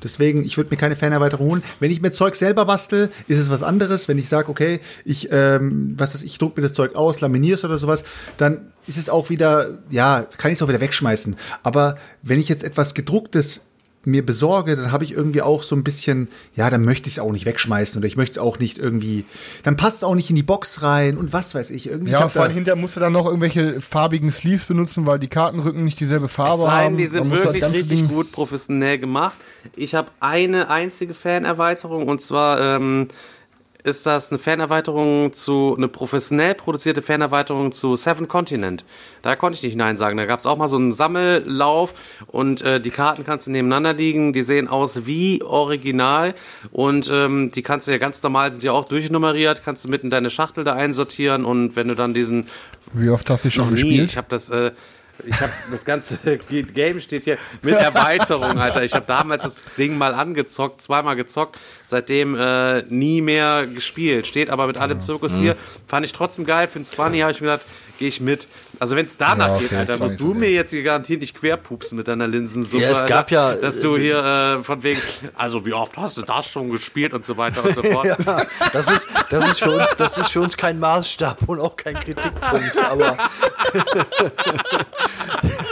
F: Deswegen, ich würde mir keine Fanerweiterung holen. Wenn ich mir Zeug selber bastel, ist es was anderes. Wenn ich sage, okay, ich, ähm, was weiß ich, druck mir das Zeug aus, laminiere es oder sowas, dann ist es auch wieder, ja, kann ich es auch wieder wegschmeißen. Aber wenn ich jetzt etwas gedrucktes mir besorge, dann habe ich irgendwie auch so ein bisschen, ja, dann möchte ich es auch nicht wegschmeißen oder ich möchte es auch nicht irgendwie, dann passt es auch nicht in die Box rein und was weiß ich. Irgendwie, ich
D: Ja,
F: hab
D: vor allem hinterher musst du dann noch irgendwelche farbigen Sleeves benutzen, weil die Kartenrücken nicht dieselbe Farbe
C: Es sei
D: haben.
C: die sind wirklich
D: ganze
C: richtig
D: Ding-
C: gut professionell gemacht. Ich habe eine einzige Fanerweiterung und zwar ähm, ist das eine Fanerweiterung zu, eine professionell produzierte Fanerweiterung zu Seven Continent. Da konnte ich nicht Nein sagen. Da gab es auch mal so einen Sammellauf und äh, die Karten kannst du nebeneinander liegen. Die sehen aus wie original und ähm, die kannst du ja ganz normal, sind ja auch durchnummeriert, kannst du mitten in deine Schachtel da einsortieren und wenn du dann diesen
D: Wie oft hast du schon
C: nie.
D: gespielt?
C: Ich habe das, äh, ich habe das ganze (laughs) Game steht hier mit Erweiterung, Alter. Ich habe damals das Ding mal angezockt, zweimal gezockt, seitdem äh, nie mehr gespielt. Steht aber mit allem Zirkus hier. Fand ich trotzdem geil. Für ein 20 habe ich mir gedacht, gehe ich mit. Also wenn es danach
D: Ja, okay,
C: geht, Alter,
D: 20
C: musst du mir jetzt hier garantiert nicht querpupsen mit deiner Linsensuppe.
E: Ja, es
C: Alter,
E: gab ja,
C: dass du
E: äh,
C: hier äh, von wegen, also wie oft hast du das schon gespielt und so weiter und so (laughs) fort.
E: Das ist, das ist für uns, das ist für uns kein Maßstab und auch kein Kritikpunkt, aber. (laughs)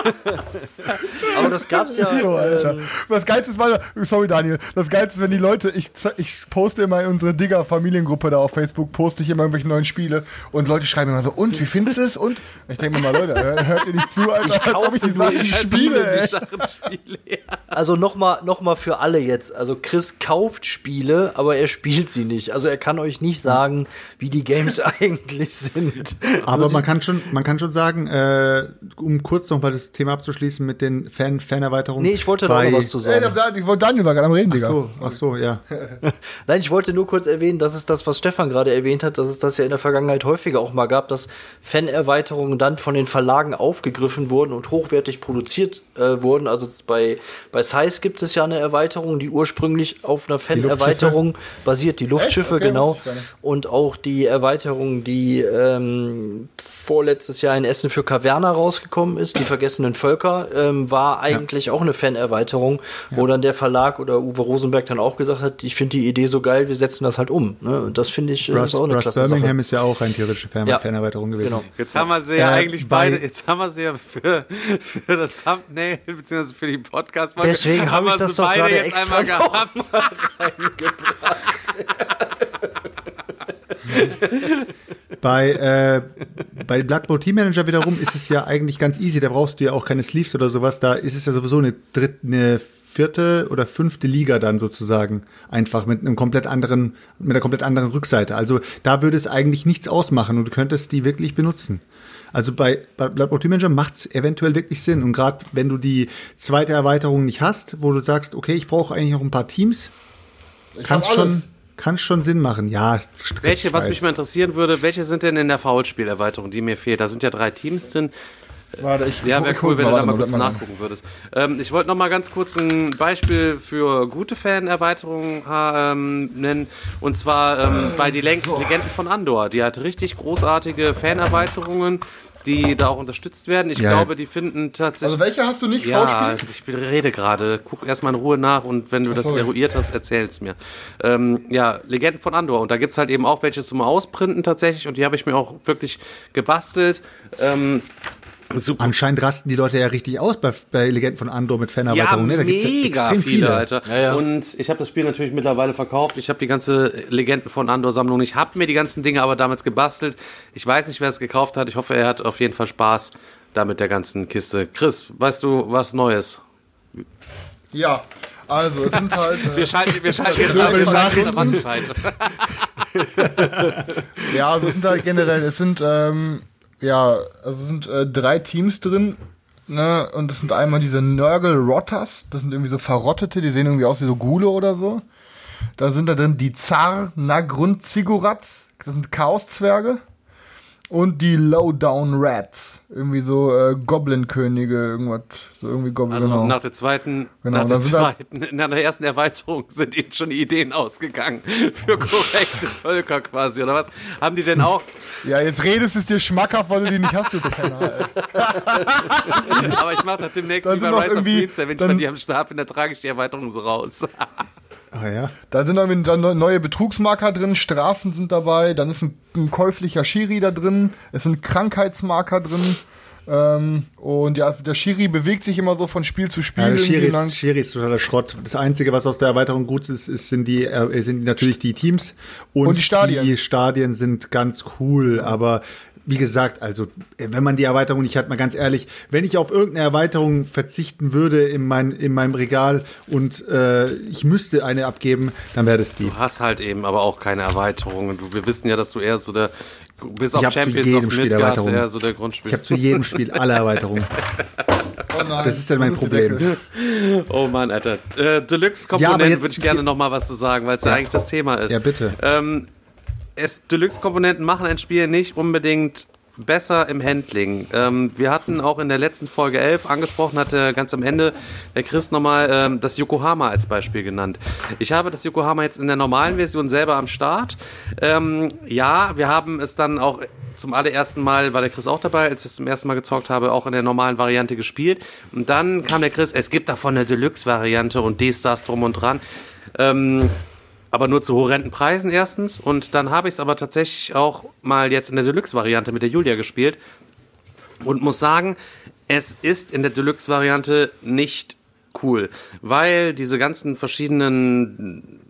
E: (laughs) aber das gab's ja.
D: So, Alter.
E: ähm,
D: Das Geilste ist, warte, sorry Daniel, das Geilste ist, wenn die Leute, ich, ich poste immer in unsere Digger-Familiengruppe da auf Facebook, poste ich immer irgendwelche neuen Spiele und Leute schreiben immer so, und, wie findest du es? Und ich denke mir mal, Leute, hört- hört ihr nicht zu, Alter,
E: Ich
D: als ob ich
E: kaufe
D: die Sachen
E: die
D: spiele, ey.
C: Spiele, ja.
E: Also nochmal noch mal für alle jetzt. Also Chris kauft Spiele, aber er spielt sie nicht. Also er kann euch nicht sagen, wie die Games (laughs) eigentlich sind.
F: aber
E: Also
F: man kann schon, man kann schon sagen, äh, um kurz noch mal das Thema abzuschließen mit den Fan Fanerweiterungen.
E: Nee, ich wollte da noch was zu sagen.
D: da, ich wollte Daniel war gerade am Reden,
F: Ach
D: Digga.
F: so, ach so, ja. (laughs)
E: Nein, ich wollte nur kurz erwähnen, dass es das, was Stefan gerade erwähnt hat, dass es das ja in der Vergangenheit häufiger auch mal gab, dass Fan-Erweiterungen dann von den Verlagen aufgegriffen wurden und hochwertig produziert äh, wurden. Also bei, bei Size gibt es ja eine Erweiterung, die ursprünglich auf einer Fan-Erweiterung basiert, die Luftschiffe,
D: Okay,
E: genau. Und auch die Erweiterung, die ähm, vorletztes Jahr in Essen für Kaverna rausgekommen ist, die vergessenen Völker, ähm, war eigentlich auch eine Fan-Erweiterung, wo dann der Verlag oder Uwe Rosenberg dann auch gesagt hat, ich finde die Idee so geil, wir setzen das halt um. Ne? Und das finde ich äh,
F: Russ,
E: ist auch eine
F: Russ
E: klasse
F: Birmingham
E: Sache.
F: ist ja auch rein theoretische Fan
E: Ja.
F: Fanerweiterung gewesen.
E: Genau.
C: Jetzt haben wir sie ja
F: Äh,
C: eigentlich
F: bei-
C: beide, jetzt haben wir sie ja für, für das Thumbnail, beziehungsweise für die podcast
E: Deswegen hab ich
C: wir
E: das
C: sie
E: doch
C: beide
E: gerade extra
C: einmal gehabt. (laughs) (laughs)
F: Bei, äh, bei Bowl Team Manager wiederum ist es ja eigentlich ganz easy. Da brauchst du ja auch keine Sleeves oder sowas. Da ist es ja sowieso eine dritte, eine vierte oder fünfte Liga dann sozusagen. Einfach mit einem komplett anderen, mit einer komplett anderen Rückseite. Also da würde es eigentlich nichts ausmachen und du könntest die wirklich benutzen. Also bei, bei Blood Bowl Team Manager macht es eventuell wirklich Sinn. Und gerade wenn du die zweite Erweiterung nicht hast, wo du sagst, okay, ich brauche eigentlich noch ein paar Teams, kann
D: hab
F: schon. Kann schon Sinn machen. Ja, Stress,
C: Welche, was mich mal interessieren würde, welche sind denn in der Foulspielerweiterung, die mir fehlt? Da sind ja drei Teams drin.
D: Warte, ich,
C: Ja, wäre cool, wenn du da mal kurz nachgucken würdest. Ähm, ich wollte noch mal ganz kurz ein Beispiel für gute Fan-Erweiterungen ähm, nennen. Und zwar ähm, bei die Len Legenden von Andor. Die hat richtig großartige Fan-Erweiterungen, die da auch unterstützt werden. Ich
F: Ja.
C: glaube, die finden tatsächlich...
D: Also welche hast du nicht
C: Ja,
D: vorgespielt?
C: ich rede gerade. Guck erstmal in Ruhe nach und wenn du das
D: sorry.
C: eruiert hast, erzähl's mir. Ähm, ja, Legenden von Andor. Und da gibt's halt eben auch welche zum Ausprinten tatsächlich und die habe ich mir auch wirklich gebastelt. Ähm, super.
F: Anscheinend rasten die Leute ja richtig aus bei, bei Legenden von Andor mit
C: Ja,
F: Fanerweiterung. ne? Da gibt's ja
C: mega
F: extrem
C: viele,
F: viele.
C: Alter.
E: Ja, ja.
C: Und ich habe das Spiel natürlich mittlerweile verkauft. Ich habe die ganze Legenden von Andor-Sammlung. Ich habe mir die ganzen Dinge aber damals gebastelt. Ich weiß nicht, wer es gekauft hat. Ich hoffe, er hat auf jeden Fall Spaß da mit der ganzen Kiste. Chris, weißt du was Neues?
D: Ja, also es sind halt. (laughs)
C: Wir
D: Äh,
C: schalten, wir schalten (laughs) jetzt
D: Über
C: ab,
D: die
C: wir schalten jetzt
D: Nachrichten.
C: Wandscheid.
D: ja, also es sind halt generell, es sind ähm, ja, also es sind äh, drei Teams drin. Ne, und das sind einmal diese Nörgel Rotters, das sind irgendwie so Verrottete, die sehen irgendwie aus wie so Gule oder so. Dann sind da drin die Zar Nagrund Zigurats, das sind Chaoszwerge. Und die Lowdown Rats, irgendwie so äh, Goblin-Könige, irgendwas, so irgendwie Goblin,
C: Also
D: genau.
C: nach der zweiten,
D: Genau,
C: nach der
D: da-
C: zweiten, (laughs) nach der ersten Erweiterung sind ihnen schon die Ideen ausgegangen (laughs) für korrekte Völker quasi, oder was? Haben die denn auch? (laughs)
D: Ja, jetzt redest es dir schmackhaft, weil du die nicht hast, du.
C: Aber ich mache das demnächst
D: Dann
C: wie bei Rise of Queens, wenn ich mal die am Start bin, dann trage ich die Erweiterung so raus.
F: Ah ja.
D: Da sind dann neue Betrugsmarker drin, Strafen sind dabei, dann ist ein, ein käuflicher Schiri da drin, es sind Krankheitsmarker drin. Ähm, und ja, der Schiri bewegt sich immer so von Spiel zu Spiel.
F: Ja, der Schiri ist, Schiri ist totaler Schrott. Das Einzige, was aus der Erweiterung gut ist, ist sind, die, äh, sind natürlich die Teams. Und,
D: Und die Stadien.
F: Die Stadien sind ganz cool, aber wie gesagt, also äh, wenn man die Erweiterung nicht hat, mal ganz ehrlich, wenn ich auf irgendeine Erweiterung verzichten würde in, mein, in meinem Regal und äh, ich müsste eine abgeben, dann wäre das die.
C: Du hast halt eben aber auch keine Erweiterungen. Du, wir wissen ja, dass du eher so der, bis auf Champions
F: jedem
C: of
F: Spiel
C: Midgard, eher so der Grundspiel.
F: Ich habe zu jedem Spiel (laughs) alle Erweiterungen.
D: Oh nein,
F: Das ist ja mein Problem.
C: Oh Mann, Alter. Äh,
F: Ja, aber
C: Deluxe-Komponenten
F: jetzt-
C: würde ich gerne noch mal was zu sagen, weil es ja.
F: Ja.
C: eigentlich das Thema ist.
F: Ja, bitte.
C: Ähm, es, Deluxe-Komponenten machen ein Spiel nicht unbedingt besser im Handling. Ähm, wir hatten auch in der letzten Folge 11 angesprochen, hatte ganz am Ende der Chris nochmal ähm, das Yokohama als Beispiel genannt. Ich habe das Yokohama jetzt in der normalen Version selber am Start. Ähm, ja, wir haben es dann auch zum allerersten Mal, war der Chris auch dabei, als ich es zum ersten Mal gezockt habe, auch in der normalen Variante gespielt. Und dann kam der Chris, es gibt davon eine Deluxe-Variante und D-Stars drum und dran. Ähm, aber nur zu horrenden Preisen erstens. Und dann habe ich es aber tatsächlich auch mal jetzt in der Deluxe-Variante mit der Julia gespielt und muss sagen, es ist in der Deluxe-Variante nicht cool, weil diese ganzen verschiedenen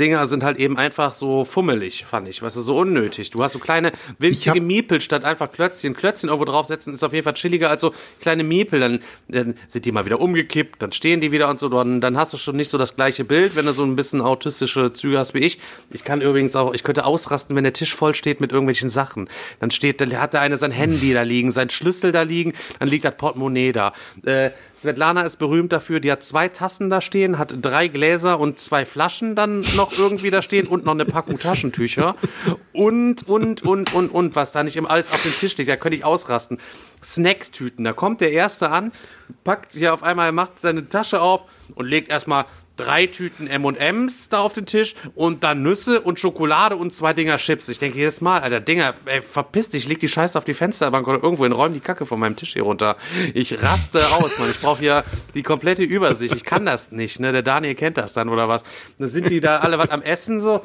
C: Dinger sind halt eben einfach so fummelig, fand ich. Weißt du, so unnötig. Du hast so kleine winzige Miepel statt einfach Klötzchen. Klötzchen irgendwo draufsetzen ist auf jeden Fall chilliger als so kleine Miepel. Dann, dann sind die mal wieder umgekippt, dann stehen die wieder und so. Dann, dann hast du schon nicht so das gleiche Bild, wenn du so ein bisschen autistische Züge hast wie ich. Ich kann übrigens auch, ich könnte ausrasten, wenn der Tisch voll steht mit irgendwelchen Sachen. Dann steht, dann hat der eine sein Handy da liegen, sein Schlüssel da liegen, dann liegt das Portemonnaie da. Äh, Svetlana ist berühmt dafür, die hat zwei Tassen da stehen, hat drei Gläser und zwei Flaschen dann noch irgendwie da stehen und noch eine Packung Taschentücher und, und, und, und, und, was da nicht immer alles auf dem Tisch liegt, da könnte ich ausrasten. Snackstüten, da kommt der Erste an, packt sich auf einmal, macht seine Tasche auf und legt erstmal drei Tüten M&M's da auf den Tisch und dann Nüsse und Schokolade und zwei Dinger Chips. Ich denke jedes Mal, Alter, Dinger, ey, verpiss dich, leg die Scheiße auf die Fensterbank oder irgendwo in räum die Kacke von meinem Tisch hier runter. Ich raste aus, Mann. Ich brauche hier die komplette Übersicht. Ich kann das nicht, ne? Der Daniel kennt das dann oder was. Dann sind die da alle was am Essen so.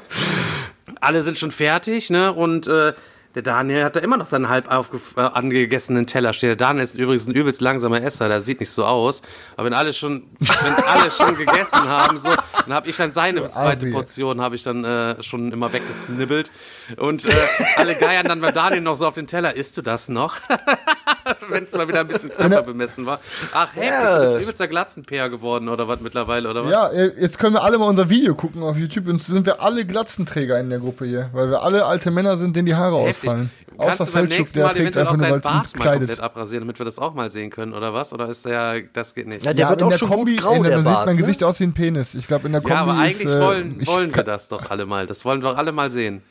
C: Alle sind schon fertig, ne? Und äh, der Daniel hat da immer noch seinen halb äh, angegessenen Teller stehen. Der Daniel ist übrigens ein übelst langsamer Esser, der sieht nicht so aus. Aber wenn alle schon, wenn alle schon (laughs) gegessen haben, so, dann habe ich dann seine zweite
D: Assi.
C: Portion habe ich dann äh, schon immer weggesnibbelt. Und äh, alle geiern dann bei Daniel noch so auf den Teller. Isst du das noch? (laughs) wenn es mal wieder ein bisschen knapper bemessen war. Ach, hey,
E: Ja.
C: du bist übelster Glatzenpeer geworden oder was mittlerweile, oder was?
D: Ja, äh, jetzt können wir alle mal unser Video gucken auf YouTube und sind wir alle Glatzenträger in der Gruppe hier, weil wir alle alte Männer sind, denen die Haare
C: Heftig.
D: ausfallen.
C: Kannst
D: Außer
C: du beim nächsten Mal eventuell
D: einfach
C: auch deinen Bart mal
D: kleidet.
C: komplett abrasieren, damit wir das auch mal sehen können, oder was? Oder ist der, das geht nicht?
E: Ja, der
D: ja,
E: wird
D: in
E: auch
D: der
E: schon
D: Kombi,
E: gut grau,
D: in der,
E: der
D: da sieht
E: Bart.
D: mein
E: ne?
D: Gesicht aus wie ein Penis. Ich glaube, in der Kombi
C: Ja, aber eigentlich
D: ist, äh,
C: wollen, wollen wir das doch alle mal. Das wollen wir doch alle mal sehen.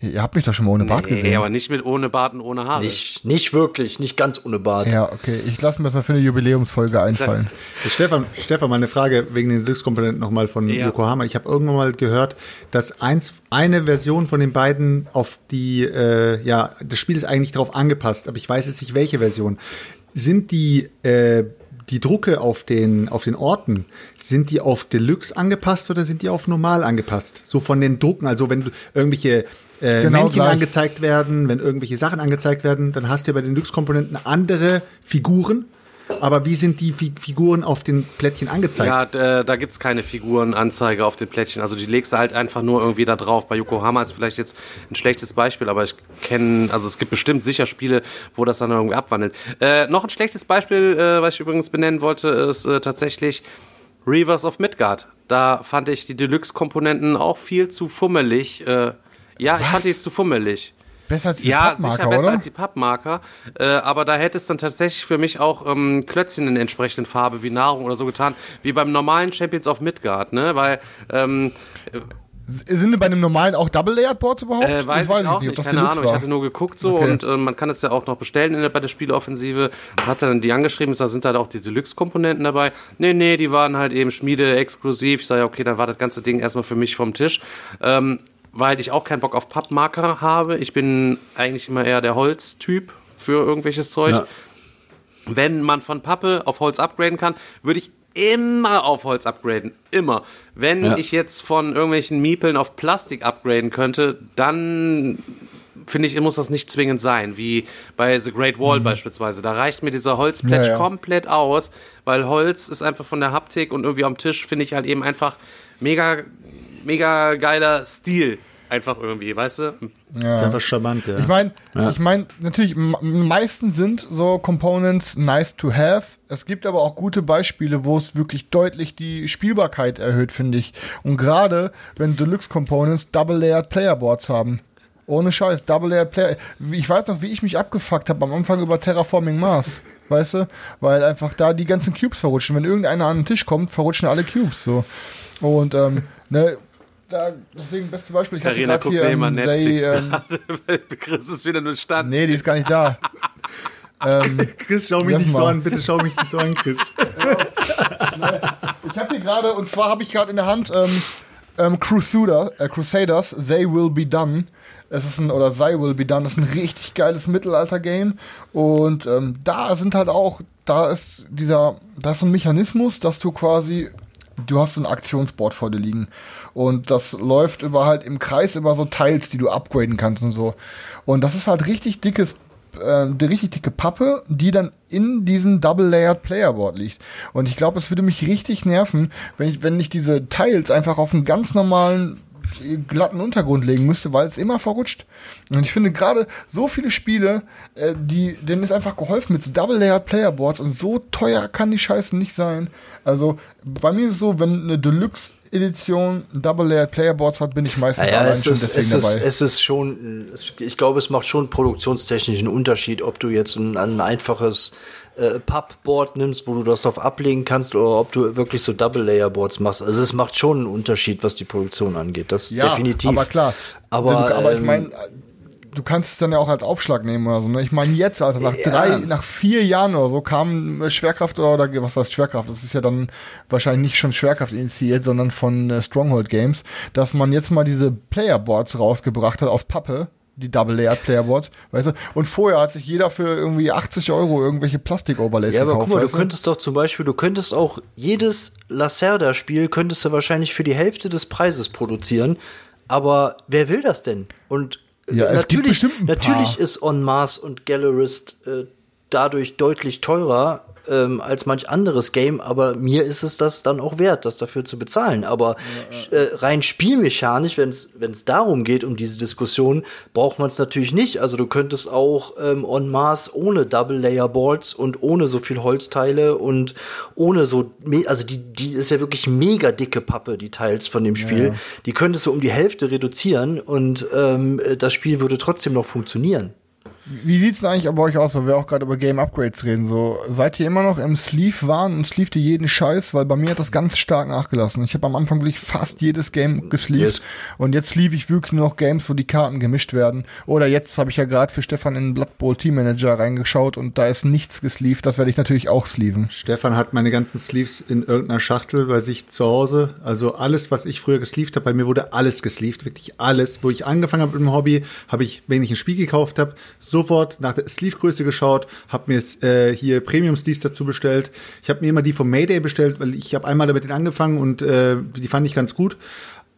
D: Ihr habt mich doch schon mal ohne Bart
C: Nee,
D: gesehen.
C: aber nicht mit ohne Bart und ohne Haare.
E: Nicht, nicht wirklich, nicht ganz ohne Bart.
D: Ja, okay. Ich lasse mir das mal für eine Jubiläumsfolge einfallen. (laughs)
F: Stefan, Stefan, mal eine Frage wegen den Deluxe-Komponenten nochmal von
C: Ja.
F: Yokohama. Ich habe irgendwann mal gehört, dass eins, eine Version von den beiden auf die, äh, ja, das Spiel ist eigentlich darauf angepasst, aber ich weiß jetzt nicht, welche Version. Sind die, äh, die Drucke auf den, auf den Orten, sind die auf Deluxe angepasst oder sind die auf normal angepasst? So von den Drucken, also wenn du irgendwelche äh,
D: Genau
F: Männchen
D: gleich.
F: angezeigt werden, wenn irgendwelche Sachen angezeigt werden, dann hast du ja bei den Deluxe-Komponenten andere Figuren. Aber wie sind die Fi Figuren auf den Plättchen angezeigt?
C: Ja, äh, da gibt's keine Figurenanzeige auf den Plättchen. Also die legst du halt einfach nur irgendwie da drauf. Bei Yokohama ist vielleicht jetzt ein schlechtes Beispiel, aber ich kenne, also es gibt bestimmt sicher Spiele, wo das dann irgendwie abwandelt. Äh, noch ein schlechtes Beispiel, äh, was ich übrigens benennen wollte, ist äh, tatsächlich Reavers of Midgard. Da fand ich die Deluxe-Komponenten auch viel zu fummelig. Äh, ja, ich
D: Was?
C: fand die zu fummelig.
D: Besser als die
C: Ja,
D: Pappmarker,
C: sicher besser
D: oder?
C: als die Pappmarker. Äh, aber da hätte es dann tatsächlich für mich auch ähm, Klötzchen in entsprechenden Farbe wie Nahrung oder so getan, wie beim normalen Champions of Midgard, ne? Weil ähm,
D: Sind denn bei einem normalen auch Double-Layered-Boards überhaupt?
C: äh, weiß, ich auch nicht,
D: das
C: keine Ahnung. Ich hatte nur geguckt so
D: Okay.
C: und äh, man kann es ja auch noch bestellen in der, bei der Spieleoffensive. Hat dann die angeschrieben, da sind halt auch die Deluxe-Komponenten dabei. Nee, nee, die waren halt eben Schmiede exklusiv. Ich sage, okay, dann war das ganze Ding erstmal für mich vom Tisch. Ähm, weil ich auch keinen Bock auf Pappmarker habe. Ich bin eigentlich immer eher der Holztyp für irgendwelches Zeug.
E: Ja.
C: Wenn man von Pappe auf Holz upgraden kann, würde ich immer auf Holz upgraden. Immer. Wenn
E: Ja.
C: ich jetzt von irgendwelchen Miepeln auf Plastik upgraden könnte, dann finde ich, muss das nicht zwingend sein, wie bei The Great Wall beispielsweise. Da reicht mir dieser Holzplätsch
D: Ja, ja.
C: komplett aus, weil Holz ist einfach von der Haptik und irgendwie am Tisch finde ich halt eben einfach mega, mega geiler Stil. Einfach irgendwie, weißt du?
F: Das ist einfach charmant, ja.
D: Ich meine, ich meine, natürlich, meisten sind so Components nice to have. Es gibt aber auch gute Beispiele, wo es wirklich deutlich die Spielbarkeit erhöht, finde ich. Und gerade wenn Deluxe Components Double-Layered Playerboards haben. Ohne Scheiß, Double-Layered Player. Ich weiß noch, wie ich mich abgefuckt habe am Anfang über Terraforming Mars. Weißt du? Weil einfach da die ganzen Cubes verrutschen. Wenn irgendeiner an den Tisch kommt, verrutschen alle Cubes so. Und, ähm, ne, da, deswegen beste Beispiel. Ich
C: Carina
D: gerade
C: guckt
D: hier
C: mir immer
D: ähm,
C: Netflix
D: Say, ähm,
C: gerade, Chris ist wieder nur Stand.
D: Nee, die ist gar nicht da. ähm,
F: Chris, schau mich nicht so
D: mal.
F: an, bitte schau mich nicht so an, Chris. (laughs)
D: ich habe hier gerade, und zwar habe ich gerade in der Hand ähm, ähm, Crusader, äh, Crusaders, They Will Be Done. Es ist ein, oder They Will Be Done, das ist ein richtig geiles Mittelalter-Game. Und ähm, da sind halt auch, da ist dieser, da ist so ein Mechanismus, dass du quasi, du hast so ein Aktionsboard vor dir liegen. Und das läuft über halt im Kreis über so Teils, die du upgraden kannst und so. Und das ist halt richtig dickes äh, die richtig dicke Pappe, die dann in diesem Double-Layered Playerboard liegt. Und ich glaube, es würde mich richtig nerven, wenn ich, wenn ich diese Tiles einfach auf einen ganz normalen glatten Untergrund legen müsste, weil es immer verrutscht. Und ich finde gerade so viele Spiele, äh, die, denen ist einfach geholfen mit so Double-Layered Playerboards und so teuer kann die Scheiße nicht sein. Also bei mir ist es so, wenn eine Deluxe Edition Double Layered Playerboards hat, bin ich meistens
E: Ja,
D: allein
E: es ist,
D: deswegen
E: es, ist,
D: dabei.
E: es ist schon, ich glaube, es macht schon produktionstechnischen Unterschied, ob du jetzt ein, ein einfaches äh, Pappboard nimmst, wo du das drauf ablegen kannst, oder ob du wirklich so Double-Layer-Boards machst. Also es macht schon einen Unterschied, was die Produktion angeht. Das
D: ja,
E: definitiv.
D: aber klar.
E: Aber,
D: aber ich
E: ähm,
D: meine, du kannst es dann ja auch als Aufschlag nehmen oder so. Ne? Ich meine jetzt, also nach drei, nach vier Jahren oder so kam äh, Schwerkraft oder, oder was heißt Schwerkraft? Das ist ja dann wahrscheinlich nicht schon Schwerkraft initiiert, sondern von äh, Stronghold Games, dass man jetzt mal diese Playerboards rausgebracht hat aus Pappe. Die Double-Layered Playerboards, weißt du? Und vorher hat sich jeder für irgendwie 80 Euro irgendwelche Plastik-Overlays
E: Ja, aber
D: gekauft.
E: guck mal, du könntest doch zum Beispiel, du könntest auch jedes Lacerda-Spiel könntest du wahrscheinlich für die Hälfte des Preises produzieren. Aber wer will das denn? Und
D: Ja,
E: natürlich, natürlich ist On Mars und Gallerist äh, dadurch deutlich teurer ähm, als manch anderes Game, aber mir ist es das dann auch wert, das dafür zu bezahlen. Aber äh, rein spielmechanisch, wenn es darum geht, um diese Diskussion, braucht man es natürlich nicht. Also du könntest auch ähm, On Mars ohne Double Layer Boards und ohne so viel Holzteile und ohne so, also die, die ist ja wirklich mega dicke Pappe, die Teils von dem Spiel. Die könntest du um die Hälfte reduzieren und ähm, das Spiel würde trotzdem noch funktionieren.
D: Wie sieht's denn eigentlich bei euch aus, weil wir auch gerade über Game Upgrades reden? So, seid ihr immer noch im Sleeve waren und sleeved ihr jeden Scheiß? Weil bei mir hat das ganz stark nachgelassen. Ich habe am Anfang wirklich fast jedes Game gesleeved
E: Yes.
D: und jetzt sleeve ich wirklich nur noch Games, wo die Karten gemischt werden. Oder jetzt habe ich ja gerade für Stefan in den Blood Bowl Team Manager reingeschaut und da ist nichts gesleeved. Das werde ich natürlich auch sleeven.
F: Stefan hat meine ganzen Sleeves in irgendeiner Schachtel bei sich zu Hause. Also alles, was ich früher gesleeved habe, bei mir wurde alles gesleeved, wirklich alles. Wo ich angefangen habe mit dem Hobby, habe ich, wenn ich ein Spiel gekauft habe, sofort nach der Sleeve-Größe geschaut, habe mir äh, hier Premium-Sleeves dazu bestellt. Ich habe mir immer die vom Mayday bestellt, weil ich habe einmal damit angefangen und äh, die fand ich ganz gut.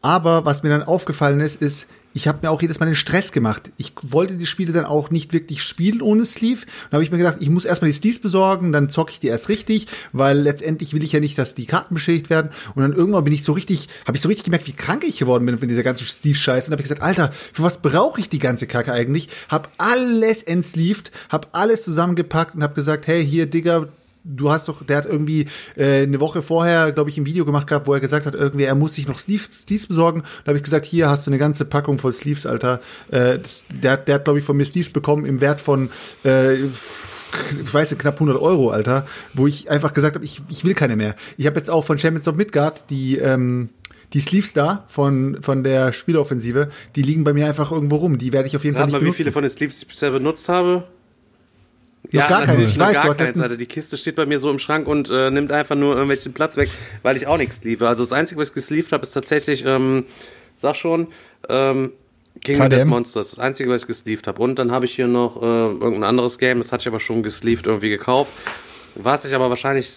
F: Aber was mir dann aufgefallen ist, ist, ich habe mir auch jedes Mal den Stress gemacht. Ich wollte die Spiele dann auch nicht wirklich spielen ohne Sleeve. Dann habe ich mir gedacht, ich muss erstmal die Sleeves besorgen, dann zocke ich die erst richtig, weil letztendlich will ich ja nicht, dass die Karten beschädigt werden. Und dann irgendwann bin ich so richtig, habe ich so richtig gemerkt, wie krank ich geworden bin von dieser ganzen Sleeve-Scheiße. Und habe ich gesagt, Alter, für was brauche ich die ganze Kacke eigentlich? Hab alles entsleeved, hab alles zusammengepackt und habe gesagt, hey, hier, Digga, du hast doch, der hat irgendwie äh, eine Woche vorher, glaube ich, ein Video gemacht gehabt, wo er gesagt hat, irgendwie, er muss sich noch Sleeves, Sleeves besorgen. Da habe ich gesagt, hier hast du eine ganze Packung voll Sleeves, Alter. Äh, das, der, hat- der hat, glaube ich, von mir Sleeves bekommen im Wert von äh, ich weiß nicht, knapp 100 Euro, Alter, wo ich einfach gesagt habe, ich, ich will keine mehr. Ich habe jetzt auch von Champions of Midgard die ähm, die Sleeves da von, von der Spieleoffensive, die liegen bei mir einfach irgendwo rum. Die werde ich auf jeden Fall
C: Rat
F: nicht
C: mal, wie
F: benutzen.
C: viele von den Sleeves ich bisher benutzt habe.
F: Noch gar
C: natürlich,
F: Ich weiß,
C: gar keins, Alter. Die Kiste steht bei mir so im Schrank und äh, nimmt einfach nur irgendwelchen Platz weg, weil ich auch nichts sleeve. Also das Einzige, was ich gesleeved habe, ist tatsächlich, ähm, sag schon, ähm, Kingdom
D: KDM?
C: Death Monsters. Das Einzige, was ich gesleeved habe. Und dann habe ich hier noch äh, irgendein anderes Game, das hatte ich aber schon gesleeved irgendwie gekauft. Was ich aber wahrscheinlich,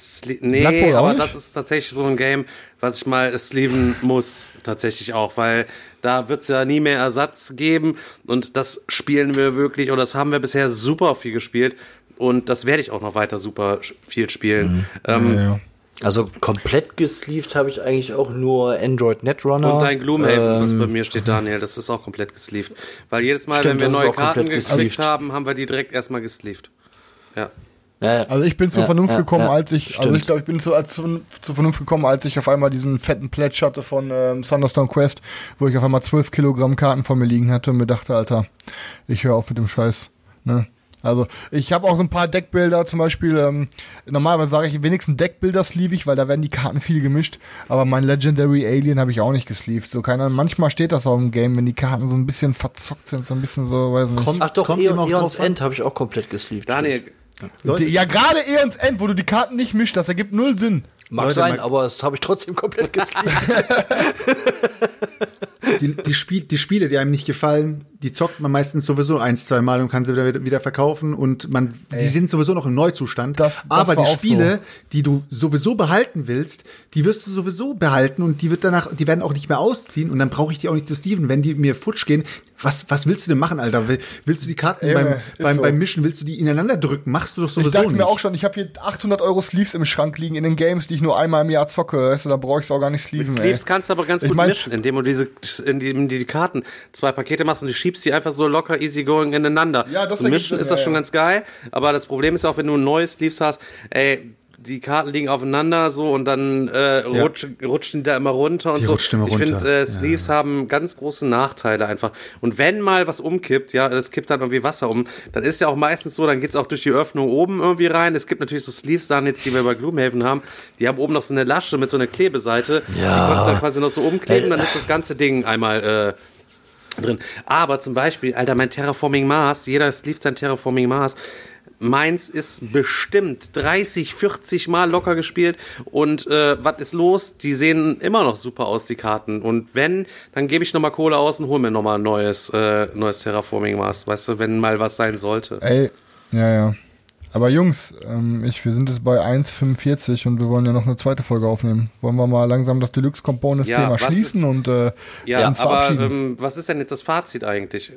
C: nee, aber das ist tatsächlich so ein Game, was ich mal sleeven muss, tatsächlich auch, weil da wird's ja nie mehr Ersatz geben und das spielen wir wirklich, oder das haben wir bisher super viel gespielt und das werde ich auch noch weiter super viel spielen. Ähm,
D: Ja, ja.
E: Also komplett gesleeved habe ich eigentlich auch nur Android Netrunner.
C: Und dein Gloomhaven, was
E: Ähm,
C: bei mir steht, Daniel, das ist auch komplett gesleeved. Weil jedes Mal,
E: Stimmt,
C: wenn wir neue Karten gekriegt
E: gesleeved.
C: haben, haben wir die direkt erstmal gesleeved. Ja.
E: Ja.
D: Also ich bin zur
E: Ja,
D: Vernunft
E: ja,
D: gekommen,
E: ja,
D: als ich, also
E: stimmt.
D: ich glaube, ich bin zu, als, zu, zur Vernunft gekommen, als ich auf einmal diesen fetten Pledge hatte von ähm, Thunderstone Quest, wo ich auf einmal 12 Kilogramm Karten vor mir liegen hatte und mir dachte, Alter, ich höre auf mit dem Scheiß. Ne? Also ich habe auch so ein paar Deckbilder, zum Beispiel, ähm, normalerweise sage ich wenigstens Deckbilder sleeve ich, weil da werden die Karten viel gemischt, aber mein Legendary Alien habe ich auch nicht gesleeved. So keiner, manchmal steht das auch im Game, wenn die Karten so ein bisschen verzockt sind, so ein bisschen so, weiß nicht.
F: Kommt-
E: Ach doch,
F: kommt
E: Eon, Eons. End habe ich auch komplett gesleeved.
C: Daniel,
F: Leute,
D: Ja, gerade Eons End, wo du die Karten nicht mischt, das ergibt null Sinn.
E: Mag
F: Leute,
E: sein, aber das habe ich trotzdem komplett (laughs) gesleeved.
F: die, die, Spiel, die Spiele, die einem nicht gefallen, die zockt man meistens sowieso ein, zwei Mal und kann sie wieder, wieder verkaufen und man, die sind sowieso noch im Neuzustand.
D: Das- das
F: Aber die Spiele,
D: so.
F: die du sowieso behalten willst, die wirst du sowieso behalten und die wird danach, die werden auch nicht mehr ausziehen und dann brauche ich die auch nicht zu Steven. Wenn die mir futsch gehen, was, was willst du denn machen, Alter? Will- Willst du die Karten
D: Junge,
F: beim, beim,
D: so.
F: beim Mischen, willst du die ineinander drücken? Machst du doch sowieso
D: Ich dachte
F: nicht.
D: mir auch schon, ich habe hier 800 Euro Sleeves im Schrank liegen in den Games, die ich nur einmal im Jahr zocke. Weißt du, da brauche ich auch gar nicht sleeven,
C: Sleeves
D: ey.
C: kannst du aber ganz
D: Ich
C: gut
D: mein-
C: mischen, indem du diese, indem du die Karten zwei Pakete machst und du schiebst die einfach so locker easy going ineinander.
D: Ja, das
C: Zum Mischen ist das
D: ja,
C: schon
D: ja.
C: ganz geil, aber das Problem ist auch, wenn du neue Sleeves hast, ey, die Karten liegen aufeinander so und dann äh, rutsch, rutschen die da immer runter und
F: Die
C: so. ich finde, äh, Sleeves haben ganz große Nachteile einfach. Und wenn mal was umkippt, ja, das kippt dann irgendwie Wasser um, dann ist ja auch meistens so, dann geht's auch durch die Öffnung oben irgendwie rein. Es gibt natürlich so Sleeves-Sachen jetzt, die wir bei Gloomhaven haben, die haben oben noch so eine Lasche mit so einer Klebeseite.
E: Ja.
C: Die kannst du dann quasi noch so umkleben, dann ist das ganze Ding einmal äh, drin. Aber zum Beispiel, Alter, mein Terraforming Mars, jeder Sleeve sein Terraforming Mars. Meins ist bestimmt 30, 40 Mal locker gespielt und äh, was ist los? Die sehen immer noch super aus, die Karten. Und wenn, dann gebe ich nochmal Kohle aus und hol mir nochmal ein neues, äh, neues Terraforming Mars, weißt du, wenn mal was sein sollte.
D: Ey, ja, ja. Aber Jungs, ähm, ich, wir sind jetzt bei 1,45 und wir wollen ja noch eine zweite Folge aufnehmen. Wollen wir mal langsam das Deluxe Components
C: Ja,
D: Thema
C: was
D: schließen
C: ist-
D: und äh,
C: Ja,
D: uns
C: aber
D: verabschieden?
C: ähm, was ist denn jetzt das Fazit eigentlich?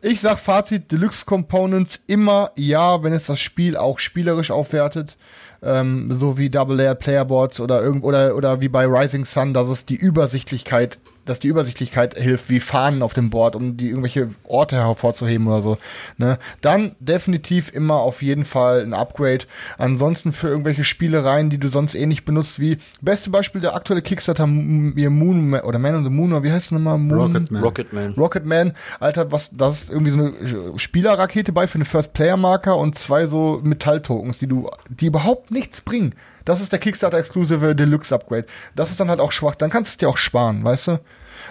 D: Ich sag Fazit, Deluxe Components immer ja, wenn es das Spiel auch spielerisch aufwertet. Ähm, so wie Double Layer Playerboards oder irgend oder oder wie bei Rising Sun, dass es die Übersichtlichkeit, dass die Übersichtlichkeit hilft, wie Fahnen auf dem Board, um die irgendwelche Orte hervorzuheben oder so. Ne? Dann definitiv immer auf jeden Fall ein Upgrade. Ansonsten für irgendwelche Spielereien, die du sonst eh nicht benutzt, wie beste Beispiel der aktuelle Kickstarter Moon oder Man on the Moon oder wie heißt es nochmal? Moon
F: Rocketman.
E: Rocketman.
D: Rocketman, Alter, was, das ist irgendwie so eine äh, Spielerrakete bei für eine First-Player-Marker und zwei so Metall-Tokens, die du, die überhaupt nichts bringen. Das ist der Kickstarter-exklusive Deluxe-Upgrade. Das ist dann halt auch schwach. Dann kannst du es dir auch sparen, weißt du?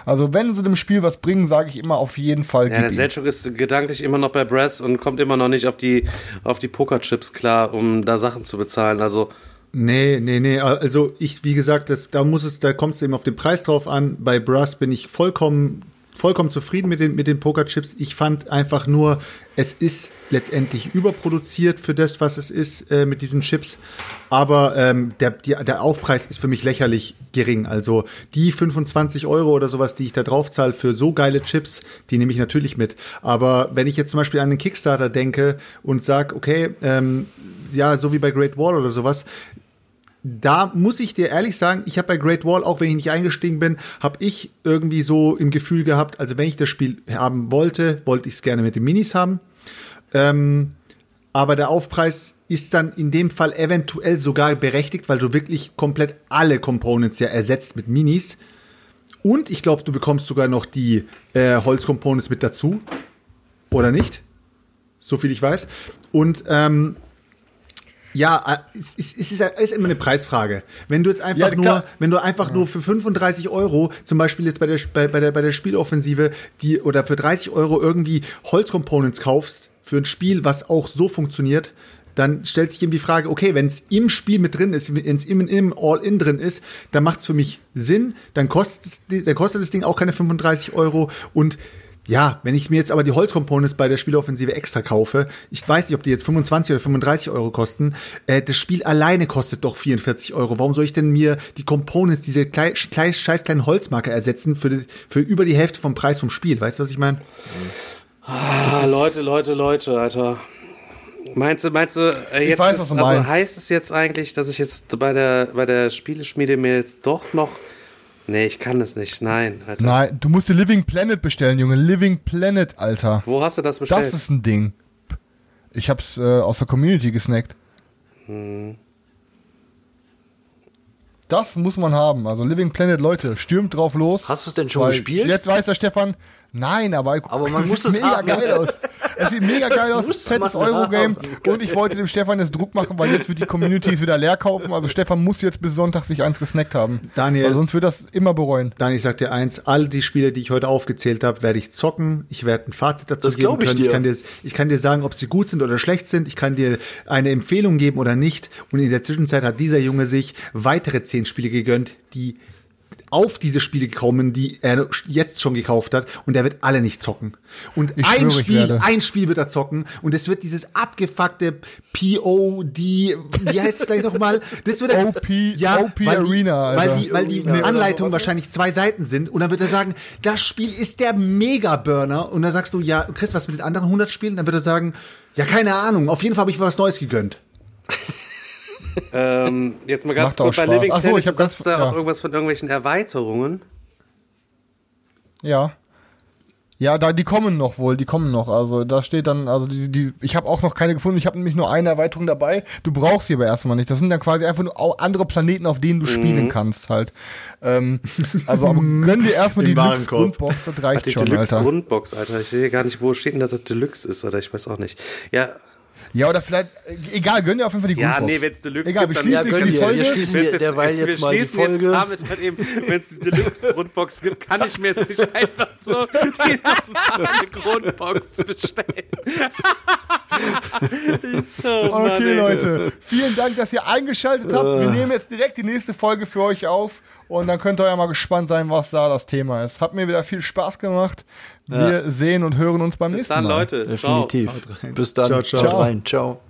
D: Also, wenn sie dem Spiel was bringen, sage ich immer auf jeden Fall.
C: Ja, der
D: ihm.
C: Selchuk ist gedanklich immer noch bei Brass und kommt immer noch nicht auf die, auf die Pokerchips klar, um da Sachen zu bezahlen. Also,
F: Nee, nee, nee. Also ich, wie gesagt, das, da muss es, da kommt es eben auf den Preis drauf an. Bei Brass bin ich vollkommen, vollkommen zufrieden mit den, mit den Pokerchips. Ich fand einfach nur, es ist letztendlich überproduziert für das, was es ist äh, mit diesen Chips. Aber ähm, der, die, der Aufpreis ist für mich lächerlich gering. Also die 25 Euro oder sowas, die ich da drauf zahle für so geile Chips, die nehme ich natürlich mit. Aber wenn ich jetzt zum Beispiel an den Kickstarter denke und sag, okay, ähm, ja, so wie bei Great Wall oder sowas, da muss ich dir ehrlich sagen, ich habe bei Great Wall, auch wenn ich nicht eingestiegen bin, habe ich irgendwie so im Gefühl gehabt, also wenn ich das Spiel haben wollte, wollte ich es gerne mit den Minis haben. Ähm, aber der Aufpreis ist dann in dem Fall eventuell sogar berechtigt, weil du wirklich komplett alle Components ja ersetzt mit Minis. Und ich glaube, du bekommst sogar noch die äh, Holzcomponents mit dazu. Oder nicht? So viel ich weiß. Und ähm, ja, äh, es, es, es ist, es ist immer eine Preisfrage. Wenn du jetzt einfach
D: Ja,
F: nur, wenn du einfach nur für 35 Euro, zum Beispiel jetzt bei der, bei, bei der, bei der Spieloffensive, die, oder für 30 Euro irgendwie Holzcomponents kaufst, für ein Spiel, was auch so funktioniert, dann stellt sich eben die Frage, okay, wenn es im Spiel mit drin ist, wenn es im, im All-In drin ist, dann macht es für mich Sinn, dann kostet, dann kostet das Ding auch keine 35 Euro und ja, wenn ich mir jetzt aber die Holzcomponents bei der Spieleoffensive extra kaufe, ich weiß nicht, ob die jetzt 25 oder 35 Euro kosten, äh, das Spiel alleine kostet doch 44 Euro. Warum soll ich denn mir die Components, diese klei klei scheiß kleinen Holzmarker ersetzen für, die, für über die Hälfte vom Preis vom Spiel? Weißt du, was ich meine?
C: ah, Leute, Leute, Leute, Alter. Meinst du, meinst du, äh, jetzt
D: weiß,
C: ist,
D: du
C: also heißt es jetzt eigentlich, dass ich jetzt bei der, bei der Spieleschmiede mir jetzt doch noch. Nee, ich kann das nicht. Nein, Alter.
D: Nein, du musst dir Living Planet bestellen, Junge. Living Planet, Alter.
C: Wo hast du das bestellt?
D: Das ist ein Ding. Ich hab's äh, aus der Community gesnackt. Das muss man haben. Also Living Planet, Leute, stürmt drauf los.
E: Hast du es denn schon gespielt?
D: Jetzt weiß der Stefan, nein, aber,
E: Aber man muss
D: sieht
E: es
D: mega
E: haben.
D: geil aus. Es sieht mega geil aus.
E: muss
D: Fettes Eurogame.
E: haben.
D: Und ich wollte dem Stefan jetzt Druck machen, weil jetzt wird die Community es wieder leer kaufen. Also Stefan muss jetzt bis Sonntag sich eins gesnackt haben.
F: Daniel.
D: Weil sonst wird das immer bereuen.
F: Dann, ich sag dir eins, all die Spiele, die ich heute aufgezählt habe, werde ich zocken. Ich werde ein Fazit dazu
E: Das
F: geben
E: glaub ich
F: können.
E: dir.
F: Ich kann dir, ich kann dir sagen, ob sie gut sind oder schlecht sind. Ich kann dir eine Empfehlung geben oder nicht. Und in der Zwischenzeit hat dieser Junge sich weitere zehn Spiele gegönnt, die auf diese Spiele gekommen, die er jetzt schon gekauft hat und er wird alle nicht zocken. Und
D: Ich
F: ein
D: schwöre,
F: Spiel, ein Spiel wird er zocken und es wird dieses abgefuckte POD, wie heißt es gleich nochmal? Das wird er,
D: OP OP
F: weil
D: Arena,
F: Die, weil die, weil die
D: Nee,
F: Anleitung wahrscheinlich zwei Seiten sind und dann wird er sagen, das Spiel ist der Mega-Burner und dann sagst du, ja, Chris, was mit den anderen 100 Spielen? Dann wird er sagen, ja, keine Ahnung, auf jeden Fall habe ich was Neues gegönnt.
C: Ähm, jetzt mal ganz
D: Macht
C: kurz bei
D: Spaß.
C: Living
D: Ach so,
C: Planet,
D: ich hab
C: du
D: ganz-
C: da
D: ja.
C: auch irgendwas von irgendwelchen Erweiterungen.
D: Ja. Ja, da die kommen noch wohl, die kommen noch. Also da steht dann, also die, die ich habe auch noch keine gefunden. Ich habe nämlich nur eine Erweiterung dabei. Du brauchst sie aber erstmal nicht. Das sind dann quasi einfach nur andere Planeten, auf denen du
C: Mhm.
D: spielen kannst halt. Ähm, also aber (laughs) gönn dir erstmal die Deluxe. Grundbox, das
C: Ach,
D: reicht
C: die
D: schon,
C: Deluxe
D: Alter.
C: Grundbox, Alter. Ich sehe gar nicht, wo steht denn, dass das Deluxe ist, oder ich weiß auch nicht. Ja,
D: Ja, oder vielleicht, äh, egal, gönn dir auf jeden Fall die
C: ja
D: Grundbox.
C: nee, wenn es Deluxe
D: Egal,
C: gibt,
D: wir
C: dann
D: schließen
E: Ja, gönn
D: die
E: dir.
D: Folge.
E: Wir schließen wir derweil jetzt
C: wir
E: mal die
C: schließen jetzt
E: Folge.
C: damit halt eben, wenn es die Deluxe-Grundbox gibt, kann ich mir jetzt nicht einfach so die normale Grundbox bestellen. (laughs) oh, Mann,
D: Okay,
C: ey.
D: Leute. Vielen Dank, dass ihr eingeschaltet habt. Wir nehmen jetzt direkt die nächste Folge für euch auf. Und dann könnt ihr ja mal gespannt sein, was da das Thema ist. Hat mir wieder viel Spaß gemacht. Wir sehen und hören uns beim
C: Bis
D: nächsten
C: dann,
D: Mal.
C: Leute. Ciao.
E: Definitiv.
F: rein.
E: Bis dann.
F: Ciao, ciao.
E: Haut rein. Ciao.